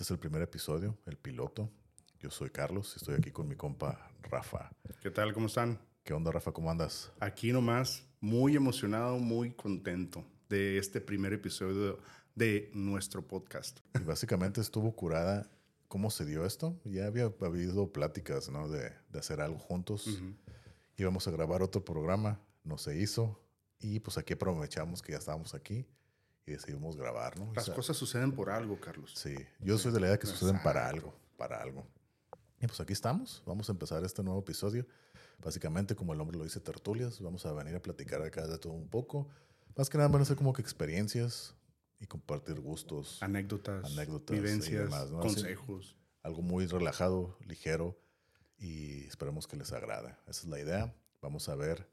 Este es el primer episodio, el piloto. Yo soy Carlos y estoy aquí con mi compa Rafa. ¿Qué tal? ¿Cómo están? ¿Qué onda, Rafa? ¿Cómo andas? Aquí nomás, muy emocionado, muy contento de este primer episodio de nuestro podcast. Y básicamente estuvo curada cómo se dio esto. Ya había habido pláticas, ¿no? De, de hacer algo juntos. Íbamos a grabar otro programa, no se hizo. Y pues aquí aprovechamos que ya estábamos aquí y decidimos grabar, ¿no? Las O sea, cosas suceden por algo, Carlos. Sí, yo soy de la idea que suceden para algo, para algo. Y pues aquí estamos, vamos a empezar este nuevo episodio. Básicamente, como el nombre lo dice, tertulias, vamos a venir a platicar acá de todo un poco. Más que nada van a ser como que experiencias y compartir gustos, Anécdotas, Anécdotas vivencias, demás, ¿no? Así- consejos. algo muy relajado, ligero y esperemos que les agrade. Esa es la idea. Vamos a ver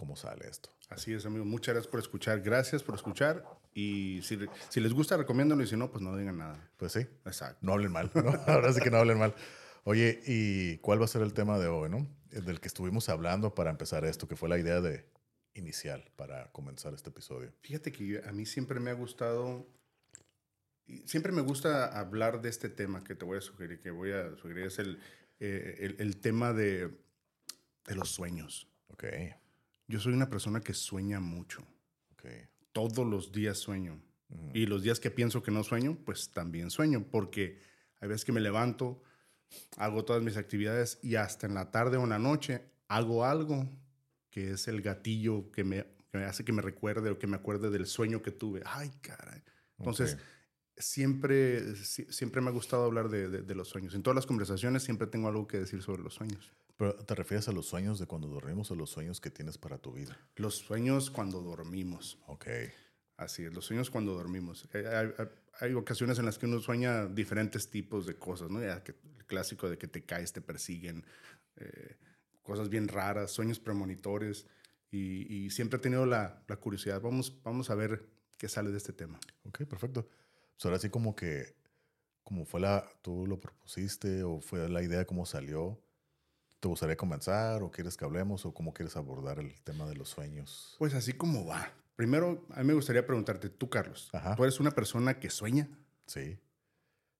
cómo sale esto. Así es, amigo. Muchas gracias por escuchar. Gracias por escuchar. Y si, si les gusta, recomiéndanlo. Y si no, pues no digan nada. Pues sí, Exacto. no hablen mal, ¿no? Ahora sí que no hablen mal. Oye, ¿y cuál va a ser el tema de hoy, no? El Del que estuvimos hablando para empezar esto, que fue la idea de inicial para comenzar este episodio. Fíjate que a mí siempre me ha gustado, siempre me gusta hablar de este tema que te voy a sugerir, que voy a sugerir, es el, eh, el, el tema de, de los sueños. Ok, Yo soy una persona que sueña mucho. Todos los días sueño. Y los días que pienso que no sueño, pues también sueño, porque hay veces que me levanto, hago todas mis actividades y hasta en la tarde o en la noche hago algo que es el gatillo que me, que me hace que me recuerde o que me acuerde del sueño que tuve. Ay, caray. Entonces, siempre, si- siempre me ha gustado hablar de, de- de los sueños. En todas las conversaciones siempre tengo algo que decir sobre los sueños. Pero ¿te refieres a los sueños de cuando dormimos o los sueños que tienes para tu vida? Los sueños cuando dormimos. Ok, Así es, los sueños cuando dormimos. Eh, Hay, hay- hay ocasiones en las que uno sueña diferentes tipos de cosas, ¿no? El clásico de que te caes, te persiguen, eh, cosas bien raras, sueños premonitores. Y, y siempre he tenido la, la curiosidad. Vamos, vamos a ver qué sale de este tema. ok, perfecto. Pues ahora sí como que, como fue la, tú lo propusiste o fue la idea cómo salió, ¿te gustaría comenzar o quieres que hablemos o cómo quieres abordar el tema de los sueños? Pues así como va. Primero, a mí me gustaría preguntarte, tú, Carlos, Ajá. ¿tú eres una persona que sueña? Sí,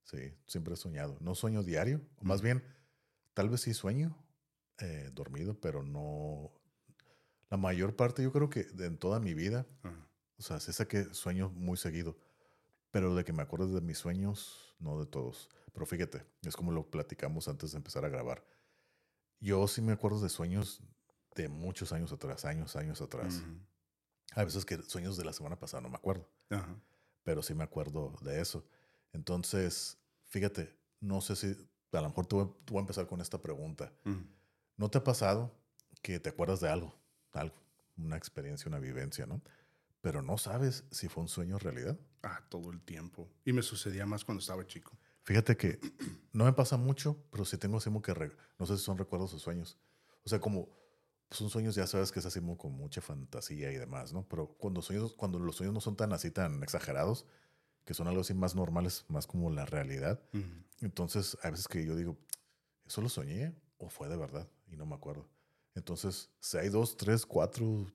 sí, siempre he soñado. No sueño diario, o más bien, tal vez sí sueño eh, dormido, pero no. La mayor parte, yo creo que en toda mi vida, Ajá. o sea, sí sé que sueño muy seguido, pero de que me acuerdo de mis sueños, no de todos. Pero fíjate, es como lo platicamos antes de empezar a grabar. Yo sí me acuerdo de sueños de muchos años atrás, años, años atrás. Ujú. A veces que sueños de la semana pasada no me acuerdo pero sí me acuerdo de eso. Entonces, fíjate, no sé si a lo mejor tú, voy a empezar con esta pregunta. ¿No te ha pasado que te acuerdas de algo, algo, una experiencia, una vivencia, ¿no? Pero no sabes si fue un sueño o realidad. Ah, todo el tiempo. Y me sucedía más cuando estaba chico. Fíjate que no me pasa mucho, pero sí tengo así como que, no sé si son recuerdos o sueños. O sea, como son sueños, ya sabes que es así como con mucha fantasía y demás, ¿no? Pero cuando, sueños, cuando los sueños no son tan así, tan exagerados, que son algo así más normales, más como la realidad. Entonces, hay veces que yo digo, ¿eso lo soñé o fue de verdad? Y no me acuerdo. Entonces, si hay dos, tres, cuatro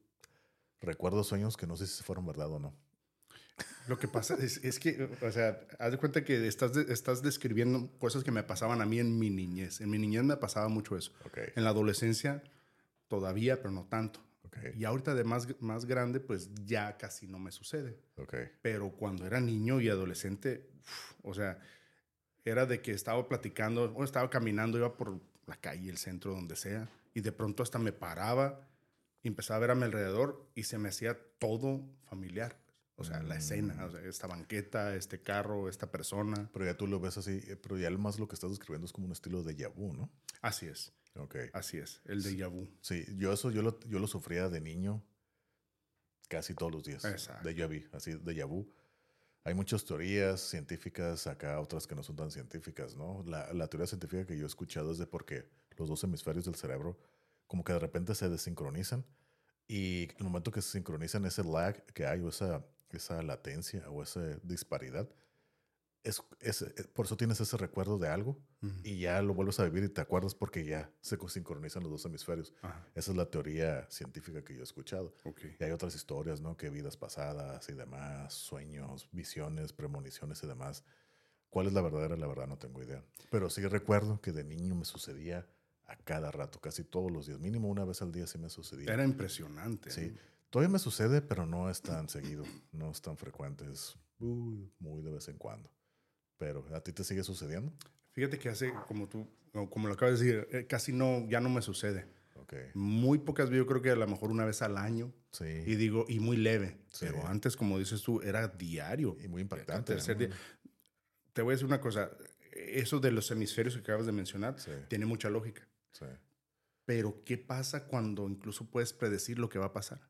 recuerdos, sueños que no sé si fueron verdad o no. Lo que pasa es, es que, o sea, haz de cuenta que estás, estás describiendo cosas que me pasaban a mí en mi niñez. En mi niñez me pasaba mucho eso. Ok, En la adolescencia todavía, pero no tanto. ok, Y ahorita de más, más grande, pues ya casi no me sucede. ok. Pero cuando era niño y adolescente, uf, o sea, era de que estaba platicando o estaba caminando, iba por la calle, el centro, donde sea, y de pronto hasta me paraba y empezaba a ver a mi alrededor y se me hacía todo familiar. O sea, la escena, o sea, esta banqueta, este carro, esta persona. Pero ya tú lo ves así, eh, pero ya más lo que estás describiendo es como un estilo de vu, ¿no? Así es, Ok. así es, el de vu. Sí, yo eso yo lo, yo lo sufría de niño casi todos los días. Exacto. De vu, así, de vu. Hay muchas teorías científicas acá, otras que no son tan científicas, ¿no? La, la teoría científica que yo he escuchado es de porque los dos hemisferios del cerebro como que de repente se desincronizan y el momento que se sincronizan ese lag que hay o esa, esa latencia o esa disparidad, es, es- eh, por eso tienes ese recuerdo de algo Ujú. y ya lo vuelves a vivir y te acuerdas porque ya se sincronizan los dos hemisferios. Ajá, Esa es la teoría científica que yo he escuchado. ok. Y hay otras historias, ¿no? Que vidas pasadas y demás, sueños, visiones, premoniciones y demás. ¿Cuál es la verdadera? La verdad no tengo idea. Pero sí recuerdo que de niño me sucedía a cada rato, casi todos los días. Mínimo una vez al día sí me sucedía. Era impresionante. Sí. Todavía me sucede, pero no es tan seguido, no es tan frecuente, es muy de vez en cuando. Pero, ¿a ti te sigue sucediendo? Fíjate que hace, como tú, como lo acabas de decir, eh, casi no, ya no me sucede. Okay. Muy pocas yo creo que a lo mejor una vez al año. Sí. Y digo, y muy leve. Pero antes, como dices tú, era diario. Y muy impactante. Te voy a decir una cosa, eso de los hemisferios que acabas de mencionar tiene mucha lógica. Sí. Pero, ¿qué pasa cuando incluso puedes predecir lo que va a pasar?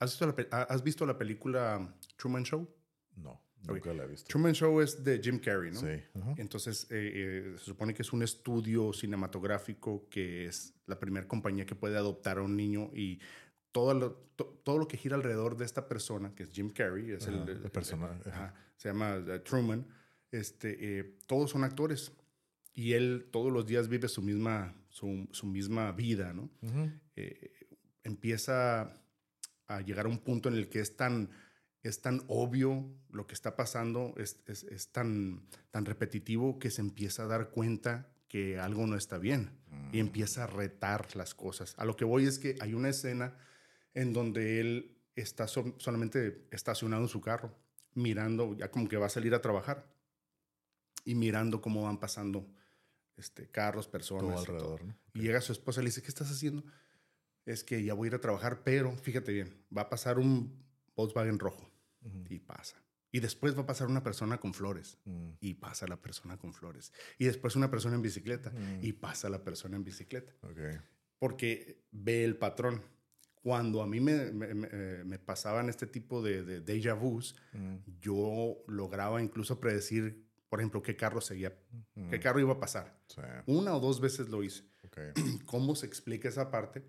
¿Has, visto la, ¿Has visto la película Truman Show? No. Nunca la he visto. Truman Show es de Jim Carrey, ¿no? Sí. Entonces, eh, eh, se supone que es un estudio cinematográfico que es la primera compañía que puede adoptar a un niño y todo lo, todo lo que gira alrededor de esta persona, que es Jim Carrey, es el, el, personaje. se llama uh, Truman. Este, eh, todos son actores y él todos los días vive su misma, su, su misma vida, ¿no? empieza a llegar a un punto en el que es tan es tan obvio lo que está pasando, es, es, tan, tan repetitivo que se empieza a dar cuenta que algo no está bien y mm. empieza a retar las cosas. A lo que voy es que hay una escena en donde él está solamente estacionado en su carro, mirando, ya como que va a salir a trabajar y mirando cómo van pasando este, carros, personas. alrededor. Y llega su esposa y le dice, ¿qué estás haciendo? Es que ya voy a ir a trabajar, pero fíjate bien, va a pasar un Volkswagen rojo y pasa. Y después va a pasar una persona con flores mm. y pasa la persona con flores. Y después una persona en bicicleta y mm. pasa la persona en bicicleta. Porque ve el patrón. Cuando a mí me, me, eh, pasaban este tipo de, de déjà vus, mm. yo lograba incluso predecir, por ejemplo, qué carro seguía, qué carro iba a pasar. Una o dos veces lo hice. ¿Cómo se explica esa parte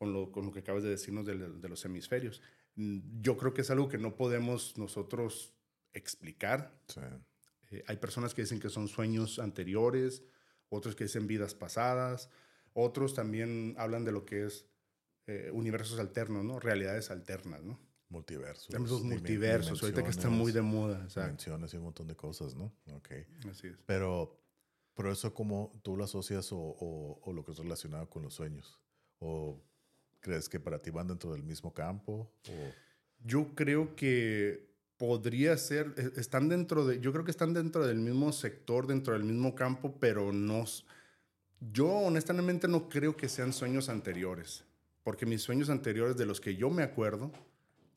con lo, con lo que acabas de decirnos de, de los hemisferios? Mm, yo creo que es algo que no podemos nosotros explicar. Eh, hay personas que dicen que son sueños anteriores, otros que dicen vidas pasadas, otros también hablan de lo que es eh, universos alternos, ¿no? Realidades alternas, ¿no? Multiversos. Tenemos los multiversos, ahorita que están muy de moda. Dimensiones y un montón de cosas, ¿no? Ok. Así es. Pero, pero eso como tú lo asocias o, o, o lo que es relacionado con los sueños. O ¿Crees que para ti van dentro del mismo campo? Yo creo que podría ser, e, están dentro de, yo creo que están dentro del mismo sector, dentro del mismo campo, pero no, yo honestamente no creo que sean sueños anteriores, porque mis sueños anteriores de los que yo me acuerdo,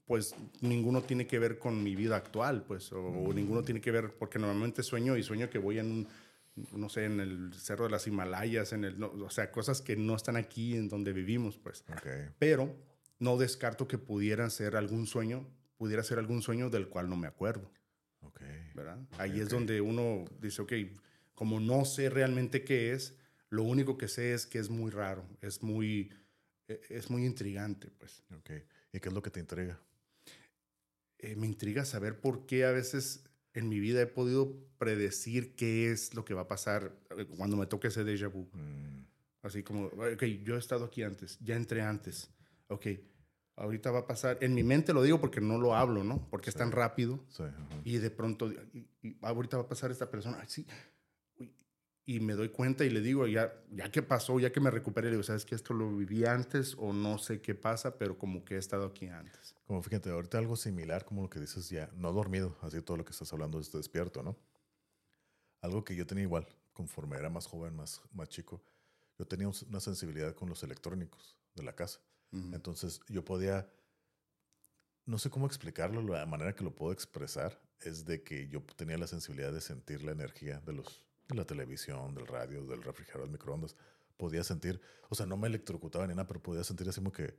pues ninguno tiene que ver con mi vida actual, pues, o, o ninguno tiene que ver, porque normalmente sueño y sueño que voy en un no sé, en el Cerro de las Himalayas, en el, o sea, cosas que no están aquí en donde vivimos, pues. Pero no descarto que pudiera ser algún sueño, pudiera ser algún sueño del cual no me acuerdo. ¿Verdad? Ahí es donde uno dice, ok, como no sé realmente qué es, lo único que sé es que es muy raro, es muy, e, es muy intrigante, pues. ¿Y qué es lo que te intriga? Eh, me intriga saber por qué a veces en mi vida he podido predecir qué es lo que va a pasar eh, cuando me toque ese déjà vu. Mm. Así como, ok, yo he estado aquí antes, ya entré antes. Ok, ahorita va a pasar. En mi mente lo digo porque no lo hablo, ¿no? Porque es tan rápido. Sí, y de pronto, ahorita va a pasar esta persona. sí, y me doy cuenta y le digo, ya, ya que pasó, ya que me recuperé, le digo, ¿sabes que esto lo viví antes o no sé qué pasa, pero como que he estado aquí antes? Como fíjate, ahorita algo similar como lo que dices ya, no dormido, así todo lo que estás hablando es despierto, ¿no? Algo que yo tenía igual, conforme era más joven, más, más chico, yo tenía una sensibilidad con los electrónicos de la casa. Entonces yo podía, no sé cómo explicarlo, la manera que lo puedo expresar es de que yo tenía la sensibilidad de sentir la energía de los de la televisión, del radio, del refrigerador, del microondas, podía sentir, o sea, no me electrocutaba ni nada, pero podía sentir así como que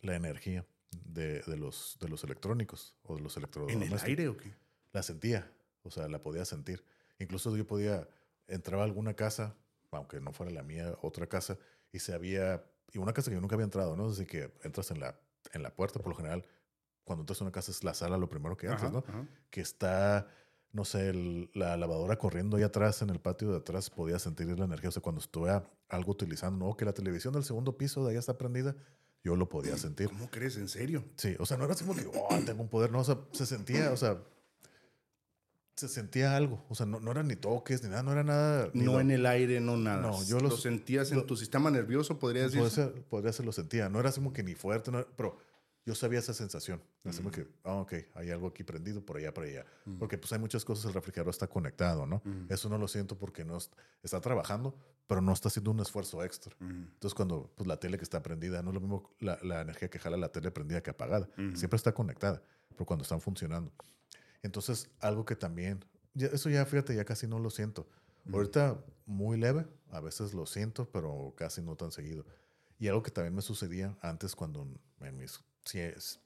la energía de, de los, de los electrónicos o de los electrodomésticos. ¿En el aire o qué? La sentía, o sea, la podía sentir. Incluso yo podía, entrar a alguna casa, aunque no fuera la mía, otra casa, y se había, y una casa que yo nunca había entrado, ¿no? Así que entras en la, en la puerta, por lo general, cuando entras a una casa es la sala lo primero que entras, ¿no? Que está no sé, la lavadora corriendo ahí atrás en el patio de atrás, podía sentir la energía. O sea, cuando estuve algo utilizando, no, que la televisión del segundo piso de allá está prendida, yo lo podía sentir. ¿Cómo crees? ¿En serio? Sí, o sea, no era así como que, oh, tengo un poder, no, o sea, se sentía, o sea, se sentía algo. O sea, no, no eran ni toques ni nada, no era nada. No en el aire, no nada. No, yo lo los- sentías en tu sistema nervioso, podría decir. Podría ser, podría ser lo sentía. No era así como que ni fuerte, no era- pero yo sabía esa sensación. Así que, ah, ok, hay algo aquí prendido por allá, por allá. Porque pues hay muchas cosas, el refrigerador está conectado, ¿no? Eso no lo siento porque no es- está trabajando, pero no está haciendo un esfuerzo extra. Entonces cuando pues, la tele que está prendida, no es lo mismo la, la energía que jala la tele prendida que apagada. Siempre está conectada, pero cuando están funcionando. Entonces, algo que también, ya- eso ya fíjate, ya casi no lo siento. Ahorita muy leve, a veces lo siento, pero casi no tan seguido. Y algo que también me sucedía antes cuando en mis... sí es-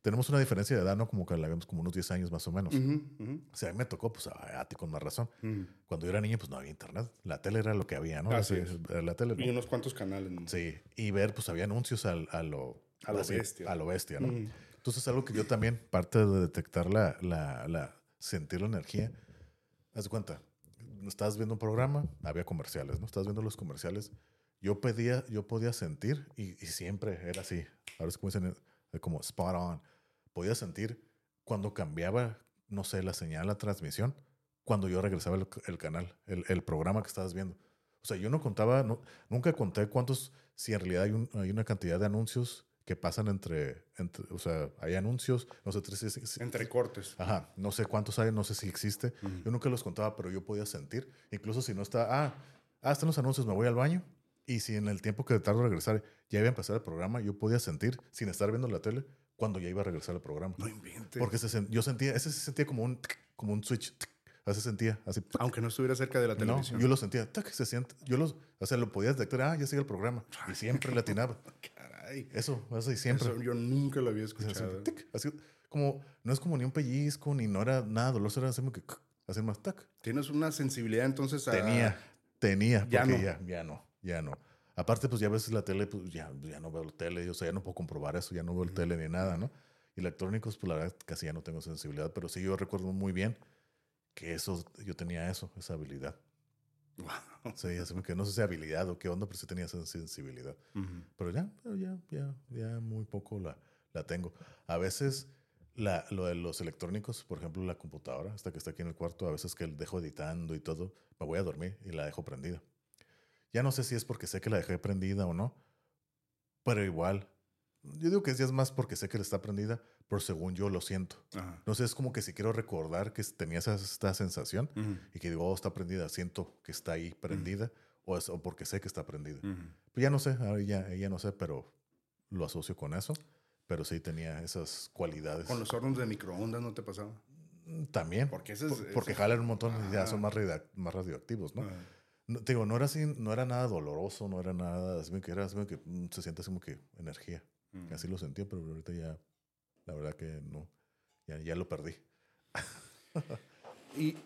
tenemos una diferencia de edad, ¿no? Como que la vemos como unos 10 años más o menos. Ujú, ujú, O sea, a mí me tocó, pues a, a ti con más razón. ujú. Cuando yo era niño, pues no había internet. La tele era lo que había, ¿no? Así Así, era La tele, ¿no? Y unos cuantos canales. ¿no? Sí, y ver, pues había anuncios al- a lo... A lo así, bestia. A lo bestia, ¿no? Entonces, algo que yo también, parte de detectar la, la, la sentir la energía, haz de cuenta, estabas viendo un programa, había comerciales, ¿no? Estabas viendo los comerciales, yo pedía, yo podía sentir, y, y siempre era así, ahora es como dicen, como spot on, podía sentir cuando cambiaba, no sé, la señal, la transmisión, cuando yo regresaba el, el canal, el, el programa que estabas viendo. O sea, yo no contaba, no, nunca conté cuántos, si en realidad hay, un- hay una cantidad de anuncios que pasan entre, entre, o sea, hay anuncios, no sé, si- si- Entre cortes. Ajá, no sé cuántos hay, no sé si existe. Yo nunca los contaba, pero yo podía sentir, incluso si no está, ah, ah, están los anuncios, me voy al baño. Y si en el tiempo que tardo en regresar ya iba a empezar el programa, yo podía sentir, sin estar viendo la tele, cuando ya iba a regresar el programa. No inventes. Porque se yo sentía, ese se sentía como un, tic, como un switch, tic, así sentía, así. tic. Aunque no estuviera cerca de la No, televisión. yo lo sentía, tac, se siente, yo los, o sea, lo podía detectar, ah, ya sigue el programa. Y siempre le atinaba. Caray. Eso, así siempre. Eso yo nunca lo había escuchado. así, como, no es como ni un pellizco, ni no era nada dolor, era así como que, así más, tac. Tienes una sensibilidad entonces a... Tenía, tenía, Ya porque no. ya, ya no, ya no. Aparte, pues ya a veces la tele, pues ya, ya no veo la tele, o sea, ya no puedo comprobar eso, ya no veo el tele ni nada, ¿no? Y electrónicos, pues la verdad, casi ya no tengo sensibilidad, pero sí yo recuerdo muy bien que eso, yo tenía eso, esa habilidad. Wow. Sí, así que no sé si habilidad o qué onda, pero sí tenía esa sensibilidad. Ujú. Pero ya, ya, ya, ya muy poco la, la tengo. A veces la, lo de los electrónicos, por ejemplo, la computadora, hasta que está aquí en el cuarto, a veces que dejo editando y todo, me voy a dormir y la dejo prendida. Ya no sé si es porque sé que la dejé prendida o no, pero igual, yo digo que sí es más porque sé que está prendida, pero según yo lo siento. Ajá. No sé, es como que si quiero recordar que tenía esa, esta sensación Ujú. y que digo, oh, está prendida, siento que está ahí prendida, o, es, o porque sé que está prendida. Ujú. Pues ya no sé, ahora ya, ya no sé, pero lo asocio con eso. Pero sí tenía esas cualidades. Con los hornos de microondas no te pasaba. Mm, También. Porque ese es... por- porque ese- jalan un montón y ya son más, radio- más radioactivos, ¿no? Ajá. No, te digo, no era así, no era nada doloroso, no era nada, así que era así que mm, se siente así como que energía. Mm. Así lo sentía, pero ahorita ya, la verdad que no, ya, ya lo perdí. Y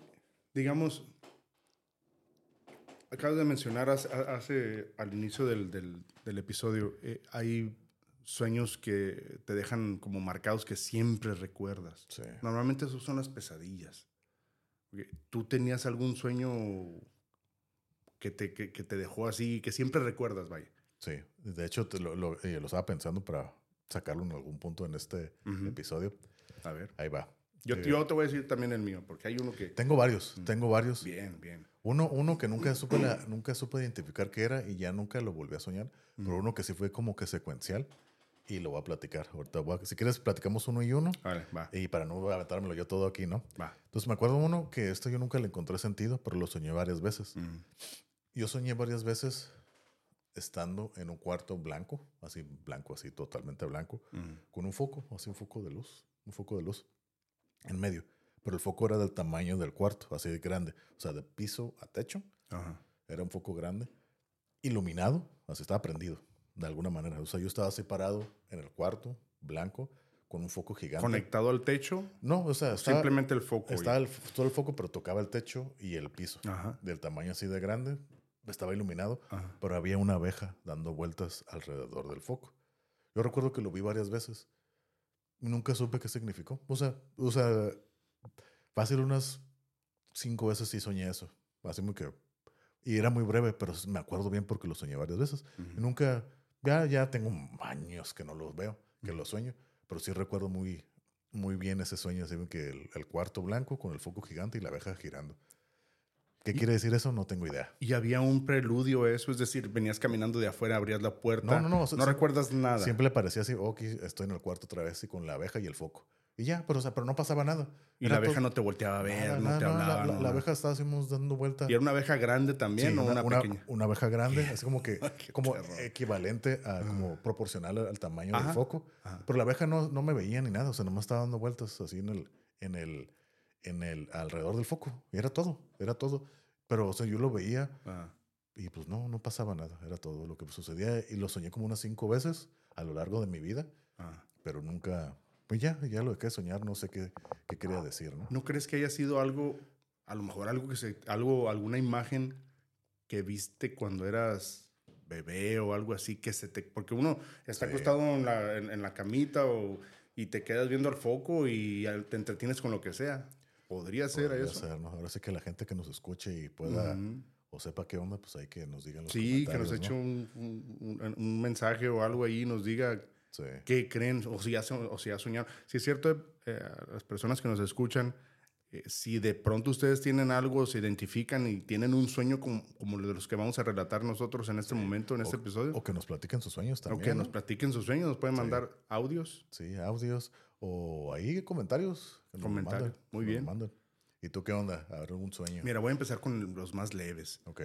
digamos, acabas de mencionar hace, hace- al inicio del, del- del episodio, eh, hay sueños que te dejan como marcados que siempre recuerdas. Sí. Normalmente esos son las pesadillas. ¿Tú tenías algún sueño que te, que, que te dejó así, que siempre recuerdas, vaya? Sí, de hecho te lo, lo, eh, lo estaba pensando para sacarlo en algún punto en este Ujú. episodio. A ver. Ahí va. Yo, Eh, yo te voy a decir también el mío, porque hay uno que... Tengo varios, tengo varios. Bien, bien. Uno, uno que nunca supe, la- nunca supe identificar qué era y ya nunca lo volví a soñar, pero uno que sí fue como que secuencial y lo voy a platicar. Ahorita voy a- si quieres, platicamos uno y uno Vale, va, y para no aventármelo yo todo aquí, ¿no? va. Entonces me acuerdo uno que esto yo nunca le encontré sentido, pero lo soñé varias veces. Mm. Yo soñé varias veces estando en un cuarto blanco, así blanco, así totalmente blanco, con un foco, así un foco de luz, un foco de luz en medio. Pero el foco era del tamaño del cuarto, así de grande, o sea, de piso a techo. Era un foco grande, iluminado, así estaba prendido, de alguna manera. O sea, yo estaba separado en el cuarto, blanco, con un foco gigante. Conectado al techo, No, o sea, estaba, simplemente el foco. estaba el, todo el foco, pero tocaba el techo y el piso. Ajá. Del tamaño así de grande, estaba iluminado, Ajá. pero había una abeja dando vueltas alrededor del foco. Yo recuerdo que lo vi varias veces. Nunca supe qué significó. O sea, o sea, fácil unas cinco veces sí soñé eso. Así muy que... Y era muy breve, pero me acuerdo bien porque lo soñé varias veces. Y nunca... Ya, ya tengo años que no los veo, que los sueño, pero sí recuerdo muy, muy bien ese sueño, así que el, el cuarto blanco con el foco gigante y la abeja girando. ¿Qué quiere decir eso? No tengo idea. Y había un preludio a eso, es decir, venías caminando de afuera, abrías la puerta. No, no, no. No recuerdas nada. Siempre le parecía así, ok, estoy en el cuarto otra vez y con la abeja y el foco. Y ya, pero, o sea, pero no pasaba nada. y Era la abeja todo- no te volteaba a ver, nada, no nada, te hablaba. La, la- abeja estaba así dando vuelta. ¿Y era una abeja grande también Sí, o una, una, pequeña? una abeja grande, así como que como terror. equivalente a como proporcional al, al tamaño Ajá, del foco. ajá. Pero la abeja no, no me veía ni nada, o sea, nomás estaba dando vueltas así en el, en el, en el, alrededor del foco. Era todo, era todo. Pero, o sea, yo lo veía Ah, y pues no, no pasaba nada, era todo lo que sucedía. Y lo soñé como unas cinco veces a lo largo de mi vida, ah. pero nunca, pues ya, ya lo dejé de soñar, no sé qué, qué quería decir, ¿no? ¿No crees que haya sido algo, a lo mejor algo que se, algo, alguna imagen que viste cuando eras bebé o algo así que se te, porque uno está Sí. acostado en la, en, en la camita o, y te quedas viendo al foco y te entretienes con lo que sea. Podría ser Podría eso. ser, ¿no? Ahora sí que la gente que nos escuche y pueda Ujú. o sepa qué onda, pues hay que nos digan los Sí, que nos comentarios, eche ¿no? un, un- un- mensaje o algo ahí y nos diga Sí. qué creen o si ya, o si ya soñaron. Si es cierto, eh, las personas que nos escuchan, eh, si de pronto ustedes tienen algo, se identifican y tienen un sueño como, como de los que vamos a relatar nosotros en este momento, en este episodio, O que nos platiquen sus sueños o también. que ¿no? nos platiquen sus sueños, nos pueden Sí. mandar audios. Sí, audios o ahí comentarios. Comentarios, muy bien. ¿Y tú qué onda? A ver, un sueño. Mira, voy a empezar con los más leves. Ok.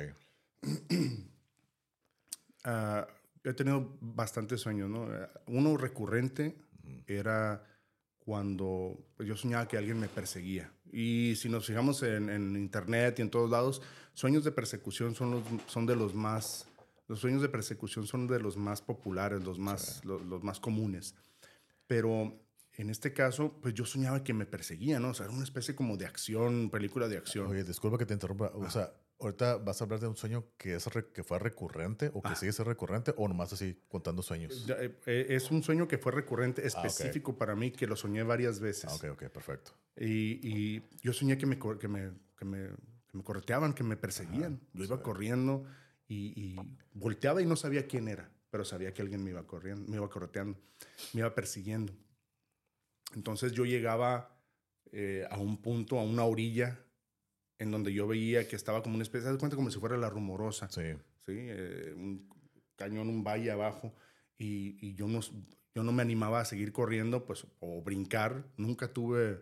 Ah, he tenido bastantes sueños, ¿no? Uno recurrente era cuando pues, yo soñaba que alguien me perseguía. Y si nos fijamos en, en internet y en todos lados, sueños de persecución son, los, son de los más... Los sueños de persecución son de los más populares, los más, los, los más comunes. Pero en este caso, pues yo soñaba que me perseguían, ¿no? O sea, era una especie como de acción, película de acción. Oye, disculpa que te interrumpa. O sea, ahorita vas a hablar de un sueño que, es re- que fue recurrente o que sigue siendo recurrente o nomás así contando sueños. Eh, eh, es un sueño que fue recurrente, específico para mí, que lo soñé varias veces. Ah, ok, ok, perfecto. Y, y yo soñé que me, que me, que me, que me correteaban, que me perseguían. yo iba corriendo y, y volteaba y no sabía quién era, pero sabía que alguien me iba corriendo, me iba correteando, me iba persiguiendo. Entonces yo llegaba eh, a un punto, a una orilla, en donde yo veía que estaba como una especie, de cuenta como si fuera la rumorosa. Sí. ¿sí? Eh, un cañón, un valle abajo, y, y yo, no, yo no me animaba a seguir corriendo, pues, o brincar. Nunca tuve,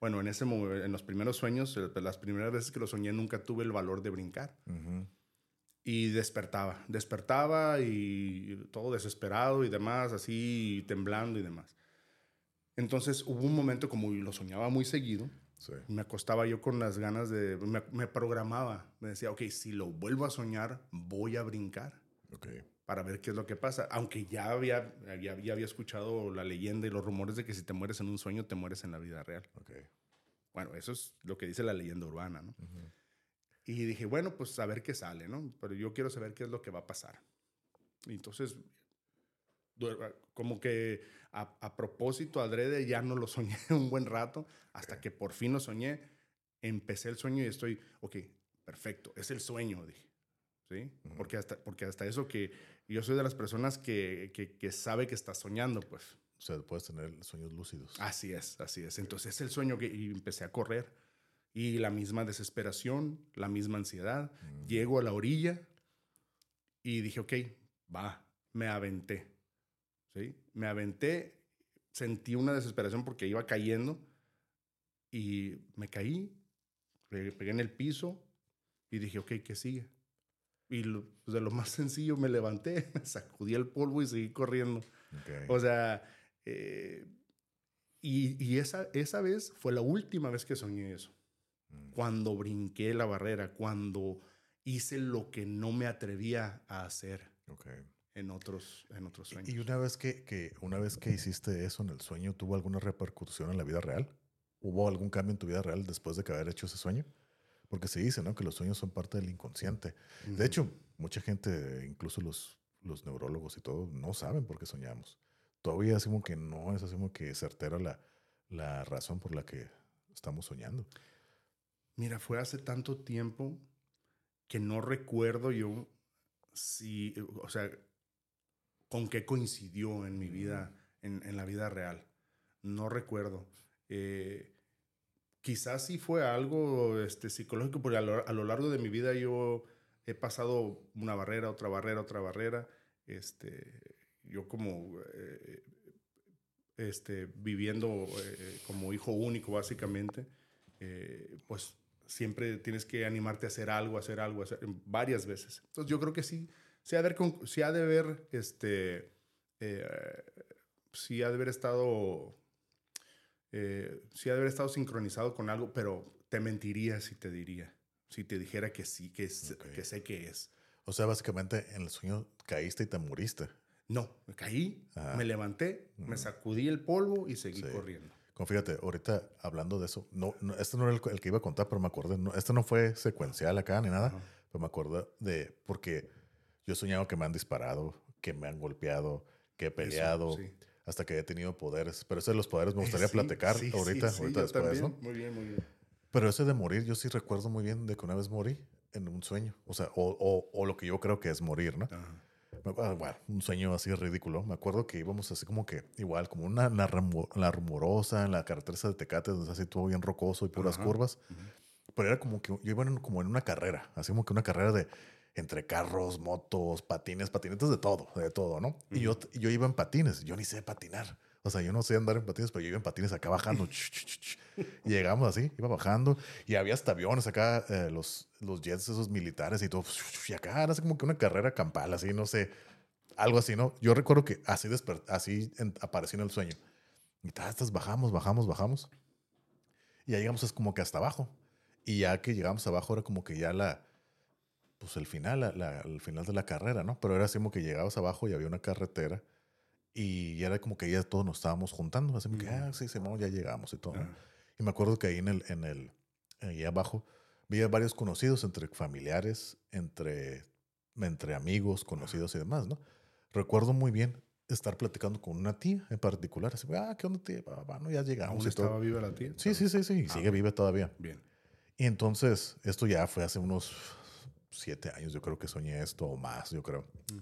bueno, en, ese, en los primeros sueños, eh, las primeras veces que lo soñé, nunca tuve el valor de brincar. Y despertaba, despertaba y todo desesperado y demás, así temblando y demás. Entonces hubo un momento como lo soñaba muy seguido, Sí. me acostaba yo con las ganas de, me, me programaba, me decía, ok, si lo vuelvo a soñar, voy a brincar Ok. para ver qué es lo que pasa. Aunque ya había, ya, ya había escuchado la leyenda y los rumores de que si te mueres en un sueño, te mueres en la vida real. Ok. Bueno, eso es lo que dice la leyenda urbana, ¿no? Y dije, bueno, pues a ver qué sale, ¿no? Pero yo quiero saber qué es lo que va a pasar. Y entonces, como que a, a propósito, adrede, ya no lo soñé un buen rato, hasta que por fin lo soñé. Empecé el sueño y estoy, ok, perfecto, es el sueño, dije. ¿Sí? Porque hasta, porque hasta eso que yo soy de las personas que, que, que sabe que está soñando, pues. O sea, puedes tener sueños lúcidos. Así es, así es. Entonces es el sueño que y empecé a correr y la misma desesperación, la misma ansiedad. Mm. Llego a la orilla y dije, ok, va, me aventé. ¿Sí? Me aventé, sentí una desesperación porque iba cayendo y me caí, pe- pegué en el piso y dije, ok, ¿qué sigue? Y lo- pues, de lo más sencillo me levanté, me sacudí el polvo y seguí corriendo. Ok. O sea, eh, y, y esa, esa vez fue la última vez que soñé eso. Mm. Cuando brinqué la barrera, cuando hice lo que no me atrevía a hacer Ok. En otros, en otros sueños. Y una vez que, que- una vez que hiciste eso en el sueño, ¿tuvo alguna repercusión en la vida real? ¿Hubo algún cambio en tu vida real después de que haber hecho ese sueño? Porque se dice, ¿no? Que los sueños son parte del inconsciente. De hecho, mucha gente, incluso los, los neurólogos y todo, no saben por qué soñamos. Todavía como que no es así como que certera la, la razón por la que estamos soñando. Mira, fue hace tanto tiempo que no recuerdo yo si, o sea, con qué coincidió en mi vida, en, en la vida real. No recuerdo. Eh, quizás sí fue algo este, psicológico, porque a lo, largo de mi vida yo he pasado una barrera, otra barrera, otra barrera. Este, yo como eh, este, viviendo eh, como hijo único básicamente, pues siempre tienes que animarte a hacer algo, hacer algo, hacer, varias veces. Entonces yo creo que sí, sí ha de haber, sí ha de haber, este, sí ha de haber estado eh, sí ha de haber estado sincronizado con algo, pero te mentiría si te diría, si te dijera que sí, que, que sé que es. O sea, básicamente en el sueño caíste y te moriste. No, me caí, me levanté, me sacudí el polvo y seguí corriendo. fíjate, ahorita hablando de eso, no, no este no era el, que iba a contar, pero me acordé, no, este no fue secuencial acá ni nada, pero me acordé de, porque yo he soñado que me han disparado, que me han golpeado, que he peleado. sí hasta que haya tenido poderes. Pero ese de los poderes me gustaría platicar ahorita, ahorita después, ¿no? Muy bien, muy bien. Pero ese de morir, yo sí recuerdo muy bien de que una vez morí en un sueño. O sea, o, o, lo que yo creo que es morir, ¿no? Bueno, un sueño así ridículo. Me acuerdo que íbamos así como que, igual, como una, la, la rumorosa en la carretera de Tecate, donde así todo bien rocoso y puras curvas. Pero era como que yo iba como en una carrera, así como que una carrera de entre carros, motos, patines, patinetas de todo, de todo, ¿no? Y yo, yo iba en patines, yo ni sé patinar. O sea, yo no sé andar en patines, pero yo iba en patines acá bajando. y llegamos así, iba bajando. Y había hasta aviones acá, eh, los, los jets esos militares y todo. Y acá era así como que una carrera campal, así, no sé. Algo así, ¿no? Yo recuerdo que así, así apareció en el sueño. Y estas bajamos, bajamos, bajamos. Y ya llegamos es como que hasta abajo. Y ya que llegamos abajo era como que ya la pues el final, la, el final de la carrera, ¿no? Pero era así como que llegabas abajo y había una carretera y era como que ya todos nos estábamos juntando, así como que, ah, sí, ya llegamos y todo. Y me acuerdo que ahí en el, en el, ahí abajo, vi varios conocidos entre familiares, entre, entre amigos, conocidos y demás, ¿no? Recuerdo muy bien estar platicando con una tía en particular, así, ah, ¿qué onda tía? Bueno, ya llegamos. estaba viva la tía? Sí, sí, sí, sí, ah, sigue viva todavía. Bien. Y entonces, esto ya fue hace unos siete años, yo creo que soñé esto o más, yo creo. Mm.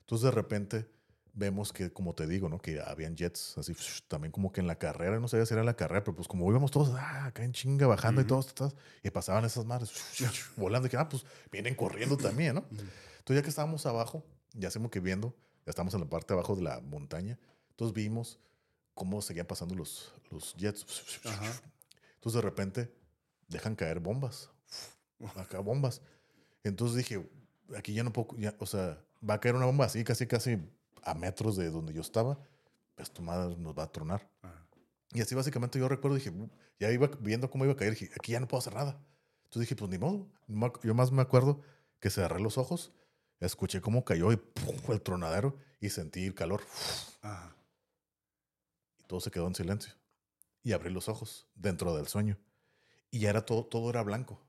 Entonces de repente vemos que, como te digo, ¿no? Que habían jets, así, también como que en la carrera, no sabía si era la carrera, pero pues como íbamos todos, ah, acá en chinga, bajando y todos, y pasaban esas madres, volando, y que, ah, pues vienen corriendo también, ¿no? Entonces ya que estábamos abajo, ya hacemos que viendo, ya estamos en la parte de abajo de la montaña, entonces vimos cómo seguían pasando los, los jets. Entonces de repente dejan caer bombas, acá bombas. Entonces dije, aquí ya no puedo, o sea, va a caer una bomba así, casi, casi a metros de donde yo estaba, pues tu madre nos va a tronar. Y así básicamente yo recuerdo, dije, ya iba viendo cómo iba a caer, dije, aquí ya no puedo hacer nada. Entonces dije, pues ni modo. Yo más me acuerdo que cerré los ojos, escuché cómo cayó y el tronadero y sentí el calor. Y todo se quedó en silencio. Y abrí los ojos dentro del sueño. Y ya era todo, todo era blanco.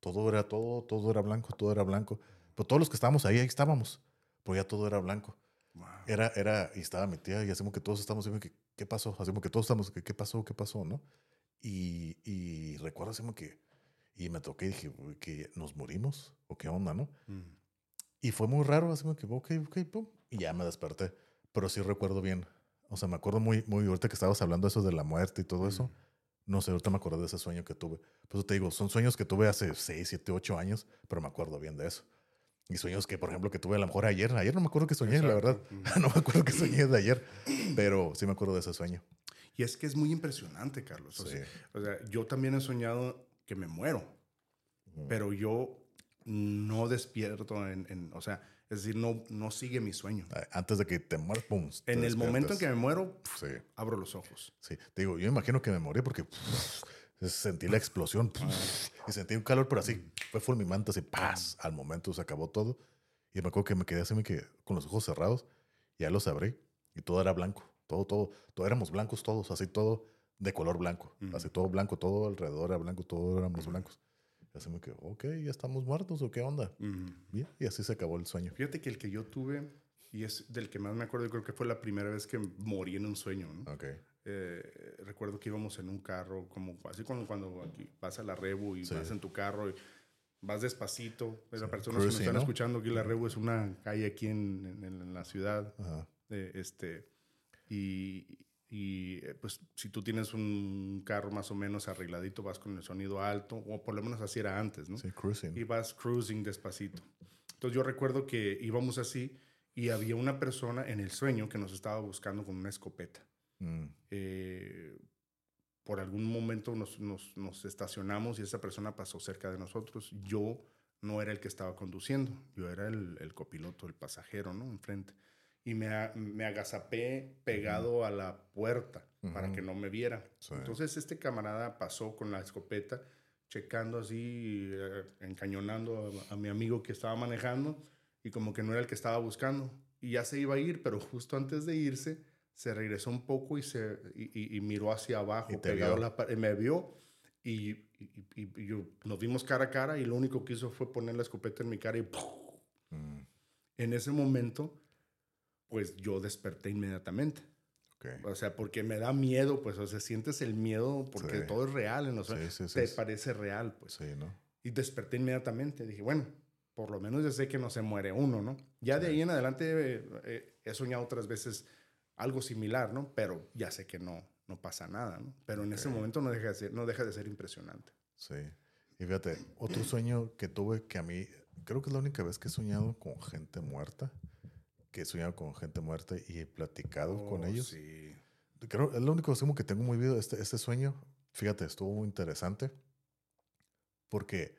Todo era todo, todo era blanco, todo era blanco. Pero todos los que estábamos ahí, ahí estábamos. Pero ya todo era blanco. Era, era, y estaba mi tía, y hacemos que todos estamos, que, ¿qué pasó? Hacemos que todos estamos, ¿qué, pasó? ¿Qué pasó? ¿No? Y, y recuerdo, hacemos que, y me toqué y dije, que nos morimos, o qué onda, ¿no? Mm. Y fue muy raro, hacemos que, ok, ok, pum, y ya me desperté. Pero sí recuerdo bien, o sea, me acuerdo muy, muy, ahorita que estabas hablando eso de la muerte y todo eso, no sé, ahorita me acuerdo de ese sueño que tuve. Por eso te digo, son sueños que tuve hace 6, 7, 8 años, pero me acuerdo bien de eso. Y sueños que, por ejemplo, que tuve a lo mejor ayer. Ayer no me acuerdo que soñé, la verdad. no me acuerdo que soñé de ayer, pero sí me acuerdo de ese sueño. Y es que es muy impresionante, Carlos. O, sea, yo también he soñado que me muero, pero yo no despierto en, en, o sea, es decir, no, no sigue mi sueño. Antes de que te mueras, pum. en el momento en que me muero, abro los ojos. Sí, te digo, yo imagino que me morí porque sentí la explosión y sentí un calor, pero así fue fulminante, así, paz. Al momento se acabó todo. Y me acuerdo que me quedé así que, con los ojos cerrados, ya los abrí y todo era blanco. Todo, todo, todo éramos blancos todos, así todo de color blanco. Así todo blanco, todo alrededor era blanco, todos éramos blancos. Así me quedé, ok, ya estamos muertos o qué onda. Bien, y así se acabó el sueño. Fíjate que el que yo tuve, y es del que más me acuerdo, creo que fue la primera vez que morí en un sueño. ¿no? Okay. Eh, recuerdo que íbamos en un carro, como así como cuando aquí vas a la Rebu y vas en tu carro y vas despacito. Las personas que nos están escuchando aquí, la Rebu es una calle aquí en, en, la ciudad. Eh, este, y y eh, pues si tú tienes un carro más o menos arregladito, vas con el sonido alto, o por lo menos así era antes, ¿no? Sí, cruising. Y vas cruising despacito. Entonces yo recuerdo que íbamos así y había una persona en el sueño que nos estaba buscando con una escopeta. Mm, Eh, por algún momento nos, nos- nos estacionamos y esa persona pasó cerca de nosotros. Yo no era el que estaba conduciendo, yo era el, el copiloto, el pasajero, ¿no? Enfrente. Y me, me agazapé pegado a la puerta para Ujú. que no me viera. Sí. Entonces este camarada pasó con la escopeta, checando así, eh, encañonando a, a mi amigo que estaba manejando y como que no era el que estaba buscando. Y ya se iba a ir, pero justo antes de irse, se regresó un poco y, se, y, y- y miró hacia abajo, Y pegado la me vio y, yo, nos vimos cara a cara y lo único que hizo fue poner la escopeta en mi cara y ¡pum! mm, en ese momento, pues yo desperté inmediatamente. ok. O sea, porque me da miedo, pues, o sea, sientes el miedo porque Sí. todo es real en los sueños. sí, sí, Te parece real, pues. Sí, ¿no? Y desperté inmediatamente. Dije, bueno, por lo menos ya sé que no se muere uno, ¿no? Ya de ahí en adelante eh, eh, he soñado otras veces algo similar, ¿no? Pero ya sé que no, no pasa nada, ¿no? Pero en ese momento no deja, de ser, no deja de ser impresionante. Sí. Y fíjate, otro sueño que tuve que a mí, creo que es la única vez que he soñado con gente muerta, que he soñado con gente muerta y he platicado con Oh, ellos. Sí. Creo, es lo único que tengo muy vivo este, este sueño. Fíjate, estuvo muy interesante porque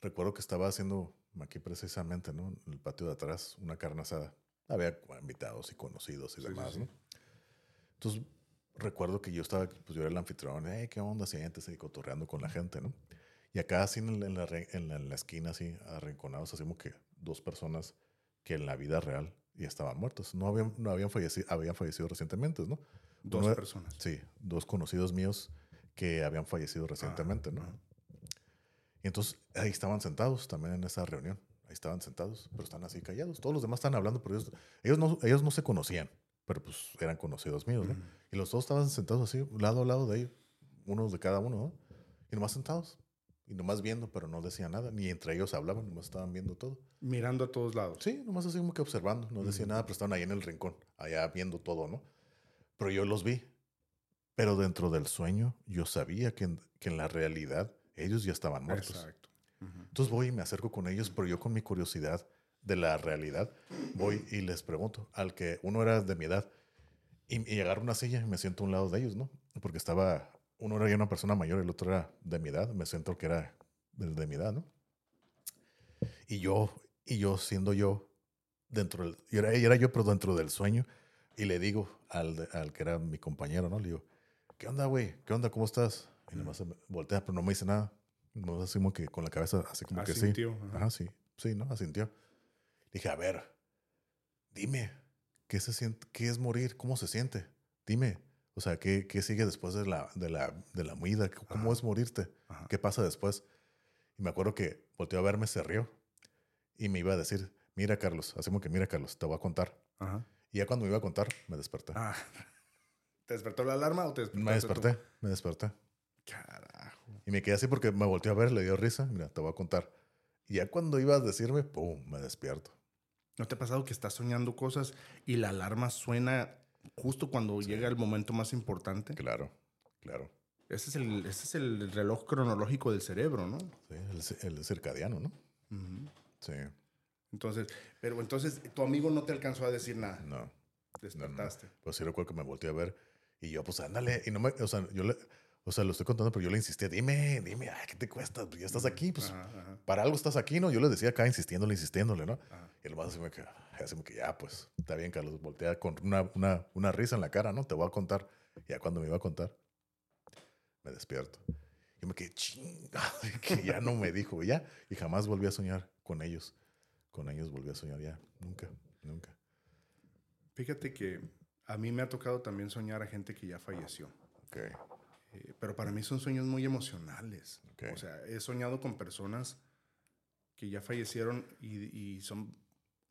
recuerdo que estaba haciendo aquí precisamente, ¿no? En el patio de atrás, una carne asada. Había invitados y conocidos y Sí, sí, demás, sí. ¿no? Entonces, recuerdo que yo estaba, pues yo era el anfitrión, hey, ¿qué onda? Siéntese y cotorreando con la gente, ¿no? Y acá, así en la, en la re- en la- en la esquina, así, arrinconados, así como que dos personas que en la vida real ya estaban muertos. No habían, no habían, fallecido, habían fallecido recientemente, ¿no? Dos Uno- personas. Sí, dos conocidos míos que habían fallecido recientemente, ¿no? ajá. Y entonces ahí estaban sentados también en esa reunión. Ahí estaban sentados, pero están así callados. Todos los demás están hablando, pero ellos, ellos, no, ellos no se conocían, pero pues eran conocidos míos, ¿no? Y los dos estaban sentados así, lado a lado de ellos, unos de cada uno, ¿no? Y nomás sentados. Y nomás viendo, pero no decían nada, ni entre ellos hablaban, nomás estaban viendo todo. Mirando a todos lados. Sí, nomás así como que observando, no decían nada, pero estaban ahí en el rincón, allá viendo todo, ¿no? Pero yo los vi. Pero dentro del sueño, yo sabía que en, que en la realidad ellos ya estaban muertos. Exacto. Ujú. Entonces voy y me acerco con ellos, pero yo con mi curiosidad de la realidad, voy y les pregunto, al que uno era de mi edad, y, y agarro una silla y me siento a un lado de ellos, ¿no? Porque estaba, uno era ya una persona mayor, el otro era de mi edad, me siento que era de, mi edad, ¿no? Y yo, y yo siendo yo, dentro del, y era, y era yo, pero dentro del sueño, y le digo al, al que era mi compañero, ¿no? Le digo, ¿qué onda, güey? ¿Qué onda? ¿Cómo estás? Y nomás se voltea, pero no me dice nada. No así como que con la cabeza, así como que sí. Asintió, ajá. Ajá, sí. Sí, ¿no? Asintió. Dije, a ver, dime, ¿qué se siente? ¿Qué es morir? ¿Cómo se siente? Dime. O sea, ¿qué, qué sigue después de la, de la, de la muida? ¿Cómo Ajá. es morirte? Ajá. ¿Qué pasa después? Y me acuerdo que volteó a verme, se rió y me iba a decir, mira, Carlos, hacemos que, mira, Carlos, te voy a contar. Ajá. Y ya cuando me iba a contar, me desperté. Ah. ¿Te despertó la alarma o te despertaste me tú? desperté, me desperté. Carajo. Y me quedé así porque me volteó a ver, le dio risa. Mira, te voy a contar. Y ya cuando iba a decirme, pum, me despierto. ¿No te ha pasado que estás soñando cosas y la alarma suena justo cuando llega el momento más importante? Claro, claro. Ese es el, ese es el reloj cronológico del cerebro, ¿no? Sí, el, el circadiano, ¿no? Sí, Entonces, pero entonces tu amigo no te alcanzó a decir nada. no. Despertaste. Pero sí recuerdo que me volteé a ver y yo, pues ándale. Y no me, o sea, yo le, o sea, lo estoy contando, pero yo le insistí, dime, dime, ay, ¿qué te cuesta? Pues ya estás aquí, pues Ajá, ajá, para algo estás aquí, ¿no? Yo le decía acá insistiéndole, insistiéndole, ¿no? ajá. Y el más así me que, así me que ya, pues, está bien, Carlos, voltea con una, una, una risa en la cara, ¿no? Te voy a contar. Ya cuando me iba a contar, me despierto. Y me quedé chinga, que ya no me dijo, ya. Y jamás volví a soñar con ellos. Con ellos volví a soñar ya. Nunca, nunca. Fíjate que a mí me ha tocado también soñar a gente que ya falleció. Ok, Eh, pero para mí son sueños muy emocionales. Ok. O sea, he soñado con personas que ya fallecieron y, y son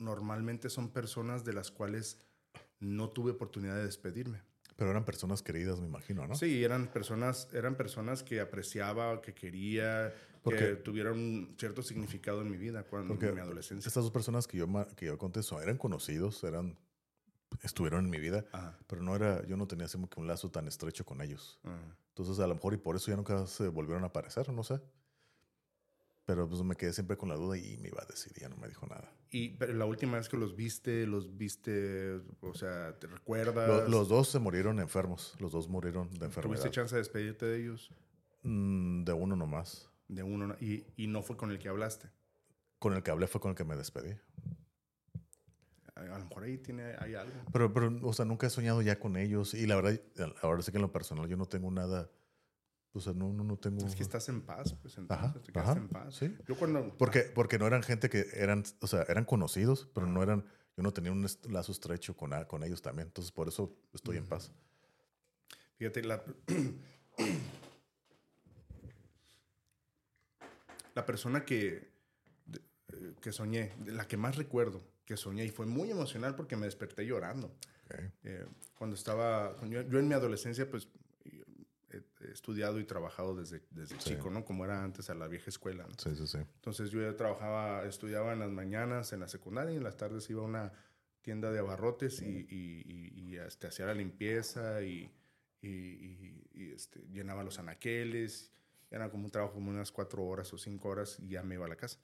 normalmente son personas de las cuales no tuve oportunidad de despedirme. Pero eran personas queridas, me imagino, ¿no? Sí, eran personas, eran personas que apreciaba, que quería, Porque- que tuvieron cierto significado en mi vida, cuando en mi adolescencia. Estas dos personas que yo, que yo conté son- eran conocidos, eran, estuvieron en mi vida, Ajá. pero no era, yo no tenía así como que un lazo tan estrecho con ellos. Ajá. Entonces, a lo mejor y por eso ya nunca se volvieron a aparecer, no sé. Pero pues me quedé siempre con la duda y me iba a decir, ya no me dijo nada. Y pero la última vez que los viste, los viste, o sea, ¿te recuerdas? Lo- los dos se murieron enfermos, los dos murieron de enfermedad. ¿Tuviste chance de despedirte de ellos? Mm, de uno nomás. De uno, ¿no? y, y no fue con el que hablaste. Con el que hablé fue con el que me despedí. A, a lo mejor ahí tiene, hay algo. Pero, pero, o sea, nunca he soñado ya con ellos. Y la verdad, ahora sí que en lo personal yo no tengo nada. O sea, no, no, no tengo. Es que estás en paz, pues entonces Ajá, te ajá, en paz. sí. Yo cuando... Porque, porque no eran gente que eran, o sea, eran conocidos, pero no eran, yo no tenía un lazo estrecho con, con ellos también. Entonces, por eso estoy en paz. Fíjate, la, la persona que, eh, que soñé, la que más recuerdo que soñé, y fue muy emocional porque me desperté llorando. Ok. Eh, cuando estaba, yo, yo en mi adolescencia, pues estudiado y trabajado desde, desde Sí. chico, ¿no? Como era antes a la vieja escuela, ¿no? Sí, sí, sí. Entonces yo ya trabajaba, estudiaba en las mañanas en la secundaria y en las tardes iba a una tienda de abarrotes y, y, y- y, este, hacía la limpieza y, este, llenaba los anaqueles. Era como un trabajo como unas cuatro horas o cinco horas y ya me iba a la casa.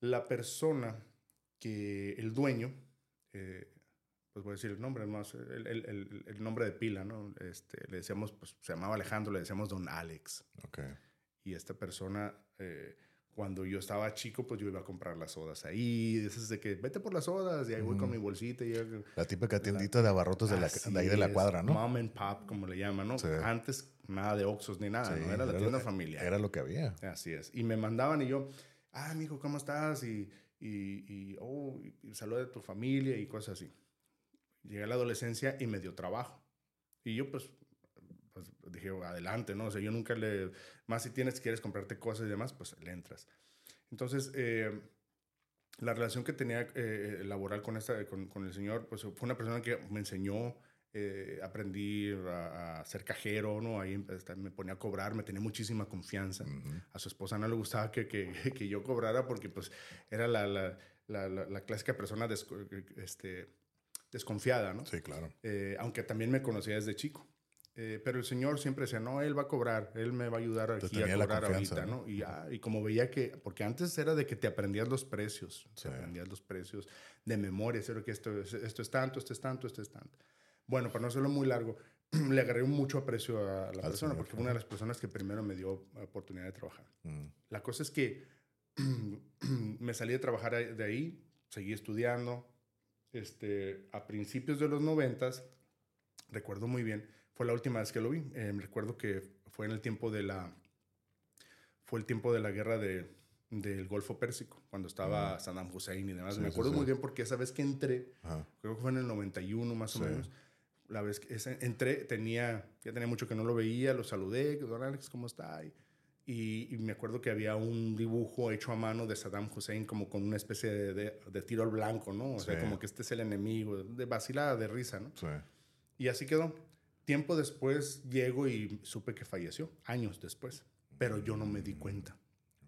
La persona que, el dueño, eh, pues voy a decir el nombre, más el, el- el- el nombre de pila, ¿no? Este, le decíamos, pues se llamaba Alejandro, le decíamos don Alex Ok. y esta persona, eh, cuando yo estaba chico, pues yo iba a comprar las sodas ahí. Dices de que vete por las sodas y ahí voy con mi bolsita. Y yo- La típica tiendita de abarrotes de, la, de ahí de la cuadra, ¿no? Mom and pop, como le llaman, ¿no? Sí. Antes nada de Oxxos ni nada, Sí, ¿no? Era la lo- tienda familiar. Era lo que había. Así es. Y me mandaban y yo, ah, amigo, ¿cómo estás? Y, y, y, oh, y, y saluda a tu familia y cosas así. Llegué a la adolescencia y me dio trabajo. Y yo, pues, pues dije, adelante, ¿no? O sea, yo nunca le... Más si tienes, quieres comprarte cosas y demás, pues le entras. Entonces, eh, la relación que tenía eh, laboral con, esta, con, con el señor, pues fue una persona que me enseñó, eh, aprendí a, a ser cajero, ¿no? Ahí este, me ponía a cobrar, me tenía muchísima confianza. Ujú. A su esposa no le gustaba que, que, que yo cobrara porque pues era la, la, la, la- clásica persona desco- este, desconfiada, ¿no? Sí, claro. Eh, aunque también me conocía desde chico. Eh, pero el señor siempre decía, no, él va a cobrar, él me va a ayudar aquí a cobrar ahorita, ¿no? ¿no? Y, como veía que, porque antes era de que te aprendías los precios, Sí. te aprendías los precios de memoria, era que esto, es- esto es tanto, esto es tanto, esto es tanto. Bueno, para no hacerlo muy largo, le agarré mucho aprecio a la persona, señor, porque fue una de las personas que primero me dio oportunidad de trabajar. Mm. La cosa es que me salí de trabajar de ahí, seguí estudiando. Este, a principios de los noventas, recuerdo muy bien, fue la última vez que lo vi. Eh, recuerdo que fue en el tiempo de la, fue el tiempo de la guerra de, del Golfo Pérsico, cuando estaba Saddam Hussein y demás. Sí, Me sí, acuerdo sí. muy bien porque esa vez que entré, Ajá. creo que fue en el 91 más o Sí. menos. La vez que entré, tenía, ya tenía mucho que no lo veía, lo saludé, don Alex, ¿cómo está? Y, y, y me acuerdo que había un dibujo hecho a mano de Saddam Hussein como con una especie de, de- de tiro al blanco, ¿no? O sea, Sí. como que este es el enemigo, de vacilada, de risa, ¿no? Sí. Y así quedó. Tiempo después llego y supe que falleció, años después, pero yo no me di cuenta.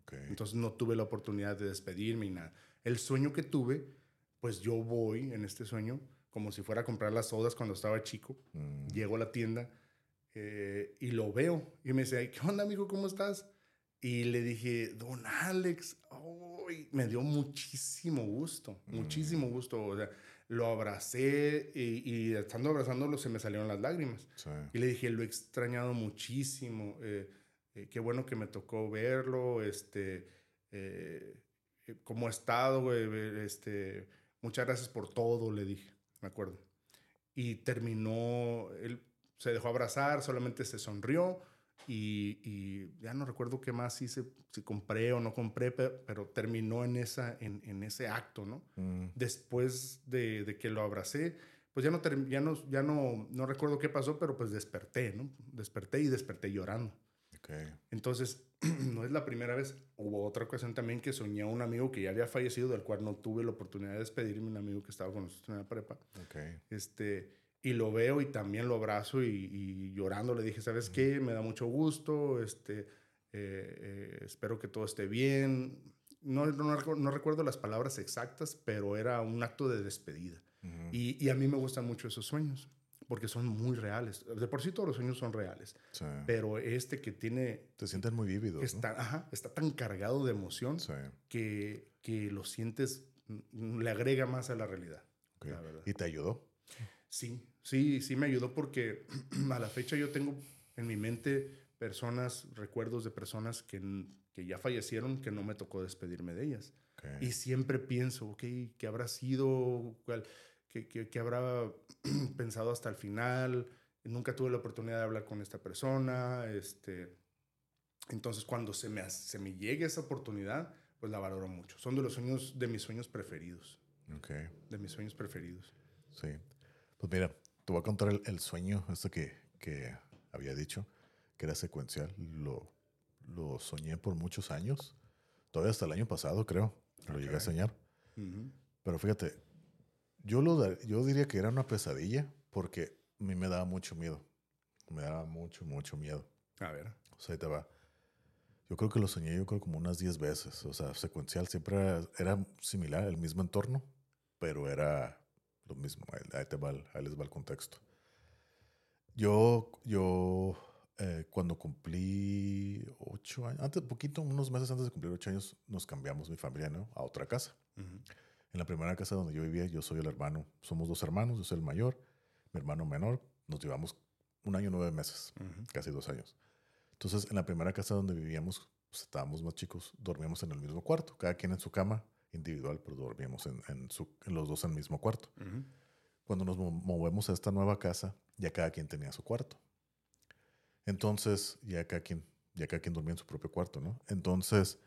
Ok. Entonces no tuve la oportunidad de despedirme y nada. El sueño que tuve, pues yo voy en este sueño como si fuera a comprar las sodas cuando estaba chico. Mm. Llego a la tienda eh, y lo veo y me dice, "Ay, ¿qué onda, amigo? ¿Cómo estás? Y le dije, don Alex, ay, me dio muchísimo gusto, muchísimo gusto. O sea, lo abracé y, y estando abrazándolo se me salieron las lágrimas. Sí. Y le dije, lo he extrañado muchísimo. eh, eh, qué bueno que me tocó verlo. Este, eh, eh, ¿Cómo ha estado? Este, muchas gracias por todo, le dije, me acuerdo. Y terminó, él se dejó abrazar, solamente se sonrió. Y, y ya no recuerdo qué más hice, si compré o no compré, pe- pero, terminó en, esa, en, en ese acto, ¿no? Mm. después de, de que lo abracé, pues ya no, ya, no, ya no, no recuerdo qué pasó, pero pues desperté, ¿no? Desperté y desperté llorando. Ok. Entonces, no es la primera vez. Hubo otra ocasión también que soñé a un amigo que ya había fallecido, del cual no tuve la oportunidad de despedirme, un amigo que estaba con nosotros en la prepa. Ok. Este, y lo veo y también lo abrazo y, y llorando le dije, ¿sabes qué? Me da mucho gusto, este, eh, eh, espero que todo esté bien. No, no, no recuerdo las palabras exactas, pero era un acto de despedida. y, y, a mí me gustan mucho esos sueños, porque son muy reales. De por sí todos los sueños son reales, pero este que tiene... Te sienten muy vívidos. Está, ajá, está tan cargado de emoción que, que lo sientes, le agrega más a la realidad. ¿Y te ayudó? Sí, sí, sí me ayudó porque a la fecha yo tengo en mi mente personas, recuerdos de personas que, que ya fallecieron, que no me tocó despedirme de ellas. Y siempre pienso, ok, ¿qué habrá sido? ¿Qué, qué, qué habrá pensado hasta el final? Nunca tuve la oportunidad de hablar con esta persona. Este, entonces, cuando se me, se me llegue esa oportunidad, pues la valoro mucho. Son de los sueños, de mis sueños preferidos. Ok. De mis sueños preferidos. Sí. Pues mira, te voy a contar el, el sueño, este que, que había dicho que era secuencial. Lo, lo soñé por muchos años. Todavía hasta el año pasado, creo. Lo llegué a soñar. Pero fíjate, yo, lo, yo diría que era una pesadilla porque a mí me daba mucho miedo. Me daba mucho, mucho miedo. A ver. O sea, ahí te va. Yo creo que lo soñé, yo creo como unas 10 veces. O sea, secuencial siempre era, era, similar, el mismo entorno, pero era lo mismo. Ahí, te va, ahí les va el contexto. Yo, yo eh, cuando cumplí ocho años, antes, poquito, unos meses antes de cumplir ocho años, nos cambiamos mi familia, ¿no? A otra casa. En la primera casa donde yo vivía, yo soy el hermano, somos dos hermanos, yo soy el mayor, mi hermano menor, nos llevamos un año, nueve meses, casi dos años. Entonces, en la primera casa donde vivíamos, pues, estábamos más chicos, dormíamos en el mismo cuarto, cada quien en su cama individual, pero dormíamos en, en, su, en los dos en el mismo cuarto. Cuando nos movemos a esta nueva casa, ya cada quien tenía su cuarto. Entonces, ya cada quien, ya cada quien dormía en su propio cuarto, ¿no? Entonces,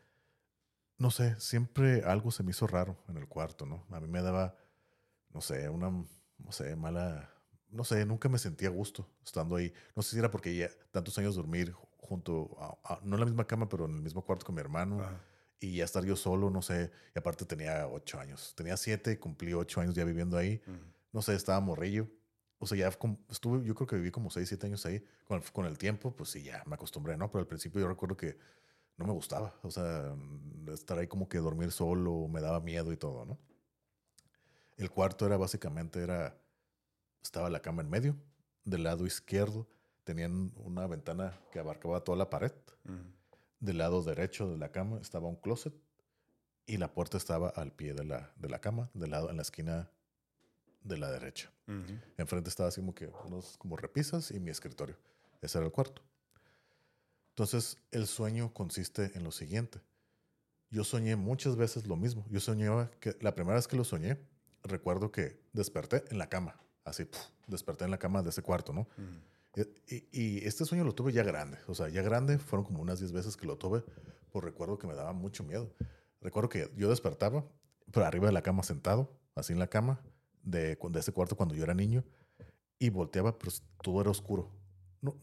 no sé, siempre algo se me hizo raro en el cuarto, ¿no? A mí me daba, no sé, una, no sé, mala, no sé, nunca me sentía a gusto estando ahí. No sé si era porque ya tantos años dormir junto, no en la misma cama, pero en el mismo cuarto con mi hermano. Y ya estar yo solo, no sé. Y aparte tenía ocho años. Tenía siete, cumplí ocho años ya viviendo ahí. No sé, estaba morrillo o sea, ya estuve, yo creo que viví como 6, 7 años ahí. Con el, con el, tiempo, pues sí, ya me acostumbré, ¿no? Pero al principio yo recuerdo que no me gustaba. O sea, estar ahí como que dormir solo, me daba miedo y todo, ¿no? El cuarto era básicamente, era, estaba la cama en medio, del lado izquierdo tenían una ventana que abarcaba toda la pared. Del lado derecho de la cama estaba un closet y la puerta estaba al pie de la, de la cama, del lado, en la esquina de la derecha. Enfrente estaba así como que unos como repisas y mi escritorio. Ese era el cuarto. Entonces, el sueño consiste en lo siguiente. Yo soñé muchas veces lo mismo. Yo soñaba que la primera vez que lo soñé, recuerdo que desperté en la cama. Así, desperté en la cama de ese cuarto, ¿no? Y, y, este sueño lo tuve ya grande. O sea, ya grande, fueron como unas 10 veces que lo tuve, por recuerdo que me daba mucho miedo. Recuerdo que yo despertaba, pero arriba de la cama sentado, así en la cama, de, de ese cuarto cuando yo era niño y volteaba, pero todo era oscuro. No,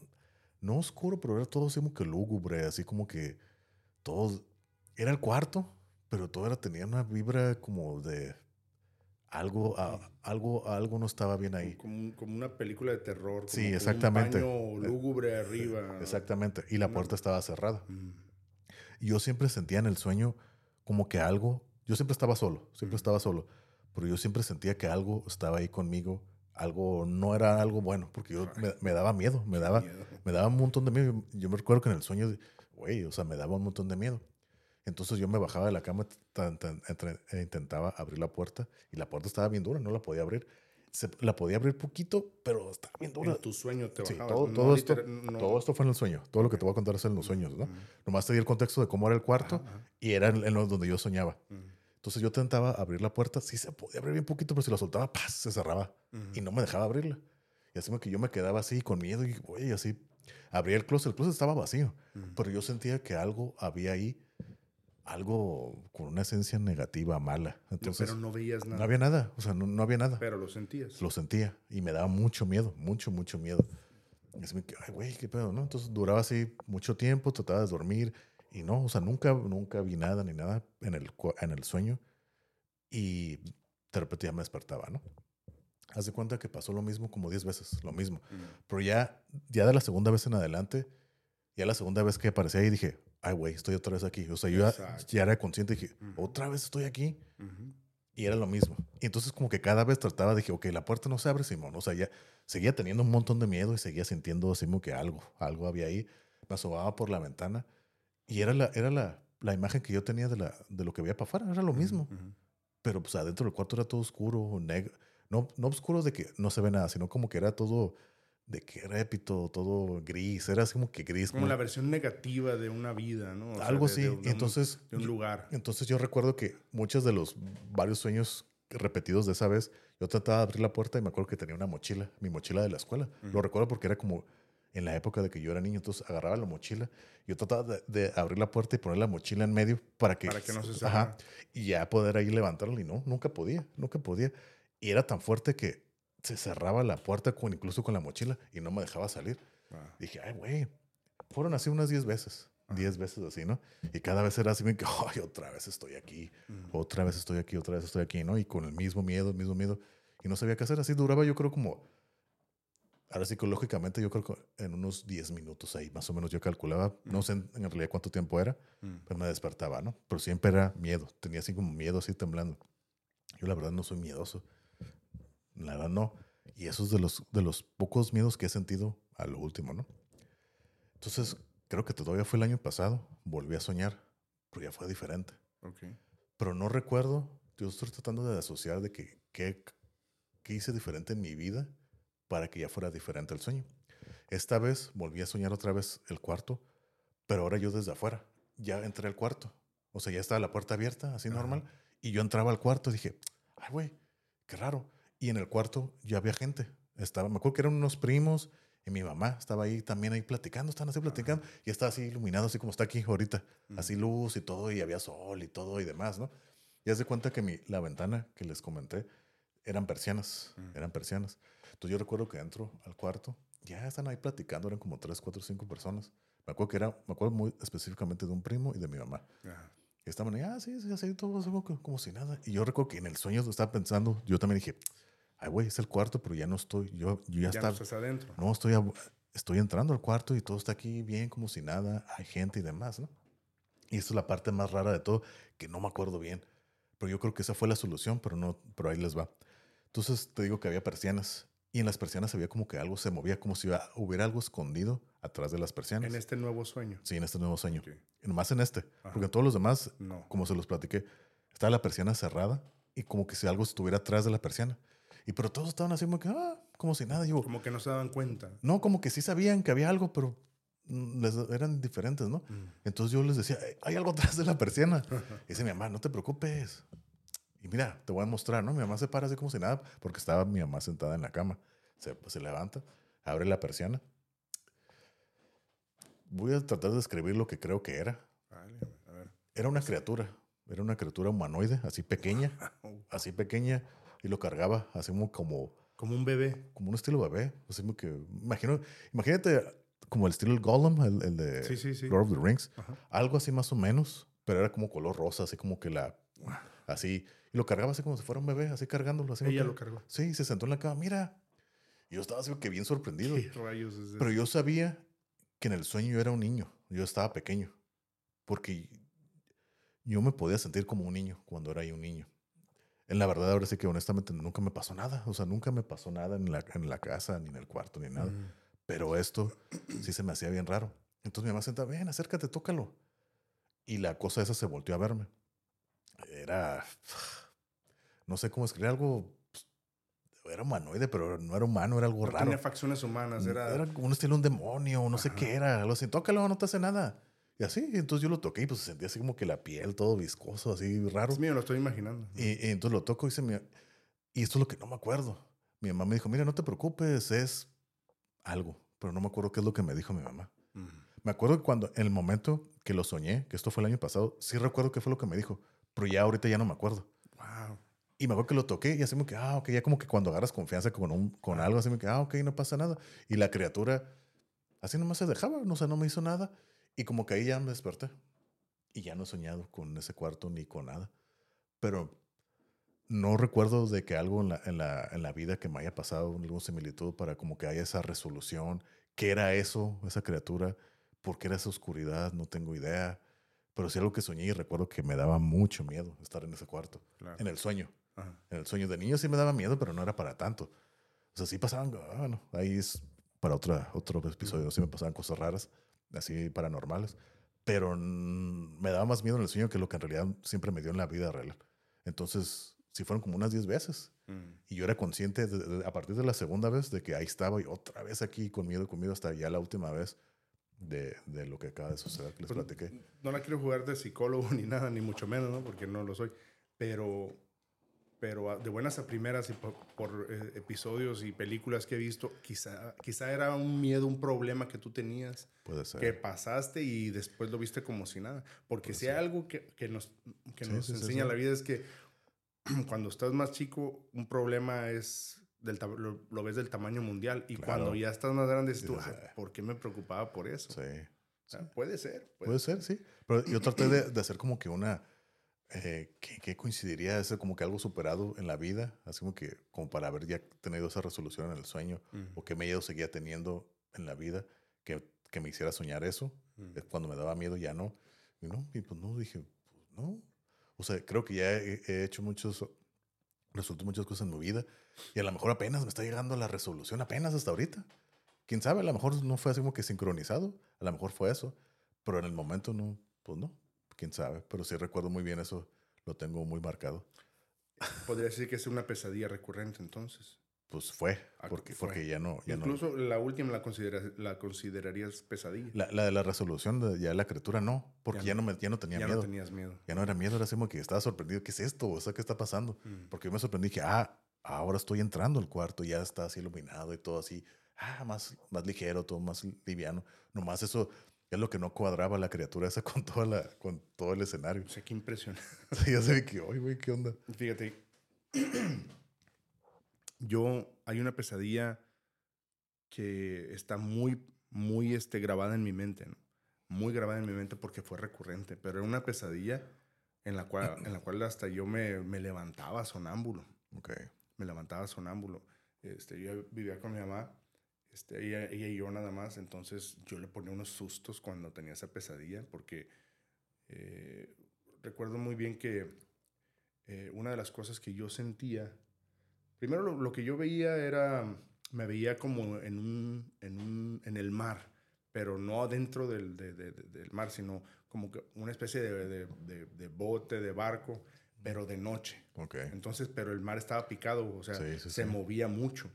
no oscuro, pero era todo así como que lúgubre, así como que todo era el cuarto, pero todo era, tenía una vibra como de algo, algo, algo no estaba bien ahí. Como, como una película de terror. sí, exactamente. un baño lúgubre arriba. Exactamente. Y la puerta estaba cerrada. Y yo siempre sentía en el sueño como que algo, yo siempre estaba solo, siempre estaba solo pero yo siempre sentía que algo estaba ahí conmigo, algo no era algo bueno, porque yo me, daba miedo, me daba, me daba un montón de miedo. Yo me recuerdo que en el sueño, güey, o sea, me daba un montón de miedo. Entonces yo me bajaba de la cama e intentaba abrir la puerta y la puerta estaba bien dura, no la podía abrir. la podía abrir poquito, pero estaba bien dura. En tu sueño te sí, todo, todo, esto, todo esto fue en el sueño. Todo lo que te voy a contar es en los sueños, ¿no? Nomás te di el contexto de cómo era el cuarto y era en, donde yo soñaba. Entonces yo intentaba abrir la puerta, sí se podía abrir bien poquito, pero si la soltaba, ¡paz! se cerraba y no me dejaba abrirla. Y así que yo me quedaba así con miedo y, oye, así. Abría el closet, el closet estaba vacío, pero yo sentía que algo había ahí, algo con una esencia negativa, mala. Entonces, pero no veías nada. No había nada, o sea, no, había nada. Pero lo sentías. Lo sentía y me daba mucho miedo, mucho, mucho miedo. Y así me ay, güey, qué pedo, ¿no? Entonces duraba así mucho tiempo, trataba de dormir y no, o sea, nunca, nunca vi nada ni nada en el, en el sueño. Y de repente ya me despertaba, ¿no? Haz de cuenta que pasó lo mismo como 10 veces, lo mismo. Pero ya, ya de la segunda vez en adelante, ya la segunda vez que aparecía ahí dije, ay, güey, estoy otra vez aquí. O sea, yo ya, era consciente dije, otra vez estoy aquí. Y era lo mismo. Y entonces como que cada vez trataba, dije, ok, la puerta no se abre, Simón. O sea, ya seguía teniendo un montón de miedo y seguía sintiendo así como que algo, algo había ahí. Me asomaba por la ventana y era la, era la, la imagen que yo tenía de, la, de lo que veía para afuera, era lo mismo. Pero pues adentro del cuarto era todo oscuro, negro. No, no oscuro de que no se ve nada, sino como que era todo de que répito, todo gris, era así como que gris. Como la versión negativa de una vida, ¿no? algo así. entonces, de un lugar. Entonces yo recuerdo que muchos de los varios sueños repetidos de esa vez, yo trataba de abrir la puerta y me acuerdo que tenía una mochila, mi mochila de la escuela. Lo recuerdo porque era como en la época de que yo era niño, entonces agarraba la mochila, yo trataba de, abrir la puerta y poner la mochila en medio para que, para que no se ajá, y ya poder ahí levantarla y no, nunca podía, nunca podía. Y era tan fuerte que se cerraba la puerta con, incluso con la mochila y no me dejaba salir. Ah. Dije, ay, güey, fueron así unas 10 veces, 10 veces así, ¿no? Y cada vez era así, que, ay, otra vez estoy aquí, otra vez estoy aquí, otra vez estoy aquí, ¿no? Y con el mismo miedo, el mismo miedo. Y no sabía qué hacer. Así duraba, yo creo, como Ahora psicológicamente yo creo que en unos 10 minutos ahí más o menos yo calculaba, no sé en, realidad cuánto tiempo era, pero me despertaba, ¿no? Pero siempre era miedo, tenía así como miedo, así temblando. Yo la verdad no soy miedoso, la verdad no. Y eso es de los, de los pocos miedos que he sentido a lo último, ¿no? Entonces, creo que todavía fue el año pasado, volví a soñar, pero ya fue diferente. Okay. Pero no recuerdo, yo estoy tratando de asociar de que qué hice diferente en mi vida para que ya fuera diferente el sueño. Esta vez volví a soñar otra vez el cuarto, pero ahora yo desde afuera. Ya entré al cuarto. O sea, ya estaba la puerta abierta, así normal. Y yo entraba al cuarto y dije, ay, güey, qué raro. Y en el cuarto ya había gente. Estaba, me acuerdo que eran unos primos y mi mamá estaba ahí también ahí platicando, estaban así platicando. Y estaba así iluminado, así como está aquí ahorita. Así luz y todo, y había sol y todo y demás, ¿no? Y haz de cuenta que mi, la ventana que les comenté eran persianas, eran persianas. Entonces yo recuerdo que entro al cuarto, ya están ahí platicando, eran como tres, cuatro, cinco personas. Me acuerdo que era, me acuerdo muy específicamente de un primo y de mi mamá. Y estaban ahí, ah, sí, sí, así, todo como, como, si nada. Y yo recuerdo que en el sueño estaba pensando, yo también dije, ay, güey, es el cuarto, pero ya no estoy, yo, yo ya, ya estaba. No estás adentro. No, estoy, estoy entrando al cuarto y todo está aquí bien, como si nada, hay gente y demás, ¿no? Y esto es la parte más rara de todo, que no me acuerdo bien. Pero yo creo que esa fue la solución, pero no, pero ahí les va. Entonces te digo que había persianas y en las persianas veía como que algo se movía, como si hubiera algo escondido atrás de las persianas. En este nuevo sueño. Sí, en este nuevo sueño. Y nomás en este. Porque en todos los demás, no. como se los platiqué, estaba la persiana cerrada y como que si algo estuviera atrás de la persiana. Y pero todos estaban así como que, ah, como si nada. Yo, como que no se daban cuenta. No, como que sí sabían que había algo, pero les, eran diferentes, ¿no? Mm. Entonces yo les decía, hay algo atrás de la persiana. y dice mi mamá, no te preocupes. Y mira, te voy a mostrar, ¿no? Mi mamá se para así como si nada, porque estaba mi mamá sentada en la cama. Se, pues, se levanta, abre la persiana. Voy a tratar de describir lo que creo que era. Era una criatura, era una criatura humanoide, así pequeña, así pequeña, y lo cargaba así como... Como un bebé. Como un estilo bebé. Así como que, imagino, imagínate como el estilo del Gollum, el, de sí, Lord of the Rings. Algo así más o menos, pero era como color rosa, así como que la... Así, y lo cargaba así como si fuera un bebé, así cargándolo. Así Ella lo cargó. Sí, se sentó en la cama. Mira. Y yo estaba así que bien sorprendido. ¿Qué rayos es Pero yo sabía que en el sueño yo era un niño. Yo estaba pequeño. Porque yo me podía sentir como un niño cuando era un niño. En la verdad, ahora sí que honestamente nunca me pasó nada. O sea, nunca me pasó nada en la, en la casa, ni en el cuarto, ni nada. Pero esto sí se me hacía bien raro. Entonces mi mamá sentaba, ven, acércate, tócalo. Y la cosa esa se volteó a verme. Era no sé cómo escribir algo. Pues, era humanoide, pero no era humano, era algo raro. Tenía facciones humanas, era. Era como un estilo un demonio, no sé qué era. Lo así, tócalo, no te hace nada. Y así, entonces yo lo toqué y pues se sentía así como que la piel, todo viscoso, así raro. Es mío, lo estoy imaginando. Y, entonces lo toco y se me. Y esto es lo que no me acuerdo. Mi mamá me dijo, mira, no te preocupes, es algo. Pero no me acuerdo qué es lo que me dijo mi mamá. Me acuerdo que cuando, en el momento que lo soñé, que esto fue el año pasado, sí recuerdo qué fue lo que me dijo. Pero ya ahorita ya no me acuerdo. Wow. Y me acuerdo que lo toqué y así me que, ah, ok, ya como que cuando agarras confianza con, un, con algo, así me que, ah, ok, no pasa nada. Y la criatura así nomás se dejaba, no, o sea, no me hizo nada. Y como que ahí ya me desperté. Y ya no he soñado con ese cuarto ni con nada. Pero no recuerdo de que algo en la, en la, en la vida que me haya pasado, alguna similitud para como que haya esa resolución. ¿Qué era eso, esa criatura? ¿Por qué era esa oscuridad? No tengo idea. Pero sí algo que soñé y recuerdo que me daba mucho miedo estar en ese cuarto, en el sueño. En el sueño de niño sí me daba miedo, pero no era para tanto. O sea, sí pasaban, ah, bueno, ahí es para otra, otro episodio, sí me pasaban cosas raras, así paranormales, pero me daba más miedo en el sueño que lo que en realidad siempre me dio en la vida real. Entonces, sí fueron como unas 10 veces. Mm. Y yo era consciente a partir de la segunda vez de que ahí estaba y otra vez aquí con miedo, con miedo hasta ya la última vez de, de lo que acaba de suceder que les pues, platiqué. No la quiero jugar de psicólogo ni nada, ni mucho menos, ¿no? Porque no lo soy. Pero, pero de buenas a primeras y por, eh, episodios y películas que he visto, quizá, quizá era un miedo, un problema que tú tenías. Puede ser. Que pasaste y después lo viste como si nada. Porque si hay algo que, que nos, que nos enseña la vida es que cuando estás más chico, un problema es del lo, ves del tamaño mundial. Y cuando ya estás más grande, dices tú, ¿por qué me preocupaba por eso? Sí. puede ser. Puede, ser, sí. Pero yo traté de, hacer como que una. Eh, que, coincidiría ser como que algo superado en la vida, así como que como para haber ya tenido esa resolución en el sueño, o que miedo seguía teniendo en la vida, que, que me hiciera soñar eso. Cuando me daba miedo ya no. Y no, y pues no, dije, pues no, o sea, creo que ya he, hecho muchos, resuelto muchas cosas en mi vida y a lo mejor apenas me está llegando la resolución, apenas hasta ahorita. Quién sabe, a lo mejor no fue así como que sincronizado, a lo mejor fue eso, pero en el momento no, pues no, quién sabe, pero sí recuerdo muy bien eso, lo tengo muy marcado. Podría decir que es una pesadilla recurrente entonces pues fue, ah, porque, porque ya no. Ya Incluso la última la, considera, la considerarías pesadilla. La, la, de la resolución de ya la criatura no, porque ya, no, me, ya no tenía ya miedo. No tenías miedo. Ya no era miedo, era así como que estaba sorprendido. ¿Qué es esto? O sea, ¿qué está pasando? Mm. Porque yo me sorprendí que, ah, ahora estoy entrando al cuarto, ya está así iluminado y todo así, ah, más, más ligero, todo más liviano. Nomás eso es lo que no cuadraba la criatura esa con, toda la, con todo el escenario. O sea, qué impresionante. ya sé que, oye, güey, ¿qué onda? Fíjate. yo hay una pesadilla que está muy, muy este, grabada en mi mente, ¿no? Muy grabada en mi mente porque fue recurrente, pero era una pesadilla en la cual, en la cual hasta yo me, me levantaba sonámbulo. Okay. Me levantaba sonámbulo. Este, yo vivía con mi mamá, este, ella, ella, y yo nada más, entonces yo le ponía unos sustos cuando tenía esa pesadilla porque eh, recuerdo muy bien que eh, una de las cosas que yo sentía Primero lo, que yo veía era, me veía como en, un, en, un, en el mar, pero no adentro del, del mar, sino como que una especie de, de, bote, de barco, pero de noche. Okay. Entonces, pero el mar estaba picado, o sea, se movía mucho.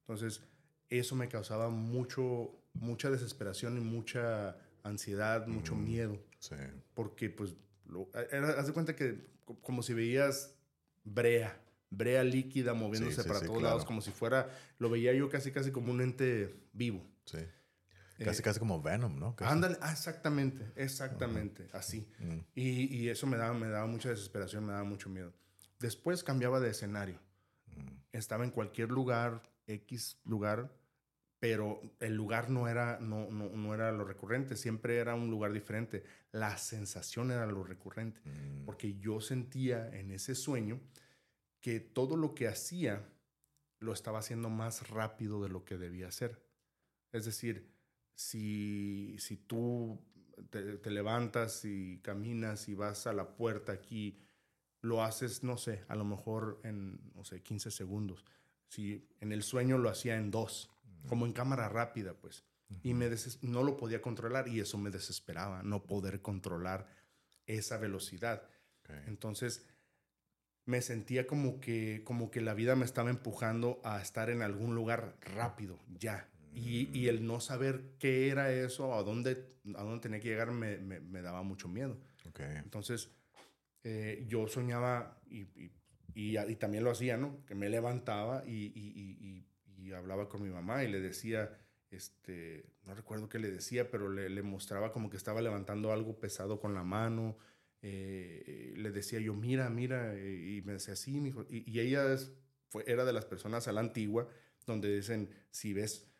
Entonces, eso me causaba mucho, mucha desesperación y mucha ansiedad, mucho mm, miedo. Sí. Porque, pues, lo, haz de cuenta que como si veías brea brea líquida moviéndose para todos lados, como si fuera, lo veía yo casi, casi como un ente vivo. Sí. Casi, eh, casi como Venom, ¿no? Ándale, ah, exactamente, exactamente, así. Mm. Y, y, eso me daba, me daba mucha desesperación, me daba mucho miedo. Después cambiaba de escenario. Mm. Estaba en cualquier lugar, X lugar, pero el lugar no era, no, no, no, era lo recurrente, siempre era un lugar diferente. La sensación era lo recurrente, mm. porque yo sentía en ese sueño que todo lo que hacía lo estaba haciendo más rápido de lo que debía hacer. Es decir, si, si tú te, levantas y caminas y vas a la puerta aquí, lo haces, no sé, a lo mejor en, no sé, 15 segundos. Si en el sueño lo hacía en dos, como en cámara rápida, pues. Y me no lo podía controlar y eso me desesperaba, no poder controlar esa velocidad. Entonces, me sentía como que, como que la vida me estaba empujando a estar en algún lugar rápido, ya. Y, y el no saber qué era eso, a dónde, a dónde tenía que llegar, me, me, daba mucho miedo. Okay. Entonces, eh, yo soñaba y, y, y, también lo hacía, ¿no? Que me levantaba y, hablaba con mi mamá y le decía, este, no recuerdo qué le decía, pero le, le mostraba como que estaba levantando algo pesado con la mano eh, le decía yo, mira, mira, y me decía, sí, mi hijo. Y, ella fue, era de las personas a la antigua, donde dicen, si ves,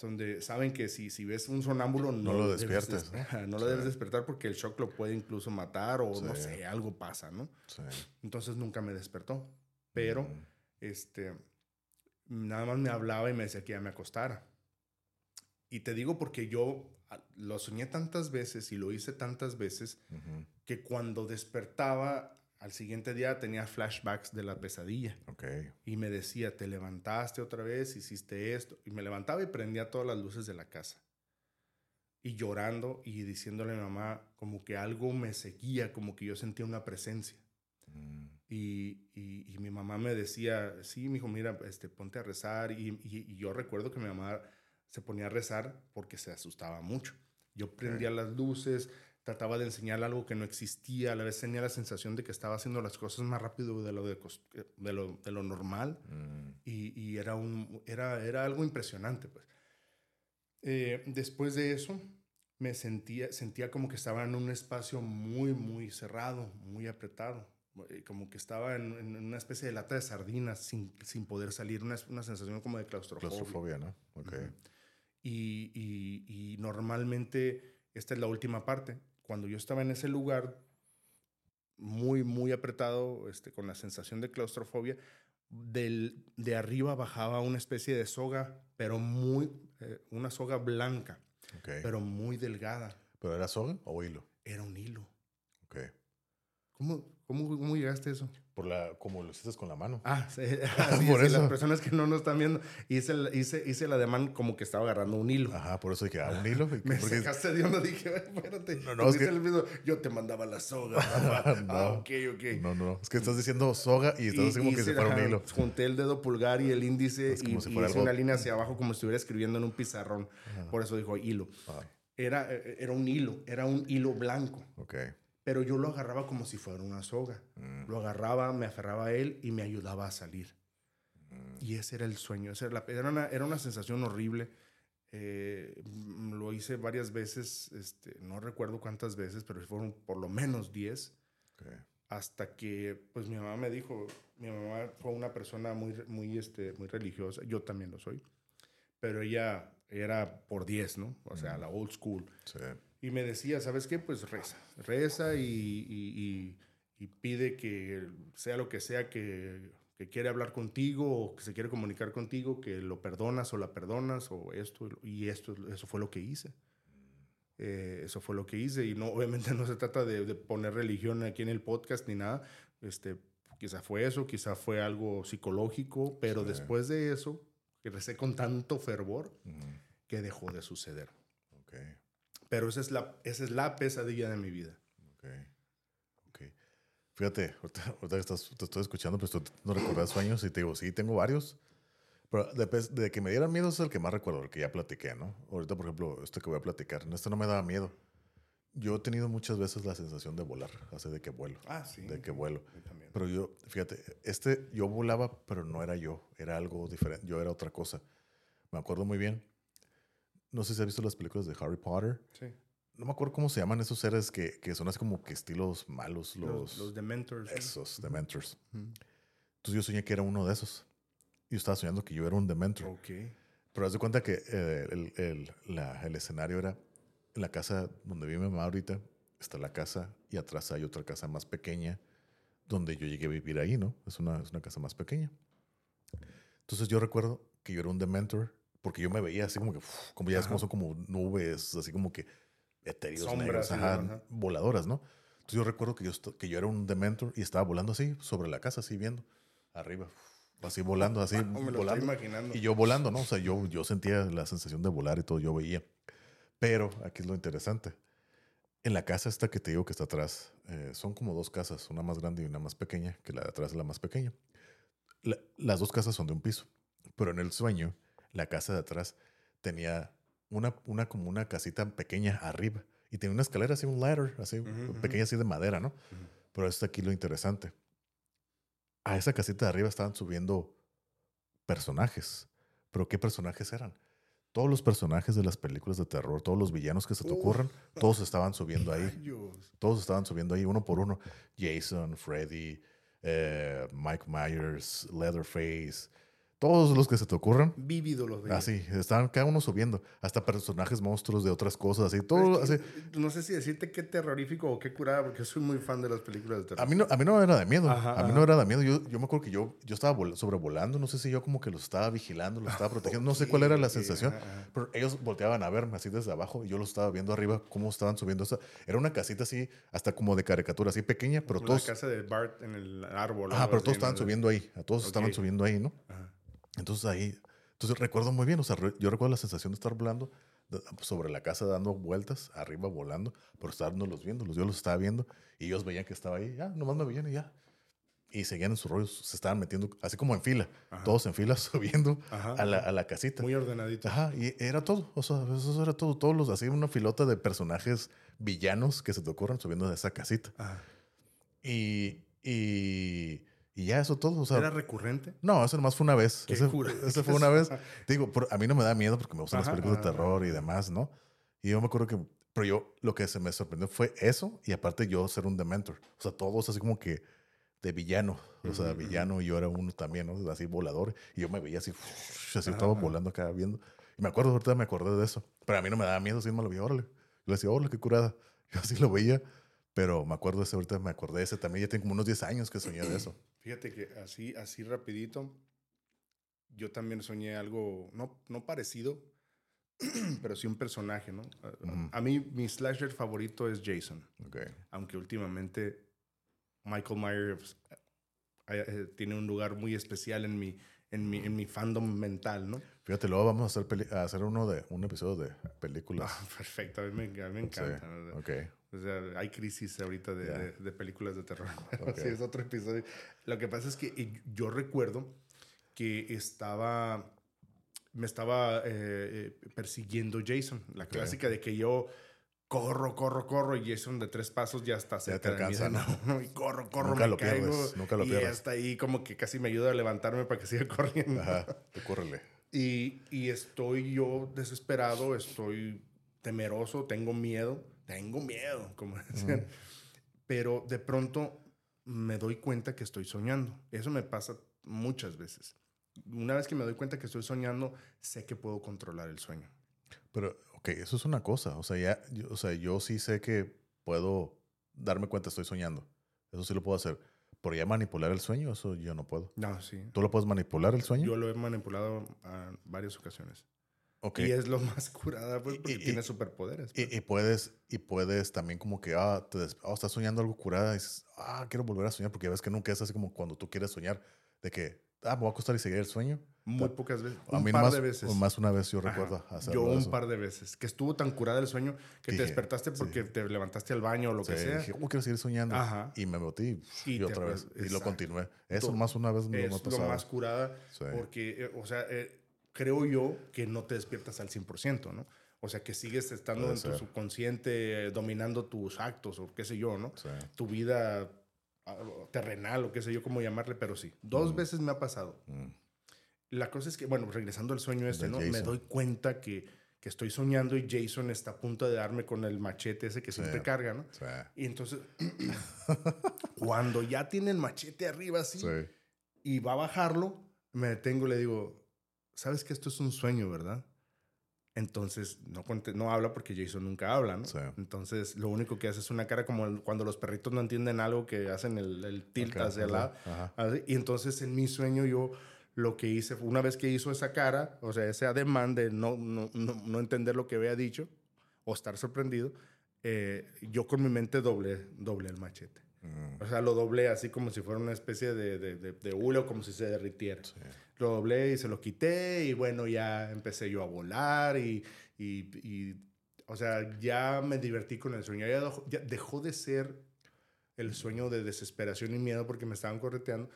donde saben que si, si ves un sonámbulo, no, lo despiertes. no lo debes despertar porque el shock lo puede incluso matar o no sé, algo pasa, ¿no? Entonces nunca me despertó. Pero, mm. este, nada más me hablaba y me decía que ya me acostara. Y te digo porque yo lo soñé tantas veces y lo hice tantas veces que cuando despertaba al siguiente día tenía flashbacks de la pesadilla. Ok. Y me decía, te levantaste otra vez, hiciste esto. Y me levantaba y prendía todas las luces de la casa. Y llorando y diciéndole a mi mamá como que algo me seguía, como que yo sentía una presencia. Mm, Y, y- y mi mamá me decía, sí, mi hijo, mira, este, ponte a rezar. Y, y- y yo recuerdo que mi mamá se ponía a rezar porque se asustaba mucho. Yo prendía las luces, trataba de enseñarle algo que no existía, a la vez tenía la sensación de que estaba haciendo las cosas más rápido de lo, de, de lo, de lo normal mm, y, y era, un, era, era algo impresionante. Pues. Eh, después de eso, me sentía, sentía como que estaba en un espacio muy, muy cerrado, muy apretado. eh, Como que estaba en, en una especie de lata de sardinas sin, sin poder salir, una, una sensación como de claustrofobia. Claustrofobia, ¿no? Ok. Y, y- y normalmente, esta es la última parte, cuando yo estaba en ese lugar muy, muy apretado, este, con la sensación de claustrofobia, del, de arriba bajaba una especie de soga, pero muy, eh, una soga blanca, pero muy delgada. ¿Pero era soga o hilo? Era un hilo. Ok. ¿Cómo, cómo, cómo llegaste a eso? Por la, como lo hiciste con la mano. Ah, sí, Por eso. las personas que no nos están viendo, hice, hice, hice el ademán como que estaba agarrando un hilo. Ajá, por eso dije, ah, un hilo. Me Porque- sacaste de onda, dije, "Ay, espérate. No, no, es que- el video, Yo te mandaba la soga. No. Ah, ok, ok. No, no, es que estás diciendo soga y estás así como que hice, si fuera un ajá, hilo. Junté el dedo pulgar y el índice y, si y hice algo- una línea hacia abajo como si estuviera escribiendo en un pizarrón. Por eso dijo hilo. Ah, Era, eh, era un hilo, era un hilo blanco. ok. Pero yo lo agarraba como si fuera una soga. Mm, Lo agarraba, me aferraba a él y me ayudaba a salir. mm, Y ese era el sueño. esa era, la- era, una, era una sensación horrible. Eh, mm, lo hice varias veces, este, no recuerdo cuántas veces, pero fueron por lo menos 10. ok. Hasta que, pues mi mamá me dijo, mi mamá fue una persona muy, muy, este, muy religiosa, yo también lo soy, pero ella era por 10, ¿no? O sea, la old school. Sí. Y me decía, ¿sabes qué? Pues reza, reza y, y- y- y pide que sea lo que sea que, que quiere hablar contigo o que se quiere comunicar contigo, que lo perdonas o la perdonas o esto. Y esto, eso fue lo que hice. Eh, eso fue lo que hice. Y no, obviamente no se trata de, de poner religión aquí en el podcast ni nada. Este, quizá fue eso, quizá fue algo psicológico, pero Sí. después de eso, recé con tanto fervor que dejó de suceder. ok. Pero esa es la, esa es la pesadilla de mi vida. Ok. Ok. Fíjate, ahorita, ahorita que estás, te estoy escuchando, pues tú no recuerdas sueños y te digo, sí, tengo varios. Pero de, de que me dieran miedo es el que más recuerdo, el que ya platiqué, ¿no? Ahorita, por ejemplo, este que voy a platicar, este no me daba miedo. Yo he tenido muchas veces la sensación de volar, hace de que vuelo, Ah, sí. de que vuelo. Yo. Pero yo, fíjate, este, yo volaba, pero no era yo, era algo diferente, yo era otra cosa. Me acuerdo muy bien. No sé si has visto las películas de Harry Potter. Sí. No me acuerdo cómo se llaman esos seres que, que son así como que estilos malos, los, Los, los Dementors. esos Dementors. Entonces yo soñé que era uno de esos. Yo estaba soñando que yo era un Dementor. Ok. Pero haz de cuenta que eh, el, el- la- el escenario era en la casa donde vive mi mamá ahorita. Está la casa y atrás hay otra casa más pequeña donde yo llegué a vivir ahí, ¿no? Es una, es una casa más pequeña. Entonces yo recuerdo que yo era un Dementor porque yo me veía así como que, uf, como ya es como son como nubes, así como que etéreos Sombras, negros, ajá, ajá. voladoras, ¿no? Entonces yo recuerdo que yo, que yo era un Dementor y estaba volando así sobre la casa, así viendo arriba, uf, así volando, así Ah, me lo estoy volando. imaginando. Y yo volando, ¿no? O sea, yo, yo sentía la sensación de volar y todo, yo veía. Pero aquí es lo interesante. En la casa esta que te digo que está atrás, eh, son como dos casas, una más grande y una más pequeña, que la de atrás es la más pequeña. La- las dos casas son de un piso, pero en el sueño, la casa de atrás tenía una, una como una casita pequeña arriba y tenía una escalera así, un ladder, así, pequeña así de madera, ¿no? Pero esto aquí lo interesante. A esa casita de arriba estaban subiendo personajes. ¿Pero qué personajes eran? Todos los personajes de las películas de terror, todos los villanos que se te ocurran, todos estaban subiendo ahí. Todos estaban subiendo ahí uno por uno. Jason, Freddy, eh, Mike Myers, Leatherface. Todos los que se te ocurran. Vívido los veía. Así, estaban cada uno subiendo. Hasta personajes monstruos de otras cosas, así. Todo, así. No sé si decirte qué terrorífico o qué curada, porque soy muy fan de las películas de terror. A mí, no, a mí no era de miedo. Ajá, a mí ajá. no era de miedo. Yo, yo me acuerdo que yo, yo estaba vol- sobrevolando. No sé si yo como que los estaba vigilando, los estaba protegiendo. No sé cuál era la sensación. ajá. Pero ellos volteaban a verme así desde abajo y yo los estaba viendo arriba, cómo estaban subiendo. esa- Era una casita así, hasta como de caricatura, así pequeña, pero Como todos. La casa de Bart en el árbol. Algo pero todos estaban subiendo ahí. A todos estaban subiendo ahí, ¿no? Ajá. Entonces ahí, entonces recuerdo muy bien, o sea, yo recuerdo la sensación de estar volando sobre la casa dando vueltas, arriba volando, pero estarnos viendo, los yo los estaba viendo y ellos veían que estaba ahí, ya, nomás me veían y ya. Y seguían en sus rollos, se estaban metiendo, así como en fila, Ajá. todos en fila subiendo Ajá, a la, a la casita. Muy ordenadito. Ajá, y era todo, o sea, eso era todo, todos los, así una filota de personajes villanos que se te ocurran subiendo de esa casita. Ajá. Y, y, y ya eso todo, o sea, ¿Era recurrente? no, eso nomás fue una vez. Ese, ese fue una vez. Te digo, por- a mí no me da miedo porque me gustan Ajá, las películas de ajá, terror y ajá. demás, ¿no? Y yo me acuerdo que, pero yo lo que se me sorprendió fue eso y aparte yo ser un Dementor. O sea, todos así como que de villano. O sea, villano y yo era uno también, ¿no? Así volador. Y yo me veía así, así estaba volando acá viendo. Y me acuerdo, ahorita me acordé de eso. Pero a mí no me daba miedo, así me lo veía, órale. Yo le decía, órale, qué curada. Yo así lo veía. Pero me acuerdo de ese, ahorita me acordé de ese también. Ya tengo como unos 10 años que soñé de eso. Fíjate que así, así rapidito, yo también soñé algo, no, no parecido, pero sí un personaje, ¿no? A- a- mí, mi slasher favorito es Jason, Ok. aunque últimamente Michael Myers eh, eh, tiene un lugar muy especial en mi, en mi, en mi fandom mental, ¿no? Fíjate, luego vamos a hacer, a hacer uno de un episodio de películas. Ah, perfecto, a mí me, a mí me Sí, encanta. ¿no? ok. O sea, hay crisis ahorita de, Ya. de- de películas de terror. Sí, es otro episodio. Lo que pasa es que yo recuerdo que estaba, me estaba eh, eh, persiguiendo Jason. La clásica de que yo corro, corro, corro y Jason de tres pasos ya está Ya te cerca de mí. alcanza, ¿no? Y corro, corro, Nunca me lo caigo. pierdes, nunca lo y pierdes. hasta ahí como que casi me ayuda a levantarme para que siga corriendo. Ajá, tú córrele. Y, y estoy yo desesperado, estoy temeroso, tengo miedo, tengo miedo, como decían. Pero de pronto me doy cuenta que estoy soñando. Eso me pasa muchas veces. Una vez que me doy cuenta que estoy soñando, sé que puedo controlar el sueño. Pero, ok, eso es una cosa. O sea, ya, yo, o sea, yo sí sé que puedo darme cuenta estoy soñando. Eso sí lo puedo hacer. Pero ya manipular el sueño, eso yo no puedo. No, sí. ¿Tú lo puedes manipular el sueño? Yo lo he manipulado a varias ocasiones. Ok. Y es lo más curada, pues, Y- porque y- tiene superpoderes. pues. Y, y puedes, y puedes también como que, ah, te ah, estás soñando algo curada y dices, ah, quiero volver a soñar porque ya ves que nunca es así como cuando tú quieres soñar, de que, ah, me voy a acostar y seguir el sueño. Muy pocas veces. A Un mí par más, de veces. más una vez yo recuerdo. Yo un eso. par de veces. Que estuvo tan curada el sueño que Dije, te despertaste porque te levantaste al baño o lo Sí, que sea. dije, oh, quiero seguir soñando. Ajá. Y me metí y, Y otra vez. Y lo exacto. continué. Eso To- más una vez me, ha es lo más curada Sí. porque, eh, o sea, eh, creo yo que no te despiertas al 100%, ¿no? O sea, que sigues estando Puede en tu ser. subconsciente, eh, dominando tus actos o qué sé yo, ¿no? Sí. Tu vida ah, terrenal o qué sé yo cómo llamarle, pero sí. Dos veces me ha pasado. Mm. La cosa es que, bueno, regresando al sueño este, De ¿no? Me Jason. doy cuenta que, que estoy soñando y Jason está a punto de darme con el machete ese que Sí. siempre carga, ¿no? Sí. Y entonces, cuando ya tiene el machete arriba así Sí. y va a bajarlo, me detengo y le digo, sabes que esto es un sueño, ¿verdad? Entonces, no, no habla porque Jason nunca habla, ¿no? Sí. Entonces, lo único que hace es una cara como el- cuando los perritos no entienden algo que hacen el, el tilt Acá, hacia el ajá, lado. ajá. Así, Y entonces en mi sueño yo lo que hice, una vez que hizo esa cara, o sea, ese ademán de no, no, no, no entender lo que había dicho o estar sorprendido, eh, yo con mi mente doblé, doblé el machete. Mm. O sea, lo doblé así como si fuera una especie de, de, de, de hule o como si se derritiera. Sí. Lo doblé y se lo quité y bueno, ya empecé yo a volar y, y, y, o sea, ya me divertí con el sueño. Ya dejó, ya dejó de ser el sueño de desesperación y miedo porque me estaban correteando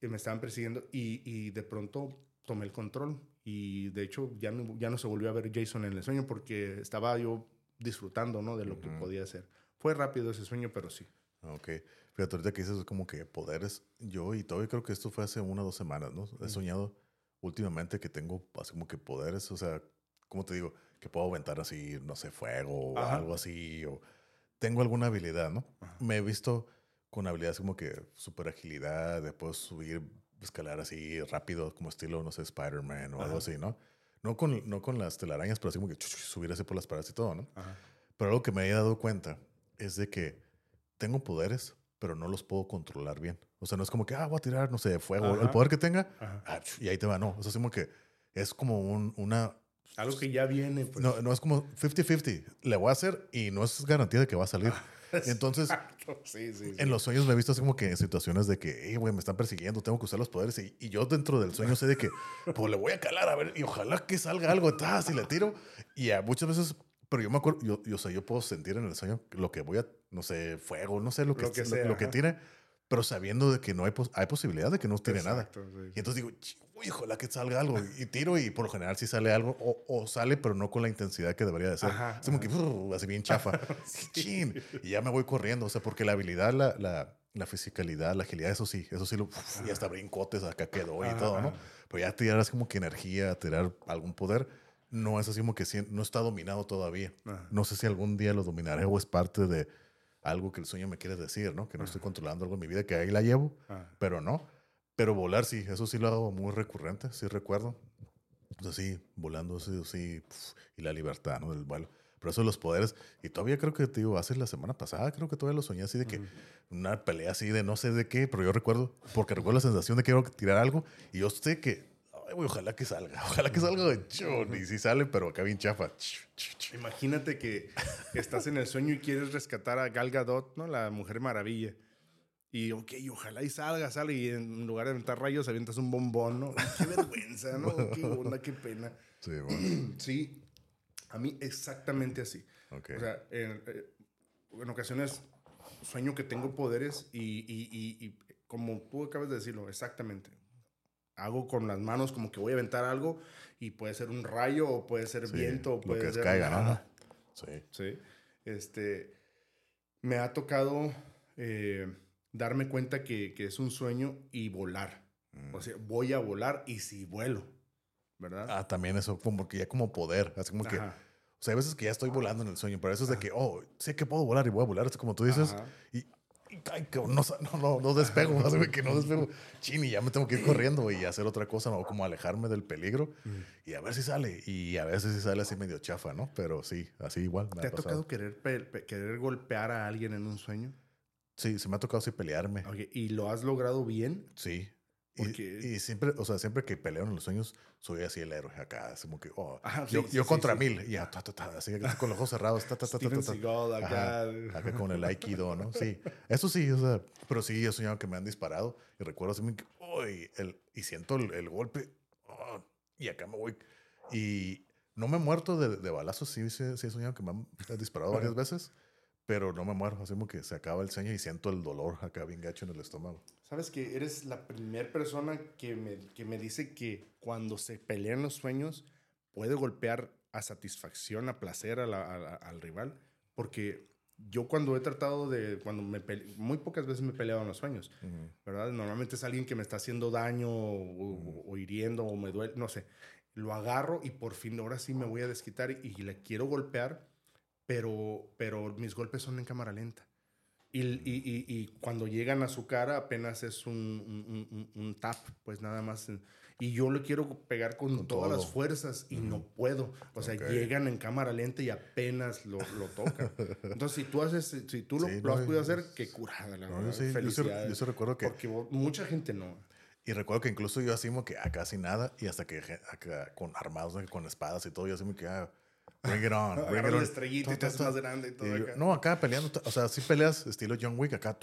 y me estaban persiguiendo y, y de pronto tomé el control y de hecho ya no, ya no se volvió a ver Jason en el sueño porque estaba yo disfrutando, ¿no? De lo que Ujú. podía hacer. Fue rápido ese sueño, pero sí. Ok. Fíjate, ahorita que dices como que poderes, yo y todavía creo que esto fue hace una o dos semanas, ¿no? He Mm. soñado últimamente que tengo así como que poderes, o sea, ¿cómo te digo? Que puedo aventar así, no sé, fuego o Ajá. algo así, o tengo alguna habilidad, ¿no? Ajá. Me he visto con habilidades como que super agilidad, de puedo subir escalar así rápido, como estilo, no sé, Spider-Man o algo así, ¿no? No con, no con las telarañas, pero así como que subir así por las paredes y todo, ¿no? Pero algo que me he dado cuenta es de que tengo poderes, pero no los puedo controlar bien. O sea, no es como que, ah, voy a tirar, no sé, fuego. El poder que tenga, ah, y ahí te va, no. O sea, es como que es como un, una... Algo que ya viene. Pues. No, no es como 50-50. Le voy a hacer y no es garantía de que va a salir. Entonces, en los sueños me he visto así como que en situaciones de que, güey, me están persiguiendo, tengo que usar los poderes. Y, yo dentro del sueño sé de que, pues le voy a calar a ver, y ojalá que salga algo atrás y le tiro. Y muchas veces, pero yo me acuerdo, yo, yo, yo puedo sentir en el sueño lo que voy a, no sé, fuego, no sé, lo que, lo que, lo, que tire pero sabiendo de que no hay, hay posibilidad de que no tire nada. Y entonces digo, ojalá que salga algo. Y tiro y por lo general sí sale algo o, o sale, pero no con la intensidad que debería de ser. es como que así bien chafa. Y ya me voy corriendo, o sea, porque la habilidad, la, la, la fisicalidad, la agilidad, eso sí, eso sí, lo, y hasta brincotes acá quedó y todo, ¿no? Pero ya tirar así como que energía, tirar algún poder, no es así como que no está dominado todavía. No sé si algún día lo dominaré o es parte de algo que el sueño me quiere decir, ¿no? Que no estoy controlando algo en mi vida, que ahí la llevo, pero no. Pero volar sí, eso sí lo hago muy recurrente, sí recuerdo. O sea, sí, volando, sí, sí, y la libertad, ¿no? Del vuelo. Pero eso los poderes, y todavía creo que, te digo, hace la semana pasada, creo que todavía lo soñé así de que una pelea así de no sé de qué, pero yo recuerdo, porque recuerdo la sensación de que quiero tirar algo, y yo sé que ojalá que salga, ojalá que salga de chon. Y si sale, pero acá bien chafa. Imagínate que estás en el sueño y quieres rescatar a Gal Gadot, ¿no? La Mujer Maravilla. Y, ok, ojalá y salga, sale. Y en lugar de aventar rayos, avientas un bombón, ¿no? Qué vergüenza, ¿no? Qué onda, qué pena. Sí, bueno. sí, a mí exactamente así. O sea, en, eh, en, ocasiones sueño que tengo poderes y, y, y, y como tú acabas de decirlo, exactamente hago con las manos como que voy a aventar algo y puede ser un rayo o puede ser viento o puede que ser caiga, ¿no? Sí. Sí. Este, me ha tocado eh, darme cuenta que, que, es un sueño y volar. O mm. sea, voy a volar y si vuelo, ¿verdad? Ah, también eso como que ya como poder, así como que... O sea, hay veces que ya estoy volando en el sueño, pero eso es de que, oh, sé que puedo volar y voy a volar, es como tú dices, y ay, no, no, no, despego, que no despego. Chini, ya me tengo que ir corriendo y hacer otra cosa, ¿no? Como alejarme del peligro y a ver si sale. Y a veces sí sale así medio chafa, ¿no? Pero sí, así igual. ¿Te ha, tocado querer, querer golpear a alguien en un sueño? Sí, se me ha tocado así pelearme. ¿Y lo has logrado bien? Sí. Y, siempre, o sea, siempre que peleo en los sueños, soy así el héroe acá, así como que, oh, yo, yo contra mil, y ya, así que con los ojos cerrados, ta, ta, ta, ta, acá. acá con el Aikido, ¿no? Sí, eso sí, o sea, pero sí, he soñado que me han disparado y recuerdo así, oh, y, el, y siento el, golpe, oh, y acá me voy, y no me he muerto de, de balazos, sí, sí, sí, he soñado que me han disparado varias veces, pero no me muero, así como que se acaba el sueño y siento el dolor acá bien gacho en el estómago. Sabes que eres la primera persona que me, que me dice que cuando se pelean los sueños puede golpear a satisfacción, a placer al rival, porque yo cuando he tratado de, cuando me muy pocas veces me he peleado en los sueños, ¿verdad? Normalmente es alguien que me está haciendo daño o, hiriendo o me duele, no sé. Lo agarro y por fin ahora sí me voy a desquitar y, y le quiero golpear pero, pero mis golpes son en cámara lenta. Y, y, y, cuando llegan a su cara apenas es un, un, un, tap, pues nada más. Y yo le quiero pegar con, todas las fuerzas y no puedo. O sea, llegan en cámara lenta y apenas lo, lo tocan. Entonces, si tú haces, si tú lo, lo, has podido hacer, qué curada, la verdad. Sí, yo, yo, recuerdo que... Porque mucha gente no. Y recuerdo que incluso yo así que a casi nada y hasta que acá, con armados, con espadas y todo, yo así me quedaba Bring it on. Bring it on. estrellita y te más grande y todo acá. No, acá peleando. O sea, sí peleas estilo John Wick, acá,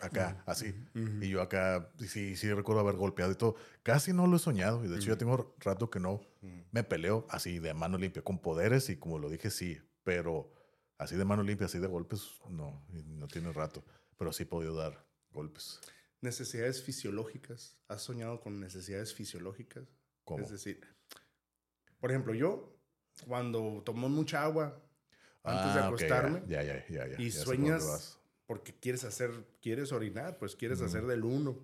acá, así. Y yo acá, sí, sí recuerdo haber golpeado y todo. Casi no lo he soñado. Y de hecho, ya tengo rato que no me peleo así de mano limpia, con poderes. Y como lo dije, sí. Pero así de mano limpia, así de golpes, no. No tiene rato. Pero sí he podido dar golpes. Necesidades fisiológicas. ¿Has soñado con necesidades fisiológicas? ¿Cómo? Es decir, por ejemplo, yo cuando tomo mucha agua antes de ah, acostarme y sueñas porque quieres hacer, quieres orinar, pues quieres hacer del uno.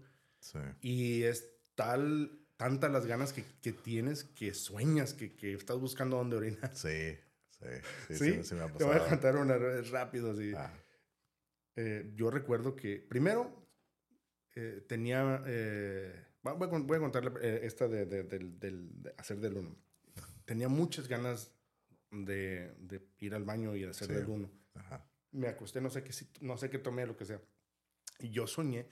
Y es tal, tantas las ganas que, que tienes que sueñas que, que, estás buscando dónde orinar. Sí, sí, sí. sí, me ha Te voy a contar una rápido. Así. Ah. Eh, yo recuerdo que primero eh, tenía, eh, Voy a, con- voy a contarle esta de, de- de hacer del uno. Tenía muchas ganas de, de ir al baño y hacer Sí. del uno. Ajá. Me acosté, no sé qué, no sé qué tomé, lo que sea. Y yo soñé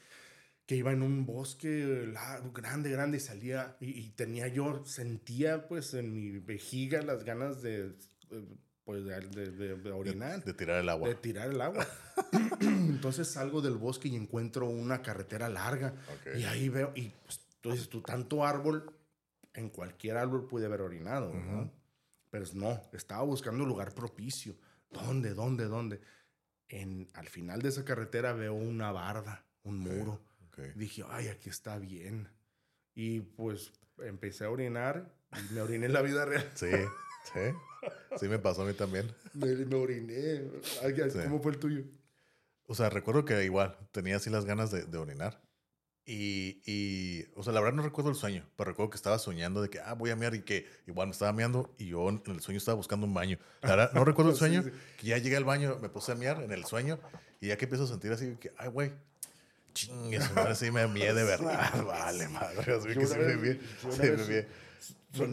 que iba en un bosque la- grande, grande y salía y, y tenía yo, sentía pues en mi vejiga las ganas de, eh, pues, de, de- de- de orinar De tirar el agua. de tirar el agua. Entonces salgo del bosque y encuentro una carretera larga. Ok. Y ahí veo, y pues, dices, tú, tanto árbol, en cualquier árbol pude haber orinado, ¿no? Ujú. Pero no, estaba buscando un lugar propicio. ¿Dónde, dónde, dónde? En, al final de esa carretera veo una barda, un muro. Ok. Dije, ay, aquí está bien. Y pues empecé a orinar y me oriné en la vida real. Sí, sí. Sí me pasó a mí también. Me, me oriné. Ay, Sí. ¿Cómo fue el tuyo? O sea, recuerdo que igual tenía así las ganas de, de orinar. Y, y, o sea, la verdad no recuerdo el sueño, pero recuerdo que estaba soñando de que, ah, voy a mear y que igual me estaba meando y yo en el sueño estaba buscando un baño. La verdad, no recuerdo el Sí, sueño, sí. que ya llegué al baño, me puse a mear en el sueño y ya que empiezo a sentir así que, ay, güey, chingue, madre sí me mié de verdad, vale, madre, así que sí me mié, sí me mié.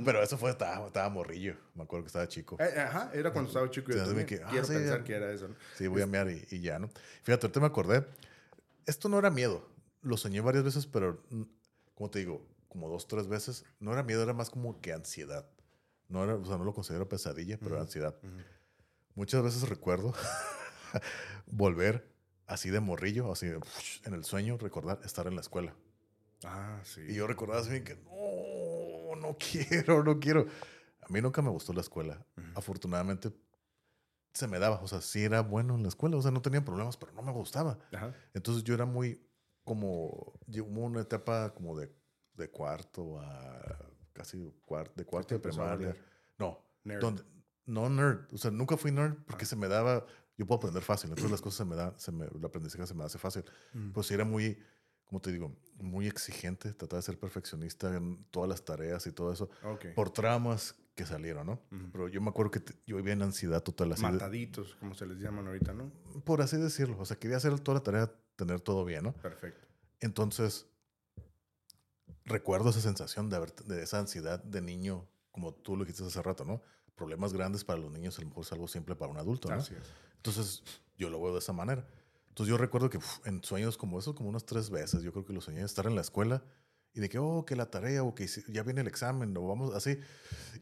Pero eso fue, estaba, estaba morrillo, me acuerdo que estaba chico. Eh, ajá, era cuando estaba chico. Sí, Yo también. que, ah, Quiero sí, pensar ya. que era eso. ¿no? Sí, voy a mear y, y ya, ¿no? Fíjate, ahorita me acordé. Esto no era miedo. Lo soñé varias veces, pero, mm, como te digo, como dos, tres veces. No era miedo, era más como que ansiedad. No era, o sea, no lo considero pesadilla, pero era ansiedad. Muchas veces recuerdo volver así de morrillo, así de, en el sueño, recordar estar en la escuela. Ah, sí. Y yo recordaba así que, no, no quiero, no quiero. A mí nunca me gustó la escuela. Afortunadamente, se me daba. O sea, sí era bueno en la escuela. O sea, no tenía problemas, pero no me gustaba. Entonces yo era muy como, llegó una etapa como de, de cuarto a casi cuarto, de cuarto de primaria. No, Nerd. donde- no nerd. O sea, nunca fui nerd porque se me daba, yo puedo aprender fácil. Entonces las cosas se me dan, se me, el aprendizaje se me hace fácil. Mm. Pues sí era muy, como te digo, muy exigente. Trataba de ser perfeccionista en todas las tareas y todo eso. Ok. Por tramas que salieron, ¿no? Ujú. Pero yo me acuerdo que te- yo vivía en ansiedad total. Así de- Mataditos, como se les llaman ahorita, ¿no? por así decirlo. O sea, quería hacer toda la tarea, tener todo bien, ¿no? Perfecto. Entonces, recuerdo esa sensación de, haber, de esa ansiedad de niño, como tú lo dijiste hace rato, ¿no? Problemas grandes para los niños, a lo mejor es algo simple para un adulto, ¿no? Así. Entonces, yo lo veo de esa manera. Entonces, yo recuerdo que en sueños como esos, como unas tres veces, yo creo que lo soñé, estar en la escuela y de que, oh, que la tarea o que ya viene el examen, o vamos así.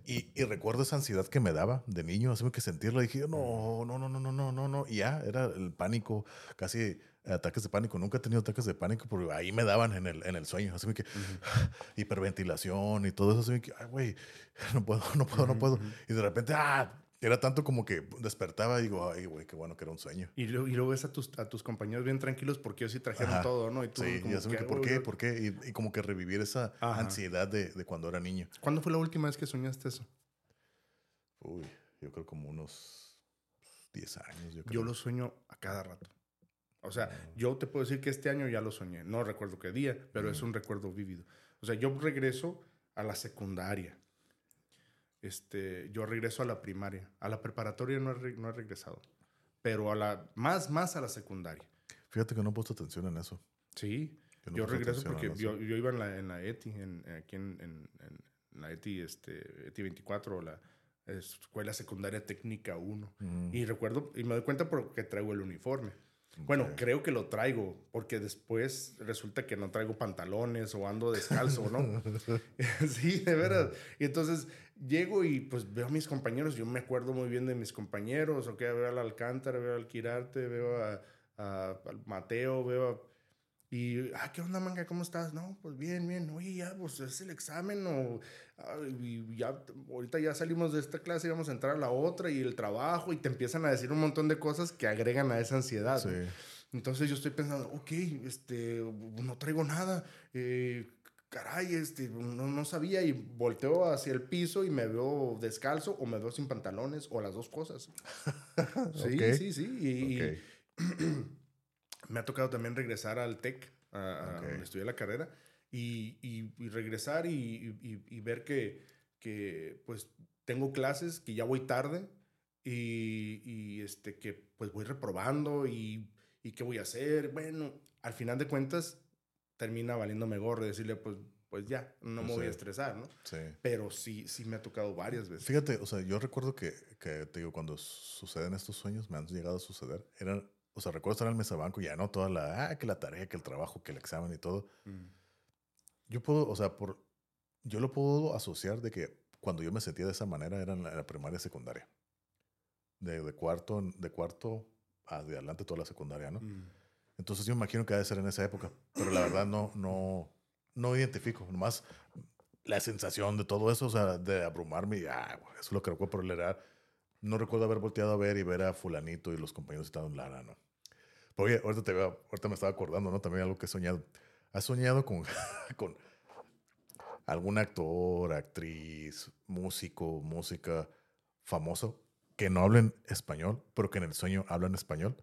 Y, recuerdo esa ansiedad que me daba de niño, así que sentirla, dije, no, no, no, no, no, no, no, y ya era el pánico, casi ataques de pánico. Nunca he tenido ataques de pánico, pero ahí me daban en el, en el sueño. Así que hiperventilación y todo eso. Así que, ay, güey, no puedo, no puedo, no puedo. Y de repente, ah, era tanto como que despertaba y digo, ay, güey, qué bueno que era un sueño. Y luego, y luego ves a tus, a tus compañeros bien tranquilos porque ellos sí trajeron Ajá. todo, ¿no? Y tú Sí, como y así me que, que, ¿por "Uy, qué? uy". ¿Por qué? Y, y como que revivir esa Ajá. ansiedad de, de cuando era niño. ¿Cuándo fue la última vez que soñaste eso? Uy, yo creo como unos 10 años. Yo, creo. Yo lo sueño a cada rato. O sea, yo te puedo decir que este año ya lo soñé. No recuerdo qué día, pero es un recuerdo vívido. O sea, yo regreso a la secundaria. Este, yo regreso a la primaria. A la preparatoria no he, re- no he regresado. Pero a la, más, más a la secundaria. Fíjate que no he puesto atención en eso. Sí. No yo regreso porque yo, yo iba en la, en la ETI, en, aquí en, la ETI, este, ETI 24, la Escuela Secundaria Técnica 1. Mm, Y recuerdo, y me doy cuenta porque traigo el uniforme. Bueno, creo que lo traigo, porque después resulta que no traigo pantalones o ando descalzo, ¿no? sí, de veras. Y entonces llego y pues veo a mis compañeros, yo me acuerdo muy bien de mis compañeros, ok, veo al Alcántara, veo al Quirarte, veo a, Mateo, veo a... Y, ah, ¿qué onda, manga? ¿Cómo estás? No, pues bien, bien. Oye, ya, pues es el examen o... ah, y ya, ahorita ya salimos de esta clase y vamos a entrar a la otra y el trabajo y te empiezan a decir un montón de cosas que agregan a esa ansiedad. Sí. ¿no? Entonces yo estoy pensando, ok, este, no traigo nada, eh, caray, este, no, no sabía y volteo hacia el piso y me veo descalzo o me veo sin pantalones o las dos cosas. sí, Ok. sí, sí. Y, y Ok. me ha tocado también regresar al TEC, a, a Ok. donde estudié la carrera, y, y- y regresar y, y- ver que, que, pues, tengo clases, que ya voy tarde y, y, este, que, pues, voy reprobando y, y qué voy a hacer. Bueno, al final de cuentas, termina valiéndome gorro decirle, pues, pues ya, no me Pues voy a sí. estresar, ¿no? Sí. Pero sí, sí me ha tocado varias veces. Fíjate, o sea, yo recuerdo que, que te digo, cuando suceden estos sueños, me han llegado a suceder, eran, o sea, recuerdo estar en el mesabanco y ya no toda la, ah, que la tarea, que el trabajo, que el examen y todo. Mm. Yo puedo, o sea, por, yo lo puedo asociar de que cuando yo me sentía de esa manera era en la, en la primaria y secundaria. De, de cuarto, de cuarto hacia adelante toda la secundaria, ¿no? Mm. Entonces yo me imagino que ha de ser en esa época, pero la verdad no, no, no identifico, nomás la sensación de todo eso, o sea, de abrumarme, y, ah, eso es lo que recuerdo, pero la verdad, no recuerdo haber volteado a ver y ver a fulanito y los compañeros estaban Lara, ¿no? Pero oye, ahorita, te veo, ahorita me estaba acordando, ¿no? También algo que he soñado. ¿Has soñado con, con algún actor, actriz, músico, música famoso que no hablen español, pero que en el sueño hablan español?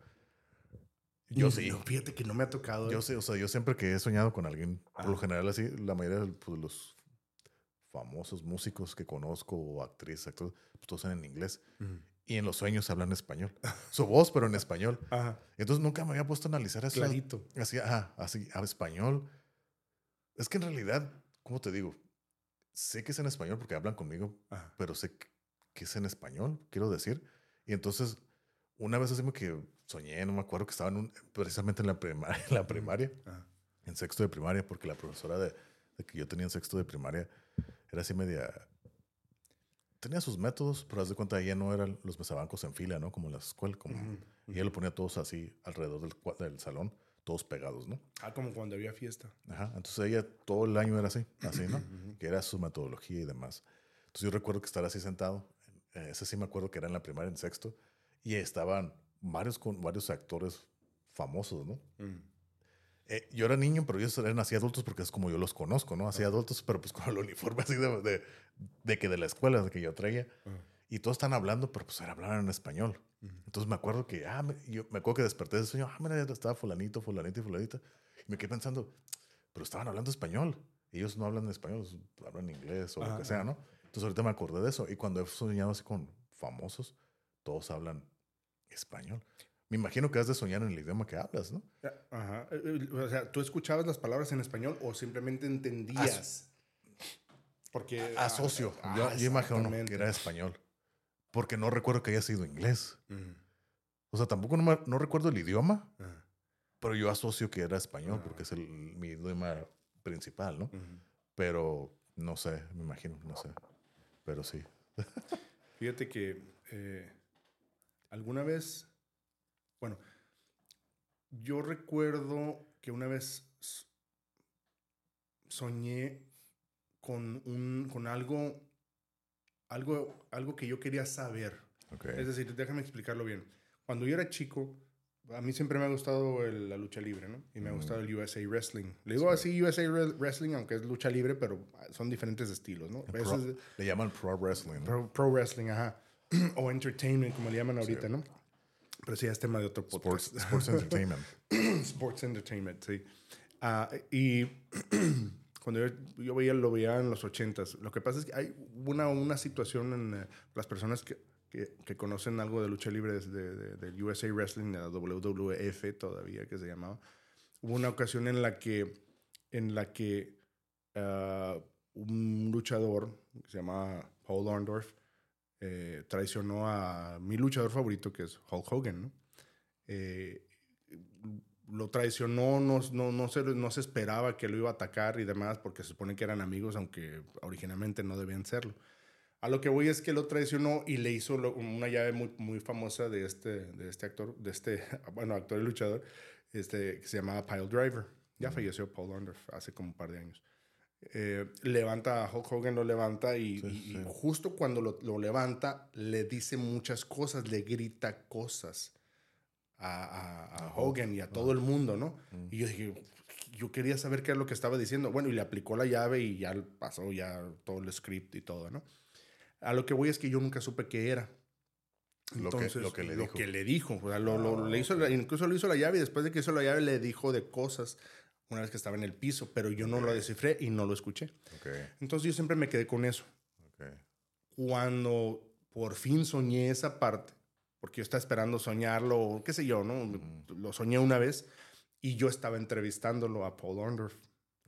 Yo Mm, sí. no, fíjate que no me ha tocado. Yo sé, o sea, yo siempre que he soñado con alguien, por lo general así, la mayoría de pues, los famosos músicos que conozco o actrices, actores, pues todos son en inglés. Mm. Y en los sueños hablan español. Su voz, pero en español. Ajá, Entonces nunca me había puesto a analizar eso. clarito. Así, ajá, así, a español. Es que en realidad, ¿cómo te digo? Sé que es en español porque hablan conmigo, Ajá. pero sé que- es en español, quiero decir. Y entonces, una vez así que soñé, no me acuerdo que estaba en un, precisamente en la, primaria, en la primaria, Ajá. en sexto de primaria, porque la profesora de, de que yo tenía en sexto de primaria era así media... Tenía sus métodos, pero haz de cuenta, ella no eran los mesabancos en fila, ¿no? Como en la escuela, como... Ujú, Y ella lo ponía todos así alrededor del, del salón, todos pegados, ¿no? Ah, como cuando había fiesta. Ajá. Entonces ella todo el año era así, así, ¿no? Ujú. que era su metodología y demás. Entonces yo recuerdo que estar así sentado, eh, ese sí me acuerdo que era en la primaria, en sexto, y estaban varios, con, varios actores famosos, ¿no? Mm. Eh, yo era niño, pero ellos eran así adultos porque es como yo los conozco, ¿no? Así adultos, pero pues con el uniforme así de, de, de que de la escuela, de que yo traía. Ajá. Y todos están hablando, pero pues hablar en español. Ujú. Entonces me acuerdo que, ah, me, yo me acuerdo que desperté de ese sueño, ah, mira, estaba fulanito, fulanito y fulanita. Y me quedé pensando, pero estaban hablando español. Ellos no hablan español, hablan inglés o lo que sea. ¿no? Entonces ahorita me acordé de eso. Y cuando he soñado así con famosos, todos hablan español. Me imagino que has de soñar en el idioma que hablas, ¿no? Ajá. Eh, eh, O sea, ¿tú escuchabas las palabras en español o simplemente entendías? Porque... ah, Asocio. ah, yo, yo imagino que era español. Porque no recuerdo que haya sido inglés. O sea, tampoco no, recuerdo el idioma, pero yo asocio que era español Ah. porque es el, mi idioma principal, ¿no? Pero no sé, me imagino, no sé. Pero sí. Fíjate que eh, alguna vez, bueno, yo recuerdo que una vez soñé con un, con algo, algo, algo que yo quería saber. Ok. Es decir, déjame explicarlo bien. Cuando yo era chico, a mí siempre me ha gustado el- la lucha libre, ¿no? Y me ha Mm. gustado el USA Wrestling. Le digo así USA Re- Wrestling, aunque es lucha libre, pero son diferentes estilos, ¿no? Pro- veces- le llaman pro wrestling. ¿no? Pro, pro wrestling, ajá. o entertainment, como le llaman ahorita, ¿no? Pero sí, es tema de otro podcast. sports entertainment. Sports entertainment, sí. Ah, y cuando yo, yo veía, lo veía en los ochentas. Lo que pasa es que hay una, una situación en eh, las personas que, que, que conocen algo de lucha libre de, de- USA Wrestling, de la WWF todavía, que se llamaba. Hubo una ocasión en la que, en la que ah, un luchador que se llamaba Paul Orndorff eh, traicionó a mi luchador favorito, que es Hulk Hogan, ¿no? Eh, lo traicionó, no, no, no, se, no se esperaba que lo iba a atacar y demás, porque se supone que eran amigos, aunque originalmente no debían serlo. A lo que voy es que lo traicionó y le hizo lo- una llave muy, muy famosa de este, de este actor, de este, bueno, actor y luchador, este, que se llamaba Pile Driver. Ya falleció Paul Orndorff hace como un par de años. Eh, levanta a Hulk Hogan, lo levanta y, Sí, y- y sí. justo cuando lo, lo levanta, le dice muchas cosas, le grita cosas a, a- a Hogan y a todo el mundo, ¿no? Mm. Y yo dije, yo quería saber qué era lo que estaba diciendo. Bueno, y le aplicó la llave y ya pasó ya todo el script y todo, ¿no? A lo que voy es que yo nunca supe qué era. Lo que- lo que le dijo. le dijo. O sea, lo- lo- Ah, le hizo, incluso le hizo la llave y después de que hizo la llave le dijo de cosas una vez que estaba en el piso, pero yo no lo descifré y no lo escuché. Ok, Entonces yo siempre me quedé con eso. ok. Cuando por fin soñé esa parte, porque yo estaba esperando soñarlo, qué sé yo, ¿no? Lo soñé una vez y yo estaba entrevistándolo a Paul Orndorff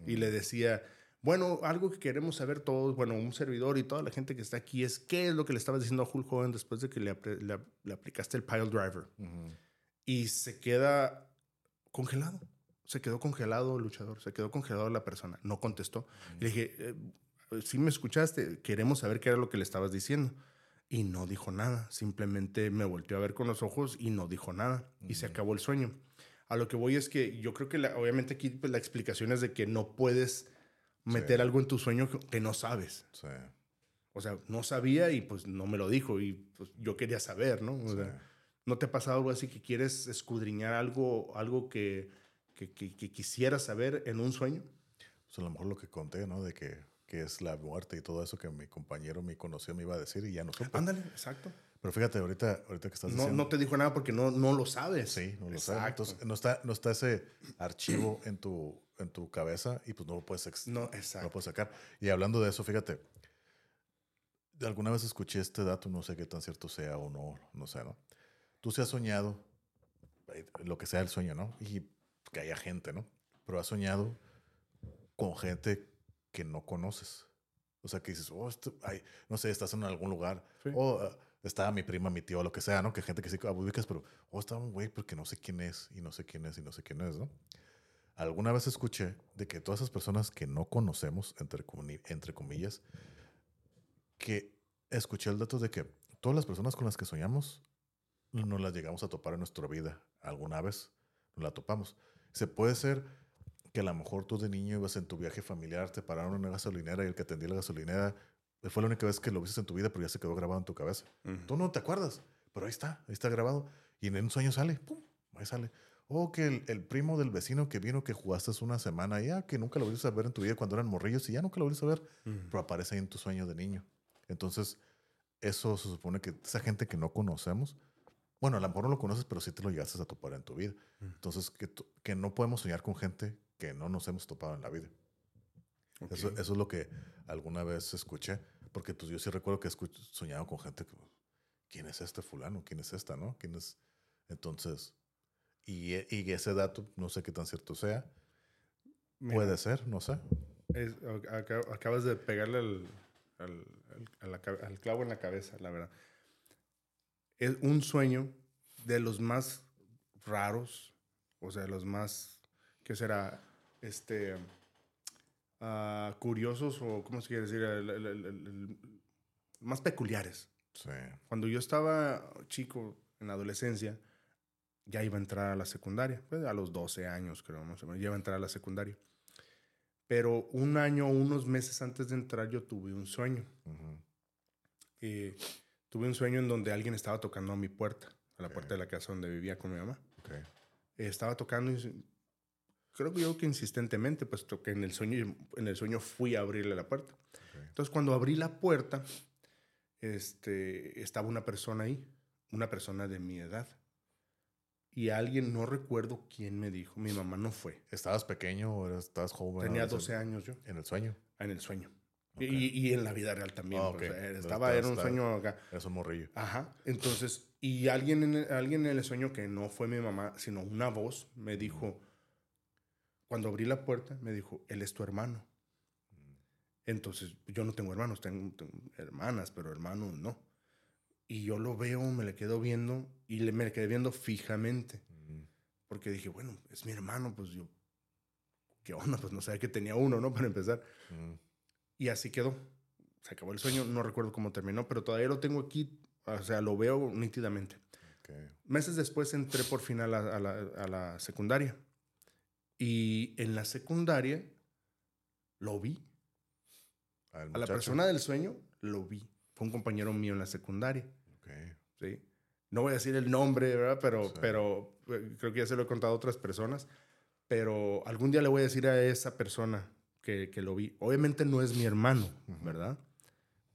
y le decía, bueno, algo que queremos saber todos, bueno, un servidor y toda la gente que está aquí es qué es lo que le estabas diciendo a Hulk Hogan después de que le, le, aplicaste el pile driver. Y se queda congelado. Se quedó congelado el luchador, se quedó congelado la persona, no contestó. Le dije, eh, si me escuchaste, queremos saber qué era lo que le estabas diciendo. Y no dijo nada, simplemente me volteó a ver con los ojos y no dijo nada. Y se acabó el sueño. A lo que voy es que yo creo que obviamente aquí pues, la explicación es de que no puedes meter algo en tu sueño que no sabes. Sí. O sea, no sabía y pues no me lo dijo y pues yo quería saber, ¿no? O sea, ¿no te ha pasado algo así que quieres escudriñar algo, algo que, que, que, quisieras saber en un sueño? Pues a lo mejor lo que conté, ¿no? De que, que, es la muerte y todo eso que mi compañero me conoció me iba a decir y ya no supe. Ándale, exacto. Pero fíjate, ahorita, ahorita que estás diciendo... No te dijo nada porque no, no lo sabes. Sí, no lo sabes. Entonces, no está, no está ese archivo en tu, en tu cabeza y pues no lo puedes, no, lo puedes sacar. Y hablando de eso, fíjate, alguna vez escuché este dato, no sé qué tan cierto sea o no, no sé, ¿no? Tú se has soñado, eh, lo que sea el sueño, ¿no? Y que haya gente, ¿no? Pero has soñado con gente que no conoces. O sea, que dices, oh, no sé, estás en algún lugar, o uh, estaba mi prima, mi tío, lo que sea, ¿no? Que gente que sí ubicas, pero, oh, estaba un güey porque no sé quién es, y no sé quién es, y no sé quién es, ¿no? Alguna vez escuché de que todas esas personas que no conocemos, entre, entre comillas, que escuché el dato de que todas las personas con las que soñamos no las llegamos a topar en nuestra vida. Alguna vez no la topamos. Se puede ser que a lo mejor tú de niño ibas en tu viaje familiar, te pararon en una gasolinera y el que atendía la gasolinera fue la única vez que lo viste en tu vida, pero ya se quedó grabado en tu cabeza. Tú no te acuerdas, pero ahí está, ahí está grabado. Y en un sueño sale, ¡pum! Ahí sale. O que el, primo del vecino que vino que jugaste una semana ya, que nunca lo volviste a ver en tu vida cuando eran morrillos y ya nunca lo volviste a ver, pero aparece ahí en tu sueño de niño. Entonces, eso se supone que esa gente que no conocemos, bueno, a lo mejor no lo conoces, pero sí te lo llegaste a topar en tu vida. Entonces, que, que no podemos soñar con gente que no nos hemos topado en la vida. Eso, eso, es lo que alguna vez escuché, porque pues yo sí recuerdo que he soñado con gente que, ¿quién es este fulano? ¿Quién es esta? ¿No? ¿Quién es? Entonces, y, y, ese dato, no sé qué tan cierto sea. Puede ser, no sé. acabas de pegarle al, al, clavo en la cabeza, la verdad. Es un sueño de los más raros, o sea, los más, ¿qué será? Este, uh, curiosos o, ¿cómo se quiere decir? El, más peculiares. Sí. Cuando yo estaba chico, en la adolescencia, ya iba a entrar a la secundaria, pues a los 12 años creo, no sé, ya iba a entrar a la secundaria. Pero un año o unos meses antes de entrar yo tuve un sueño. Eh, tuve un sueño en donde alguien estaba tocando a mi puerta, a la puerta de la casa donde vivía con mi mamá. Estaba tocando y creo que yo que insistentemente, pues que en el sueño, en el sueño fui a abrirle la puerta. Entonces cuando abrí la puerta, este, estaba una persona ahí, una persona de mi edad y alguien, no recuerdo quién me dijo, mi mamá no fue. ¿Estabas pequeño o estabas joven? Tenía 12 años yo. ¿En el sueño? En el sueño. Y, y, en la vida real también. Ah, pues, eh, estaba, era un sueño acá. Era un morrillo. Ajá. Entonces, y alguien en, alguien en el sueño que no fue mi mamá, sino una voz, me dijo, cuando abrí la puerta, me dijo, él es tu hermano. Mm. Entonces, yo no tengo hermanos, tengo hermanas, pero hermanos no. Y yo lo veo, me le quedo viendo y le, me le quedé viendo fijamente. Porque dije, bueno, es mi hermano, pues yo, ¿qué onda? Pues no sabía que tenía uno, ¿no? Para empezar. Y así quedó. Se acabó el sueño, no recuerdo cómo terminó, pero todavía lo tengo aquí, o sea, lo veo nítidamente. Meses después entré por fin a la, a la, a la secundaria. Y en la secundaria lo vi. A la persona del sueño lo vi. Fue un compañero mío en la secundaria. ¿sí? No voy a decir el nombre, ¿verdad? Pero, pero eh, creo que ya se lo he contado a otras personas. Pero algún día le voy a decir a esa persona que, que lo vi. Obviamente no es mi hermano, ¿verdad?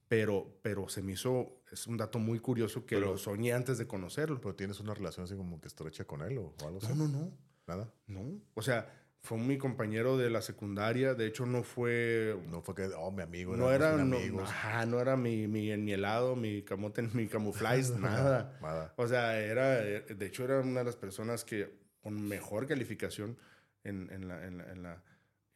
Pero, pero se me hizo, es un dato muy curioso que lo soñé antes de conocerlo. ¿Pero tienes una relación así como que estrecha con él o, algo así? No, no, no. ¿Nada? No. O sea, fue mi compañero de la secundaria. De hecho, no fue. No fue que, oh, mi amigo. No era, no, ajá, no era mi, mi, mi helado, mi camote, mi camuflaje, nada. nada. O sea, era. De hecho, era una de las personas que con mejor calificación en, en, la, en, la, en,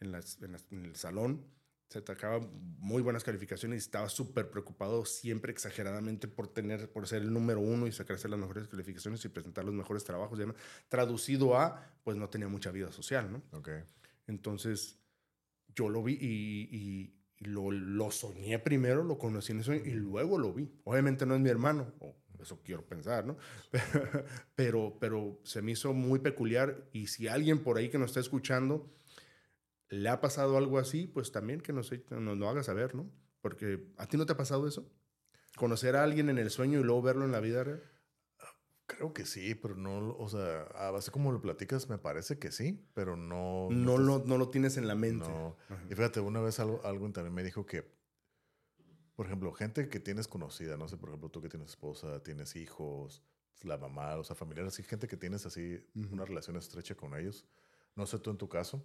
las- en las- en el salón, se sacaba muy buenas calificaciones y estaba súper preocupado siempre exageradamente por tener, por ser el número uno y sacarse las mejores calificaciones y presentar los mejores trabajos y demás. Traducido a, pues no tenía mucha vida social, ¿no? Ok. Entonces, yo lo vi y, y- y lo, lo soñé primero, lo conocí en sueño y luego lo vi. Obviamente no es mi hermano, o eso quiero pensar, ¿no? Pero, pero se me hizo muy peculiar y si alguien por ahí que nos está escuchando le ha pasado algo así, pues también que nos, nos lo haga saber, ¿no? Porque a ti no te ha pasado eso. Conocer a alguien en el sueño y luego verlo en la vida real. Creo que sí, pero no, o sea, a base como lo platicas, me parece que sí, pero no. No, lo, no lo tienes en la mente. No. Y fíjate, una vez algo, alguien también me dijo que, por ejemplo, gente que tienes conocida, no sé, por ejemplo, tú que tienes esposa, tienes hijos, la mamá, o sea, familiares, y gente que tienes así una relación estrecha con ellos. No sé tú en tu caso,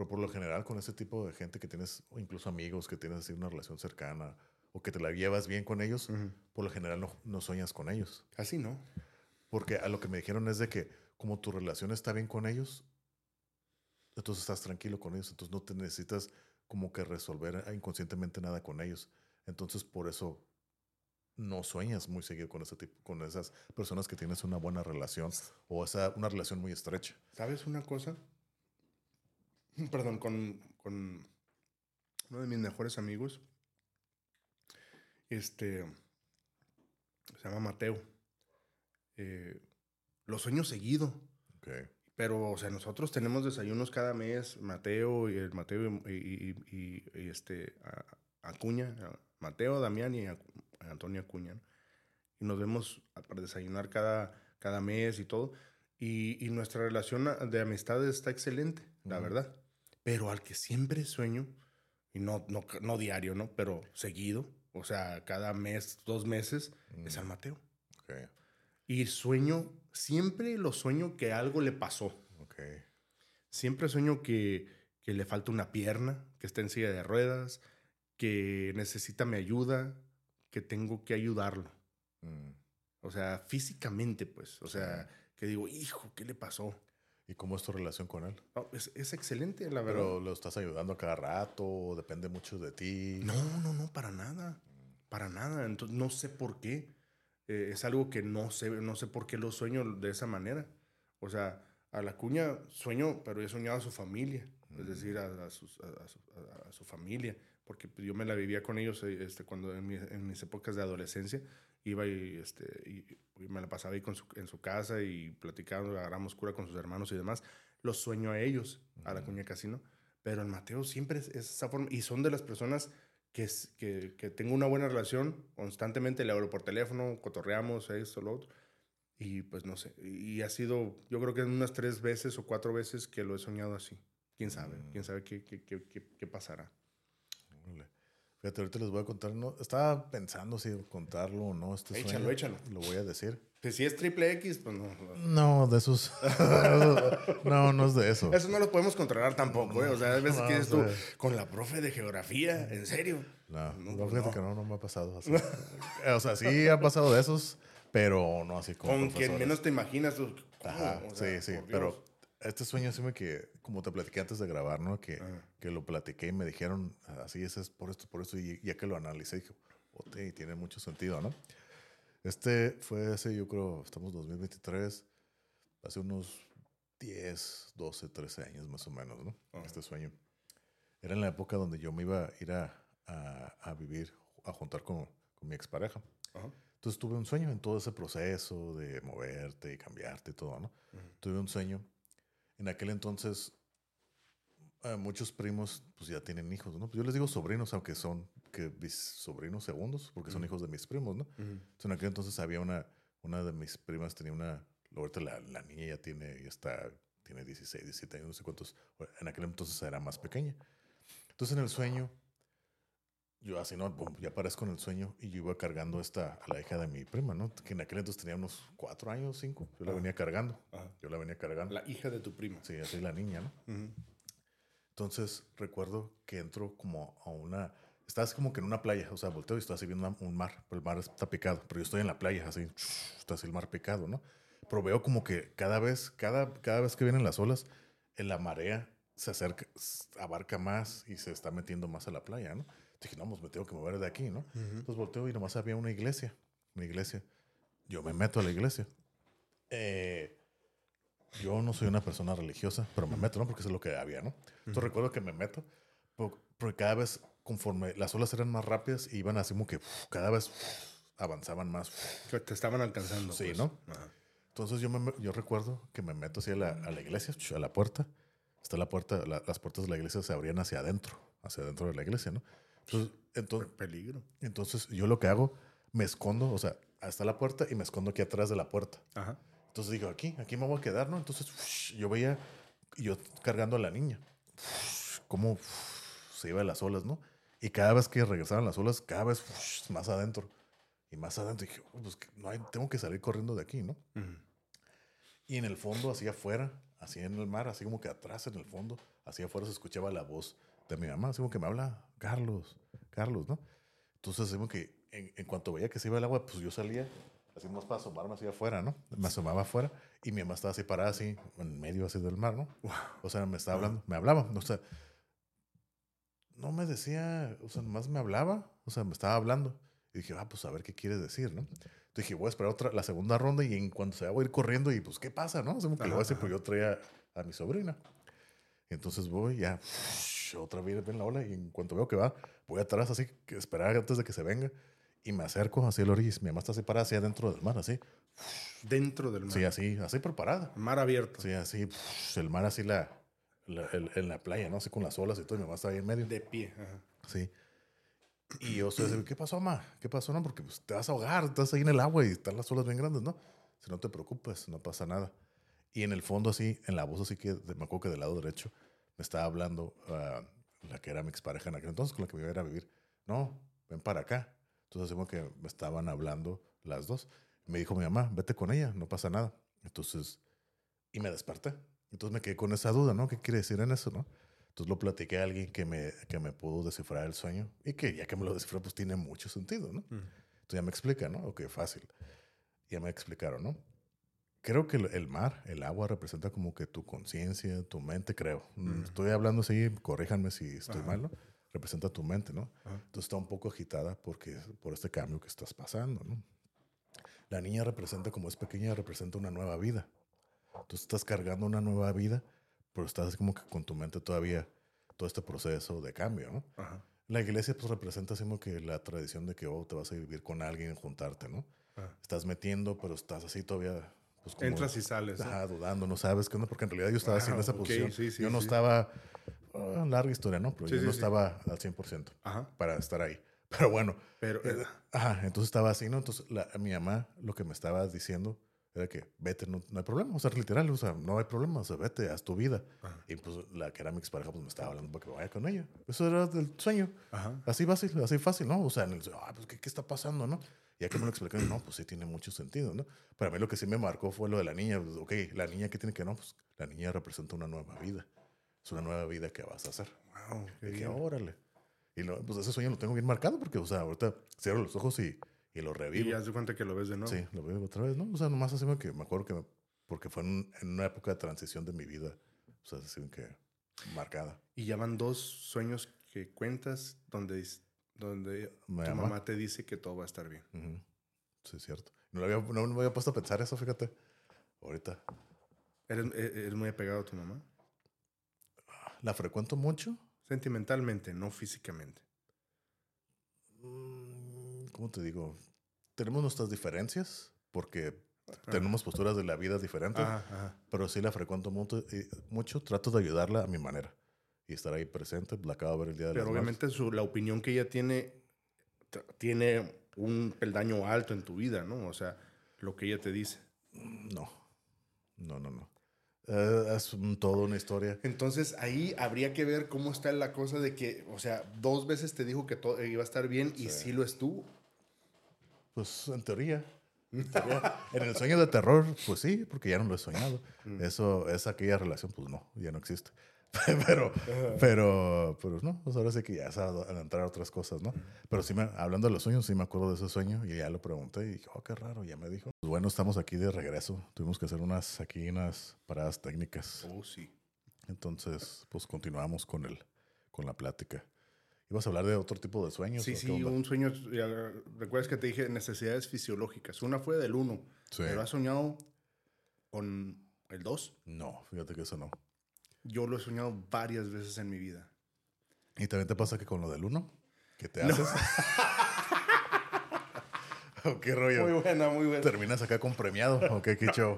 pero por lo general con ese tipo de gente que tienes, o incluso amigos que tienes así una relación cercana, o que te la llevas bien con ellos, Ujú. por lo general no, no sueñas con ellos. Así no. Porque a lo que me dijeron es de que como tu relación está bien con ellos, entonces estás tranquilo con ellos, entonces no te necesitas como que resolver inconscientemente nada con ellos. Entonces por eso no sueñas muy seguido con ese tipo, con esas personas que tienes una buena relación o esa una relación muy estrecha. ¿Sabes una cosa? Perdón, con, con uno de mis mejores amigos. Este. Se llama Mateo. Eh, lo sueño seguido. Okay. Pero, o sea, nosotros tenemos desayunos cada mes, Mateo y el Mateo y, y- y- y, este a- Acuña, a Mateo, Damián y Antonio Acuña. ¿no? Y nos vemos para desayunar cada, cada mes y todo. Y, y nuestra relación de amistad está excelente, la verdad. Pero al que siempre sueño, y no, no, no diario, ¿no? Pero seguido, o sea, cada mes, dos meses, es al Mm, Mateo. okay, Y sueño, siempre lo sueño que algo le pasó. okay. Siempre sueño que, que le falta una pierna, que está en silla de ruedas, que necesita mi ayuda, que tengo que ayudarlo. Mm. O sea, físicamente, pues. O sea, que digo, hijo, ¿qué le pasó? ¿Y cómo es tu relación con él? No, es, es excelente, la verdad. Pero lo estás ayudando a cada rato, depende mucho de ti. No, no, no, para nada. Para nada. Entonces, no sé por qué. Eh, es algo que no sé, no sé por qué lo sueño de esa manera. O sea, a la cuña sueño, pero he soñado a su familia. Es decir, a, a sus- a- su, a- su familia. Porque yo me la vivía con ellos eh, este, cuando en, mi- en mis épocas de adolescencia. Iba y, este, y, y me la pasaba ahí con su- en su casa y platicando, agarramos cura con sus hermanos y demás. Los sueño a ellos, a la cuña casino. Pero el Mateo siempre es, es esa forma. Y son de las personas que, es- que, que tengo una buena relación. Constantemente le hablo por teléfono, cotorreamos, esto, lo otro. Y pues no sé. Y ha sido, yo creo que unas tres veces o cuatro veces que lo he soñado así. ¿Quién sabe? Mm. ¿Quién sabe qué, qué, qué, qué, pasará? Órale. Fíjate, ahorita les voy a contar. No, estaba pensando si contarlo o no. Este Échalo, sueño. échalo. Lo voy a decir. Pues si es triple X, pues no. No, de esos. no, no es de eso. Eso no lo podemos controlar tampoco, ¿eh? O sea, a veces No, o tú, sea. con la profe de geografía, ¿en serio? No, No, no, pues fíjate no. que no, no me ha pasado así. o sea, sí ha pasado de esos, pero no así como. Con quien menos te imaginas. Ajá, O sea, sí, sí. Pero este sueño sí me que, como te platiqué antes de grabar, ¿no? Que, Ajá. que lo platiqué y me dijeron, así es, es por esto, por esto. Y ya que lo analicé, dije, "Ote, y tiene mucho sentido, ¿no? Este fue hace, yo creo, estamos 2023, hace unos 10, 12, 13 años más o menos, ¿no? Ajá. Este sueño. Era en la época donde yo me iba a ir a, a, a vivir, a juntar con, con mi expareja. Ajá. Entonces tuve un sueño en todo ese proceso de moverte y cambiarte y todo, ¿no? Ujú. Tuve un sueño. En aquel entonces, eh, muchos primos pues ya tienen hijos, ¿no? Pues yo les digo sobrinos, aunque son que mis sobrinos segundos, porque son Ujú. hijos de mis primos, ¿no? Ujú. Entonces, en aquel entonces había una, una de mis primas tenía una, ahorita la, la niña ya tiene, ya está, tiene 16, 17 años, no sé cuántos, en aquel entonces era más pequeña. Entonces en el sueño, yo así, ¿no? Pum, ya aparezco en el sueño y yo iba cargando esta, a la hija de mi prima, ¿no? Que en aquel entonces tenía unos cuatro años, cinco, yo la Ajá. venía cargando, Ajá. yo la venía cargando. La hija de tu prima. Sí, así la niña, ¿no? Ujú. Entonces recuerdo que entro como a una. Estás como que en una playa, o sea, volteo y estoy así viendo una- un mar, pero el mar está picado, pero yo estoy en la playa, así, está así el mar picado, ¿no? Pero veo como que cada vez, cada, cada vez que vienen las olas, en la marea se acerca, abarca más y se está metiendo más a la playa, ¿no? Dije, no, pues me tengo que mover de aquí, ¿no? Entonces volteo y nomás había una iglesia, una iglesia. Yo me meto a la iglesia. Eh, yo no soy una persona religiosa, pero me meto, ¿no? Porque eso es lo que había, ¿no? Entonces recuerdo que me meto, po- porque cada vez, conforme las olas eran más rápidas, iban así como que uf, cada vez uf, avanzaban más. uf. Te estaban alcanzando. Sí, pues. ¿no? Ajá. Entonces yo, me, yo recuerdo que me meto así a la, a la iglesia, a la puerta. Está la puerta, la- las puertas de la iglesia se abrían hacia adentro, hacia adentro de la iglesia, ¿no? Entonces, entonces, Peligro. entonces yo lo que hago, me escondo, o sea, hasta la puerta y me escondo aquí atrás de la puerta. Ajá. Entonces digo, aquí, aquí me voy a quedar, ¿no? Entonces ush, yo veía, yo cargando a la niña, ush, cómo ush, se iba de las olas, ¿no? Y cada vez que regresaban las olas, cada vez más adentro. Y más adentro dije, "Oh, pues no hay, tengo que salir corriendo de aquí, ¿no? Ujú. Y en el fondo, así afuera, así en el mar, así como que atrás en el fondo, así afuera se escuchaba la voz de mi mamá, así como que me habla, Carlos, Carlos, ¿no? Entonces, así como que en, en cuanto veía que se iba el agua, pues yo salía, así más para asomarme así afuera, ¿no? Me asomaba afuera y mi mamá estaba así parada, así, en medio así del mar, ¿no? O sea, me estaba hablando, me hablaba, o sea, no me decía, o sea, nomás me hablaba, o sea, me estaba hablando. Y dije, ah, pues a ver qué quiere decir, ¿no? Entonces dije, voy a esperar otra, la segunda ronda y en cuanto se va, voy a ir corriendo y pues, ¿qué pasa, no? O sea, como que le voy a decir, pues yo traía a mi sobrina. Entonces voy, ya, otra vez ven la ola y en cuanto veo que va, voy atrás así, que esperar antes de que se venga y me acerco así a la orilla mi mamá está así parada, así adentro del mar, así. Dentro del mar. Sí, así, así preparada. Mar abierto. Sí, así, el mar así la, la- el- en la playa, ¿no? Así con las olas y todo, y mi mamá está ahí en medio. De pie. Ajá. Sí. Y yo así, ¿qué pasó, ma? ¿Qué pasó? No, porque pues, te vas a ahogar, estás ahí en el agua y están las olas bien grandes, ¿no? Si no te preocupes, no pasa nada. Y en el fondo, así, en la voz, así que me acuerdo que del lado derecho me estaba hablando ah, la que era mi expareja en aquel entonces, con la que me iba a ir a vivir. No, ven para acá. Entonces, como que me estaban hablando las dos. Me dijo mi mamá, vete con ella, no pasa nada. Entonces, y me desperté. Entonces me quedé con esa duda, ¿no? ¿Qué quiere decir en eso, no? Entonces lo platiqué a alguien que me, que me pudo descifrar el sueño y que ya que me lo descifró, pues tiene mucho sentido, ¿no? Ujú. Entonces ya me explica, ¿no? Ok, fácil. Ya me explicaron, ¿no? Creo que el, mar, el agua, representa como que tu conciencia, tu mente, creo. Mm, Ujú. Estoy hablando así, corríjanme si estoy Ajá. mal, ¿no? Representa tu mente, ¿no? Ajá. Entonces está un poco agitada porque, por este cambio que estás pasando, ¿no? La niña representa, como es pequeña, representa una nueva vida. Entonces estás cargando una nueva vida, pero estás como que con tu mente todavía, todo este proceso de cambio, ¿no? Ajá. La iglesia pues representa así como que la tradición de que oh, te vas a vivir con alguien, juntarte, ¿no? Ajá. Estás metiendo, pero estás así todavía, pues como... Entras y sales. Ajá, dudando, no sabes qué onda, porque en realidad yo estaba Ah, esa ok, posición. sí, sí, yo no estaba, ah, larga historia, ¿no? Pero yo no estaba al 100% Ajá. para estar ahí. Pero bueno, Pero. eh, ajá, entonces estaba así, ¿no? Entonces la, mi mamá lo que me estaba diciendo era que vete, no, no hay problema, o sea, literal, o sea, no hay problema, o sea, vete, haz tu vida. Ajá. Y pues la que era mi expareja, pues me estaba hablando para que vaya con ella. Eso era del sueño. Ajá. Así fácil, así fácil, ¿no? O sea, en el, ah, pues, ¿qué, ¿qué está pasando, no? Ya que me lo explicaron, no, pues sí tiene mucho sentido, ¿no? Para mí lo que sí me marcó fue lo de la niña. Pues, ok, la niña que tiene que, no, pues la niña representa una nueva vida. Es una nueva vida que vas a hacer. Wow. qué Y que, órale. Y lo- pues ese sueño lo tengo bien marcado porque, o sea, ahorita cierro los ojos y, y lo revivo. Y haz de cuenta que lo ves de nuevo. Sí, lo veo otra vez, ¿no? O sea, nomás así que me acuerdo que, me- porque fue en, en una época de transición de mi vida, o sea, así que marcada. Y ya van dos sueños que cuentas donde, donde Me tu ama. mamá te dice que todo va a estar bien. Sí, es cierto. No, lo había, no me había puesto a pensar eso, fíjate. Ahorita. ¿Eres, e- eres muy apegado a tu mamá? ¿La frecuento mucho? Sentimentalmente, no físicamente. Mm, ¿Cómo te digo? Tenemos nuestras diferencias porque Ajá. tenemos posturas de la vida diferentes, Ajá, pero sí la frecuento mucho, y mucho. Trato de ayudarla a mi manera y estar ahí presente. La acabo de ver el día de Pero obviamente su, la opinión que ella tiene tiene un peldaño alto en tu vida, ¿no? O sea, lo que ella te dice. No, no, no, no. Eh, es un- toda una historia. Entonces ahí habría que ver cómo está la cosa de que, o sea, dos veces te dijo que todo iba a estar bien y Sí. sí lo estuvo. Pues en teoría. En, el sueño de terror, pues sí, porque ya no lo he soñado. Mm. Eso, es aquella relación, pues no, ya no existe. pero, pero, pero no, pues ahora sí que ya es a- a otras cosas, ¿no? Pero sí, me, hablando de los sueños, sí me acuerdo de ese sueño y ya lo pregunté y dije, oh, qué raro, ya me dijo. Pues bueno, estamos aquí de regreso. Tuvimos que hacer unas, aquí unas paradas técnicas. Oh, sí. Entonces, pues continuamos con el, con la plática. ¿Ibas a hablar de otro tipo de sueños? Sí, sí, un sueño. Recuerdas que te dije necesidades fisiológicas. Una fue del uno, Sí. pero has soñado con el dos. No, fíjate que eso no. Yo lo he soñado varias veces en mi vida. ¿Y también te pasa que con lo del uno? ¿Qué te No. haces? ¿O qué rollo? Muy buena, muy buena. ¿Terminas acá con premiado? ¿O qué, qué show?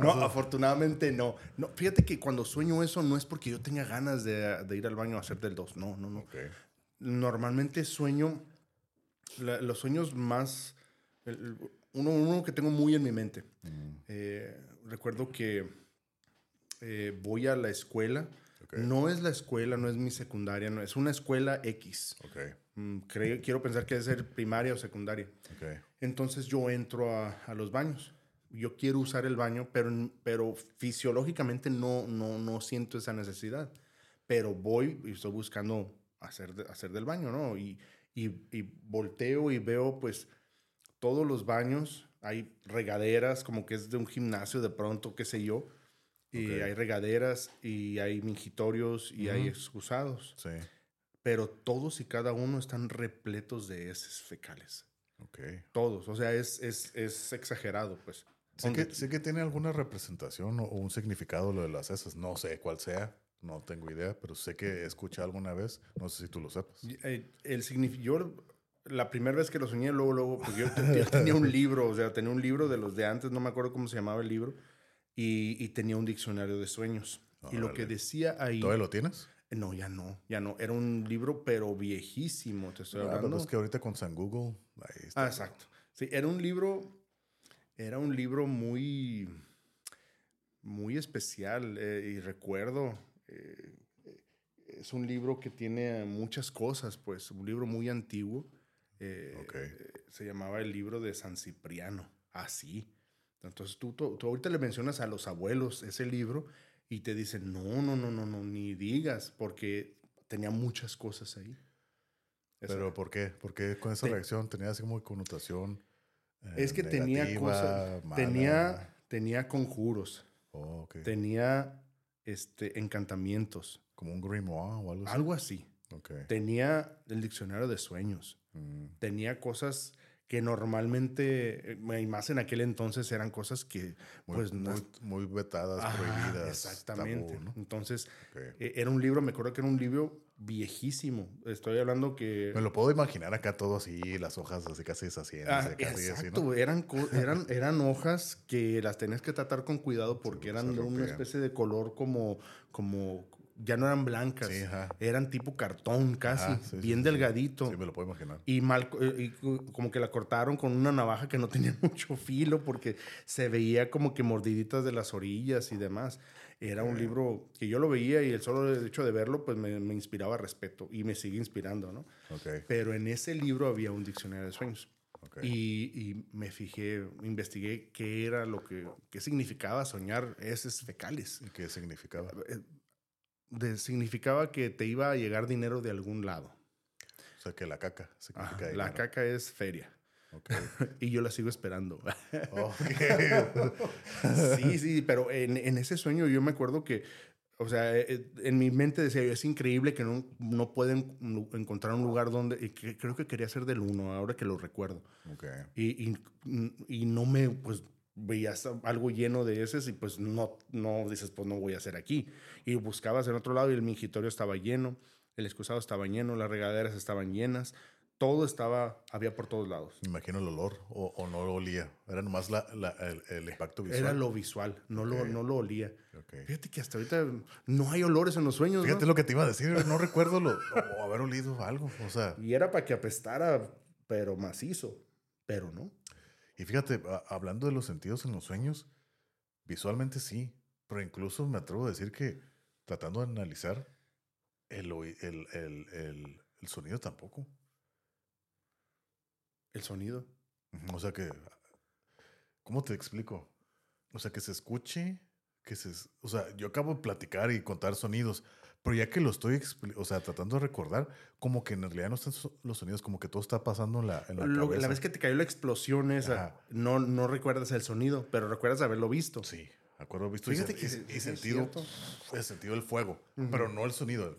No, afortunadamente no. no. Fíjate que cuando sueño eso no es porque yo tenga ganas de, de ir al baño a hacer del 2. No, no, no. Ok. Normalmente sueño, la- los sueños más, el- uno, uno que tengo muy en mi mente. Mm, Eh, recuerdo que eh, voy a la escuela. ok. No es la escuela, no es mi secundaria, no, es una escuela X. Ok. Mm, creo- quiero pensar que debe ser primaria o secundaria. Ok. Entonces yo entro a, a los baños. Yo quiero usar el baño, pero, pero fisiológicamente no, no, no siento esa necesidad. Pero voy y estoy buscando hacer, hacer del baño, ¿no? Y, y, y volteo y veo pues todos los baños. Hay regaderas, como que es de un gimnasio de pronto, qué sé yo. Y Ok. hay regaderas y hay mingitorios y hay Ujú. excusados. Sí. Pero todos y cada uno están repletos de heces fecales. Ok. Todos, o sea, es, es, es exagerado, pues. Sé que, sé que tiene alguna representación o, o un significado lo de las heces. No sé cuál sea. No tengo idea, pero sé que he escuchado alguna vez. No sé si tú lo sepas. eh, el yo la primera vez que lo soñé, luego, luego, pues yo, te- yo tenía un libro, o sea, tenía un libro de los de antes, no me acuerdo cómo se llamaba el libro, y, y tenía un diccionario de sueños. Y lo que decía ahí... ¿Todavía lo tienes? No, ya no, ya no. Era un libro, pero viejísimo, te estoy Ah, hablando. pues que ahorita con San Google. Ahí está. Ah, exacto. Sí, era un libro, era un libro muy, muy especial eh, y recuerdo, eh, es un libro que tiene muchas cosas, pues, un libro muy antiguo. eh, Ok. eh, se llamaba el libro de San Cipriano, así. Entonces tú, tú, tú ahorita le mencionas a los abuelos ese libro y te dicen, no, no, no, no, no, ni digas, porque tenía muchas cosas ahí. Pero ¿por qué? ¿Por qué con esa Te- reacción tenía así como connotación? eh, Es que tenía negativa, cosas, mala? tenía, tenía conjuros, Oh, ok. tenía este, encantamientos, Como un grimoire o algo así. algo así. Ok. Tenía el diccionario de sueños, Mm, tenía cosas que normalmente, eh, y más en aquel entonces, eran cosas que, muy, pues, no... muy, muy vetadas, Ajá, prohibidas. exactamente. tabú, ¿no? Entonces, eh, era un libro, me acuerdo que era un libro viejísimo. Estoy hablando que... Me lo puedo imaginar acá todo así, las hojas así casi deshaciendo. Ah, casi así, exacto, ¿no? eran, eran, eran hojas que las tenías que tratar con cuidado porque eran de una especie de color como, como, ya no eran blancas, Sí, eran tipo cartón casi, Ajá, sí, bien sí, delgadito. Sí, me lo puedo imaginar. Y mal, eh, y co- como que la cortaron con una navaja que no tenía mucho filo porque se veía como que mordiditas de las orillas y demás. Era un libro que yo lo veía y el solo hecho de verlo pues me, me inspiraba respeto y me sigue inspirando, ¿no? Ok, Pero en ese libro había un diccionario de sueños. ok. Y, y me fijé, investigué qué era lo que, qué significaba soñar heces fecales. ¿Y qué significaba? Eh, de- significaba que te iba a llegar dinero de algún lado. O sea, que la caca Ajá, significa la caca es feria. Ok. Y yo la sigo esperando. Sí, sí, pero en, en ese sueño yo me acuerdo que, o sea, eh, en mi mente decía, es increíble que no, no pueden encontrar un lugar donde, y que- creo que quería ser del uno, ahora que lo recuerdo. Ok. Y, y, y no me, pues, veías algo lleno de heces y pues no, no dices, pues no voy a hacer aquí. Y buscabas en otro lado y el mingitorio estaba lleno, el excusado estaba lleno, las regaderas estaban llenas, todo estaba, había por todos lados. Me imagino el olor o, o no lo olía. Era nomás la, la- el, el impacto visual. Era lo visual, no, lo, Ok. no lo olía. Ok. Fíjate que hasta ahorita no hay olores en los sueños. Fíjate ¿no? lo que te iba a decir. No recuerdo lo, o haber olido algo. O sea, Y era para que apestara, pero macizo. Pero no. Y fíjate, hablando de los sentidos en los sueños, visualmente sí. Pero incluso me atrevo a decir que tratando de analizar el, el, el, el, el sonido tampoco. El sonido. O sea que, ¿cómo te explico? O sea, que se escuche, que se, o sea, yo acabo de platicar y contar sonidos, pero ya que lo estoy, o sea, tratando de recordar, como que en realidad no están los sonidos, como que todo está pasando en la, en la Lo- cabeza. la vez que te cayó la explosión esa, Ajá. no, no recuerdas el sonido, pero recuerdas haberlo visto. Sí, Acuerdo, visto y, Fíjate que y- y sentido, he sentido el fuego, pero no el sonido.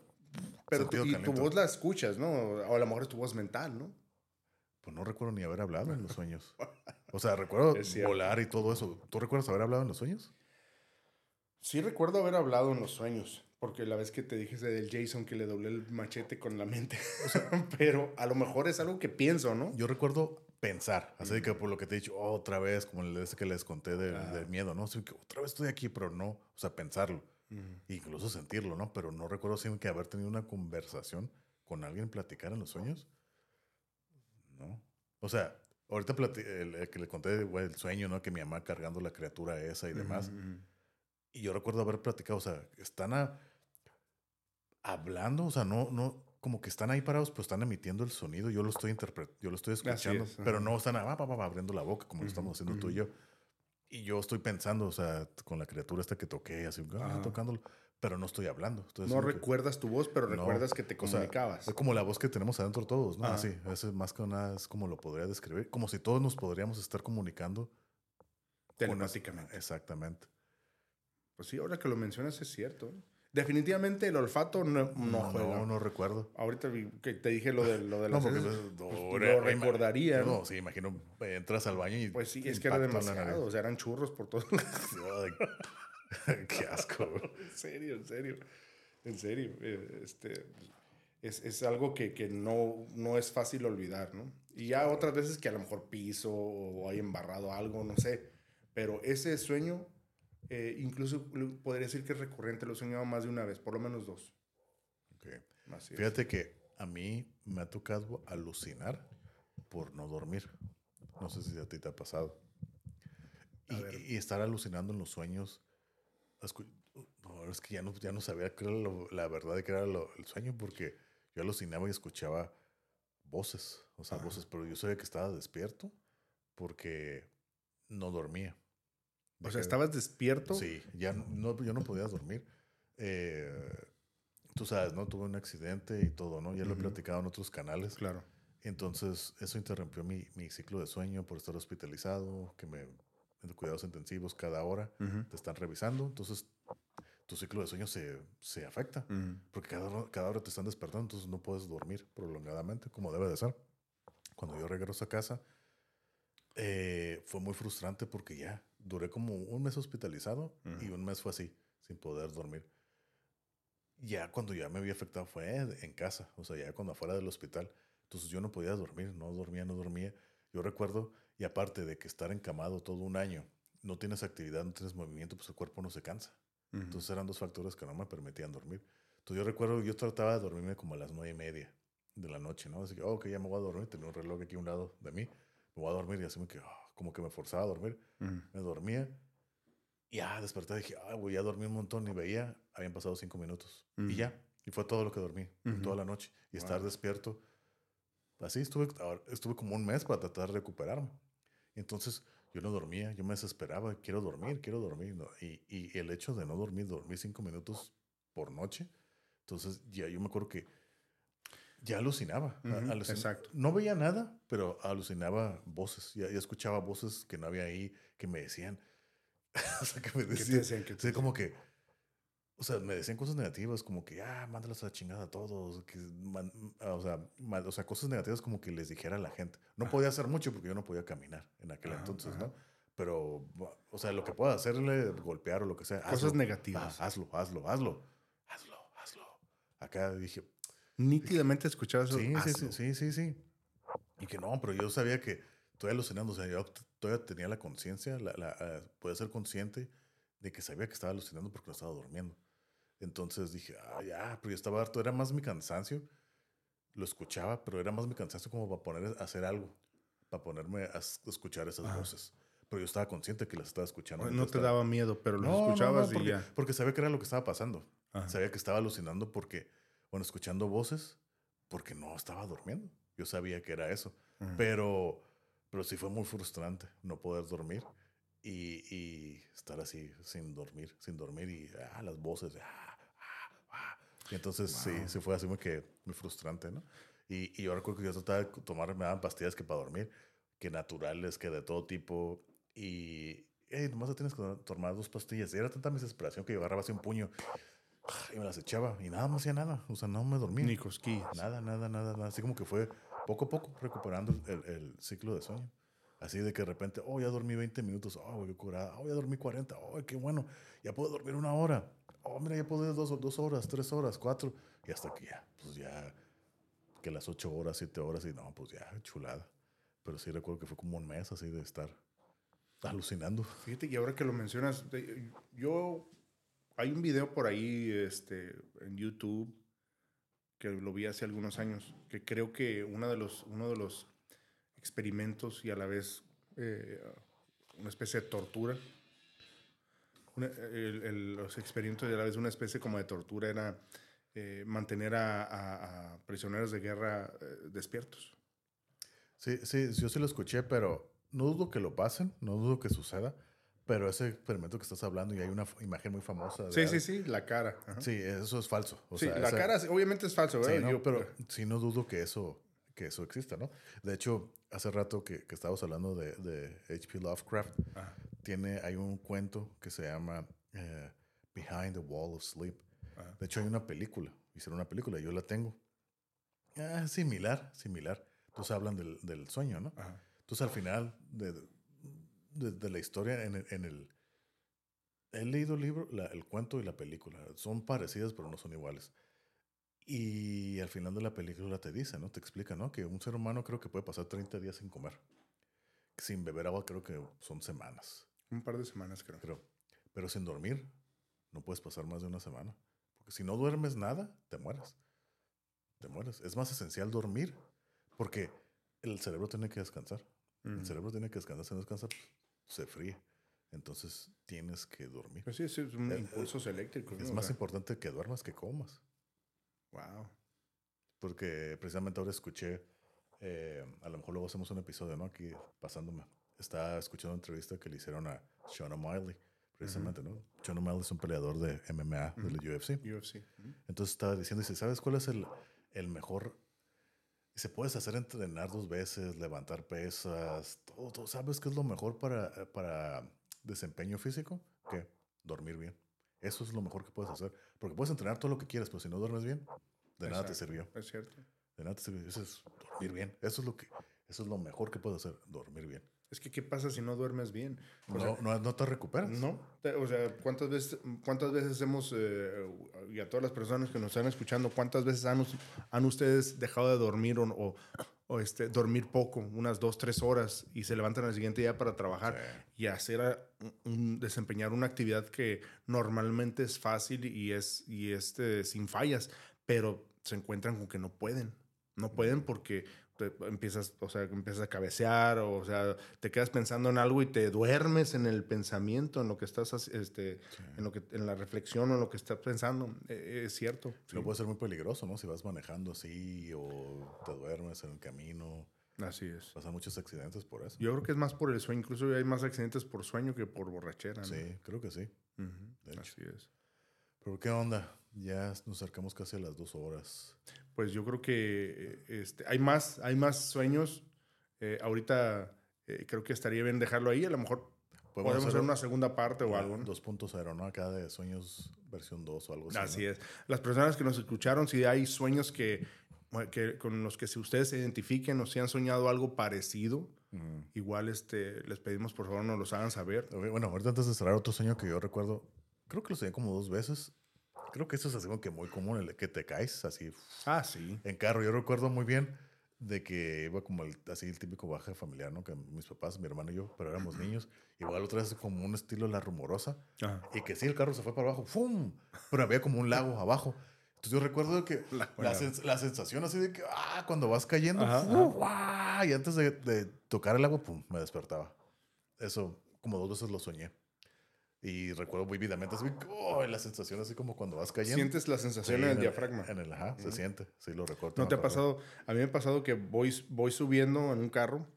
Pero sentido y tu voz la escuchas, ¿no? O a lo mejor es tu voz mental, ¿no? Pues no recuerdo ni haber hablado en los sueños. O sea, recuerdo volar y todo eso. ¿Tú recuerdas haber hablado en los sueños? Sí recuerdo haber hablado en los sueños, porque la vez que te dije ese del Jason que le doblé el machete con la mente, pero a lo mejor es algo que pienso, ¿no? Yo recuerdo pensar, así de que por lo que te he dicho, "Oh, otra vez, como el ese que les conté del, Ajá. del miedo, ¿no? Así que otra vez estoy aquí, pero no, o sea, pensarlo, incluso sentirlo, ¿no? Pero no recuerdo si que haber tenido una conversación con alguien, platicar en los sueños. No. O sea, ahorita el, el que le conté güey, el sueño, ¿no? Que mi mamá cargando la criatura esa y demás. Ujú, ujú. Y yo recuerdo haber platicado, o sea, están a- hablando, o sea, no, no, como que están ahí parados, pero están emitiendo el sonido. Yo lo estoy interpretando, yo lo estoy escuchando, es, pero no están ah, pa, pa, abriendo la boca como lo estamos haciendo tú y yo. Y yo estoy pensando, o sea, con la criatura esta que toqué, así, ah, tocándolo, pero no estoy hablando. No haciendo que- recuerdas tu voz, pero No, recuerdas que te o sea, comunicabas. es como la voz que tenemos adentro todos, ¿no? Ajá. Así, eso es más que nada, es como lo podría describir, como si todos nos podríamos estar comunicando. telemáticamente. Exactamente. Pues sí, ahora que lo mencionas es cierto. Definitivamente el olfato no, no, No, juega. no, no recuerdo. Ahorita que te dije lo de, lo de No, porque pues, pues, no, lo recordaría, ¿no? Sí, imagino, entras al baño y. Pues sí, es que era demasiado. O sea, eran churros por todos lados. Qué asco. En serio, en serio. En serio. eh, Este, es, es algo que, que no, no es fácil olvidar, ¿no? Y ya otras veces que a lo mejor piso o hay embarrado algo, no sé. Pero ese sueño, eh, incluso podría decir que es recurrente, lo he soñado más de una vez, por lo menos dos. Ok. Así es. Fíjate que a mí me ha tocado alucinar por no dormir. No sé si a ti te ha pasado. Y, y estar alucinando en los sueños. No, es que ya no, ya no sabía qué era lo- la verdad de qué era lo- el sueño porque yo alucinaba y escuchaba voces. O sea, Ajá. voces, pero yo sabía que estaba despierto porque no dormía. O sea, estabas despierto. Sí, ya no, yo no podía dormir. Eh, tú sabes, ¿no? Tuve un accidente y todo, ¿no? Ya lo he Ujú. platicado en otros canales. Claro. Entonces, eso interrumpió mi, mi ciclo de sueño por estar hospitalizado, que me en cuidados intensivos cada hora Ujú, te están revisando. Entonces, tu ciclo de sueño se, se afecta. ujú. Porque cada, hora- cada hora te están despertando, entonces no puedes dormir prolongadamente como debe de ser. Cuando yo regreso a casa, eh, fue muy frustrante porque ya duré como un mes hospitalizado y un mes fue así, sin poder dormir. Ya cuando ya me había afectado fue en casa, o sea, ya cuando afuera del hospital. Entonces yo no podía dormir, no dormía, no dormía. Yo recuerdo, y aparte de que estar encamado todo un año, no tienes actividad, no tienes movimiento, pues el cuerpo no se cansa. Ujú. Entonces eran dos factores que no me permitían dormir. Entonces yo recuerdo, yo trataba de dormirme como a las nueve y media de la noche, ¿no? Así que, oh, ok, ya me voy a dormir. Tenía un reloj aquí a un lado de mí. Me voy a dormir y así me que, ah, como que me forzaba a dormir. Ujú. Me dormía. Y ya desperté dije, ah, voy a dormir un montón. Y veía, habían pasado cinco minutos. Ujú. Y ya. Y fue todo lo que dormí, Ujú. toda la noche. Y estar Wow. despierto. Así estuve, estuve como un mes para tratar de recuperarme. Entonces yo no dormía, yo me desesperaba, quiero dormir, quiero dormir. ¿no? Y, y el hecho de no dormir, dormir cinco minutos por noche, entonces ya yo me acuerdo que ya alucinaba. a- Ujú, alucin- exacto. No veía nada, pero alucinaba voces, ya, ya escuchaba voces que no había ahí, que me decían, o sea, que me ¿Qué te decían, decían? ¿Qué te Sí, como que, o sea, me decían cosas negativas, como que, ah, mándalos a la chingada a todos, que, man- o, sea, ma- o sea, cosas negativas como que les dijera a la gente. No Ajá. podía hacer mucho porque yo no podía caminar en aquel Ajá, entonces, ajá. ¿no? Pero, o sea, lo que pueda hacerle, golpear o lo que sea, Cosas hazlo. negativas. Ah, hazlo, hazlo, hazlo, hazlo, hazlo. Acá dije, Nítidamente escuchabas eso. Sí, sí, sí, sí, sí, sí. Y que no, pero yo sabía que estoy alucinando, o sea, yo todavía tenía la conciencia, la, la, ah, podía ser consciente de que sabía que estaba alucinando porque no estaba durmiendo. Entonces dije, ah, ya, pero yo estaba harto, era más mi cansancio, lo escuchaba, pero era más mi cansancio como para poner a hacer algo, para ponerme a es- escuchar esas Ajá. voces. Pero yo estaba consciente que las estaba escuchando. No te estaba- daba miedo, pero lo No, no, no, escuchabas y porque, ya. porque sabía que era lo que estaba pasando. Ajá. Sabía que estaba alucinando porque, bueno, escuchando voces, porque no estaba durmiendo. Yo sabía que era eso. Ujú. Pero, pero sí fue muy frustrante no poder dormir y, y estar así sin dormir, sin dormir y ah, las voces. ah, ah, ah. Y entonces sí, Wow. sí fue así muy, que, muy frustrante, ¿no? Y, y yo recuerdo que yo trataba de tomar, me daban pastillas que para dormir, que naturales, que de todo tipo. Y hey, nomás tienes que tomar dos pastillas. Y era tanta mi desesperación que yo agarraba así un puño y me las echaba y nada, no hacía nada. O sea, no me dormía. Ni cosquillas. Nada, nada, nada, nada. Así como que fue poco a poco recuperando el, el ciclo de sueño. Así de que de repente, oh, ya dormí 20 minutos, oh, qué curada, oh, ya dormí 40, oh, qué bueno, ya puedo dormir una hora, oh, mira, ya puedo dormir dos, dos horas, tres horas, cuatro, y hasta que ya, pues ya, que las ocho horas, siete horas, y no, pues ya, chulada. Pero sí recuerdo que fue como un mes así de estar alucinando. Fíjate, y ahora que lo mencionas, yo, hay un video por ahí este, en YouTube que lo vi hace algunos años, que creo que uno de los, uno de los experimentos y a la vez eh, una especie de tortura. los experimentos y a la vez una especie como de tortura era eh, mantener a, prisioneros de guerra eh, despiertos. Sí, sí, yo sí lo escuché, pero no dudo que lo pasen, no dudo que suceda. Pero ese experimento que estás hablando y hay una imagen muy famosa. sí, sí, sí, la cara. Sí, eso es falso. sí, la cara obviamente es falso, Sí, pero sí no dudo que eso, que eso exista, ¿no? De hecho, hace rato que, que estábamos hablando de, de H.P. Lovecraft, tiene, hay un cuento que se llama eh, Behind the Wall of Sleep. De hecho, hay una película, hicieron una película, yo la tengo. Ah, similar, similar. Entonces hablan del, del sueño, ¿no? Entonces al final de, de, la historia en el, en el, He leído el libro, la, el cuento y la película. Son parecidas, pero no son iguales. Y al final de la película te dice, ¿no? Te explica, ¿no? Que un ser humano creo que puede pasar 30 días sin comer. Sin beber agua creo que son semanas. Un par de semanas creo. Pero, pero sin dormir no puedes pasar más de una semana. Porque si no duermes nada, te mueres. Te mueres. Es más esencial dormir porque el cerebro tiene que descansar. El cerebro tiene que descansar. Si no descansa, se fríe. Entonces tienes que dormir. Pues sí, es un impulso eléctrico. Es más importante que duermas que comas. Wow. Porque precisamente ahora escuché, eh, a lo mejor luego hacemos un episodio, ¿no? Aquí pasándome. Estaba escuchando una entrevista que le hicieron a Sean O'Malley, precisamente, ¿no? Sean O'Malley es un peleador de MMA, del UFC. UFC. Entonces estaba diciendo, dice, ¿sabes cuál es el, el mejor? Se puedes hacer entrenar dos veces, levantar pesas, todo, ¿Sabes qué es lo mejor para, para desempeño físico? ¿Qué? Dormir bien. Eso es lo mejor que puedes hacer. Porque puedes entrenar todo lo que quieras, pero si no duermes bien, de nada te sirvió. Es cierto. De nada te sirvió. Eso es dormir bien. Eso es lo que, eso es lo mejor que puedes hacer, dormir bien. Es que, ¿qué pasa si no duermes bien? no, no, no, te recuperas. No. O sea, ¿cuántas veces, cuántas veces hemos, eh, y a todas las personas que nos están escuchando, cuántas veces han, han ustedes dejado de dormir o, o, este, dormir poco, unas dos, tres horas, y se levantan al siguiente día para trabajar y hacer, un, desempeñar una actividad que normalmente es fácil y es y este, sin fallas, pero se encuentran con que no pueden. No pueden porque empiezas, o sea, empiezas a cabecear, o, sea, te quedas pensando en algo y te duermes en el pensamiento, en lo que estás, este, en lo que, en la reflexión o en lo que estás pensando. E, es cierto. Sí. puede ser muy peligroso, ¿no? Si vas manejando así o te duermes en el camino. Así es. Pasan muchos accidentes por eso. Yo creo que es más por el sueño. Incluso hay más accidentes por sueño que por borrachera. Sí, creo que sí. Así es. Pero ¿qué onda? Ya nos acercamos casi a las dos horas pues yo creo que este, hay, más, hay más sueños. Eh, ahorita eh, creo que estaría bien dejarlo ahí. A lo mejor podemos hacer una segunda parte o algo. 2.0, ¿no? Acá de sueños versión 2 o algo así. Así es. Las personas que nos escucharon, si hay sueños que, que con los que si ustedes se identifiquen o si han soñado algo parecido, igual este, les pedimos por favor nos los hagan saber. bueno, ahorita antes de cerrar otro sueño que yo recuerdo, creo que lo soñé como dos veces. Creo que eso es como que muy común, el que te caes así. Ah, sí. En carro. Yo recuerdo muy bien de que iba como el, así el típico baje familiar, ¿no? Que mis papás, mi hermano y yo, pero éramos niños. Igual otra vez como un estilo La Rumorosa. Y que sí, el carro se fue para abajo, ¡fum! Pero había como un lago abajo. Entonces yo recuerdo que la, la, sensación así de que, ah, cuando vas cayendo, y antes de, de, tocar el agua, pum, me despertaba. Eso como dos veces lo soñé. Y recuerdo vividamente así, oh, la sensación así como cuando vas cayendo. Sientes la sensación en el, diafragma. En el, ajá, se siente, sí lo recuerdo. ¿No te ha pasado? A mí me ha pasado que voy, voy subiendo en un carro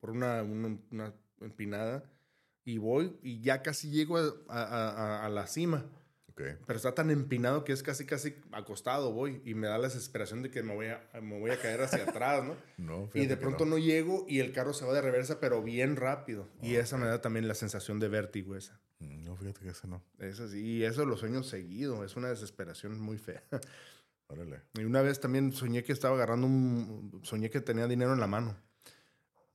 por una, una, empinada y voy y ya casi llego a, a, a, la cima. Ok. Pero está tan empinado que es casi, casi acostado voy y me da la desesperación de que me voy a, me voy a caer hacia atrás, ¿no? No, Y de pronto no. llego y el carro se va de reversa, pero bien rápido. y esa me da también la sensación de vértigo esa. Mm, No, fíjate que ese no. Eso sí, y eso lo sueño seguido. Es una desesperación muy fea. Órale. Y una vez también soñé que estaba agarrando un... Soñé que tenía dinero en la mano.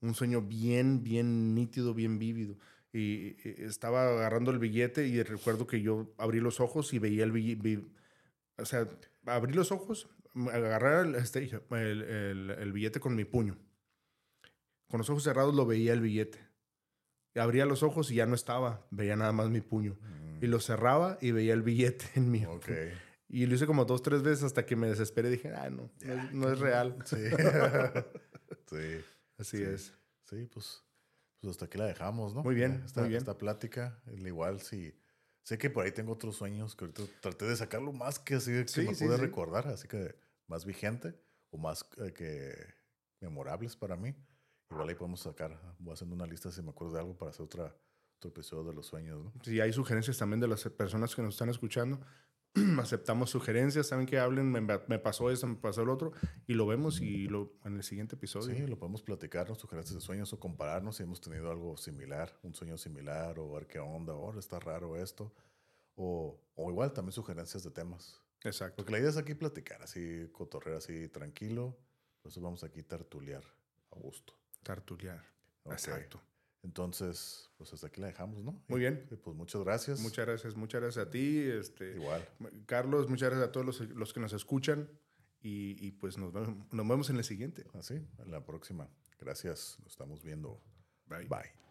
Un sueño bien, bien nítido, bien vívido. Y estaba agarrando el billete y recuerdo que yo abrí los ojos y veía el billete. O sea, abrí los ojos, agarré el, este, el, el- el billete con mi puño. Con los ojos cerrados lo veía el billete. Abría los ojos y ya no estaba. Veía nada más mi puño. Y lo cerraba y veía el billete en mi Mm, Ok. y lo hice como dos, tres veces hasta que me desesperé y dije, ah, no, no es, no es real. Sí. sí. Así Sí. es. Sí, pues, pues hasta aquí la dejamos, ¿no? Muy bien, Esta, muy bien. esta plática, igual si... Sé que por ahí tengo otros sueños que ahorita traté de sacarlo más que así que Sí, me sí, pude sí. recordar, así que más vigente o más eh, que memorables para mí. Igual ahí podemos sacar, voy haciendo una lista si me acuerdo de algo para hacer otra, otro episodio de los sueños, ¿no? Si hay sugerencias también de las personas que nos están escuchando, aceptamos sugerencias, saben que hablen, me, me pasó esto, me pasó el otro, y lo vemos y lo, en el siguiente episodio. Sí, lo podemos platicar, ¿no? sugerencias de sueños o compararnos si hemos tenido algo similar, un sueño similar o ver qué onda, ahora está raro esto. O, o igual también sugerencias de temas. Exacto. Porque la idea es aquí platicar, así, cotorrear así tranquilo. Por eso vamos aquí a tertuliar a gusto. Tartulear. Ok. Exacto. Entonces, pues hasta aquí la dejamos, ¿no? Muy bien. Y, pues muchas gracias. Muchas gracias, muchas gracias a ti, este, Igual. Carlos, muchas gracias a todos los, los que nos escuchan y, y pues nos vemos, nos vemos en el siguiente. Así, en la próxima. Gracias. Nos estamos viendo. Bye. Bye.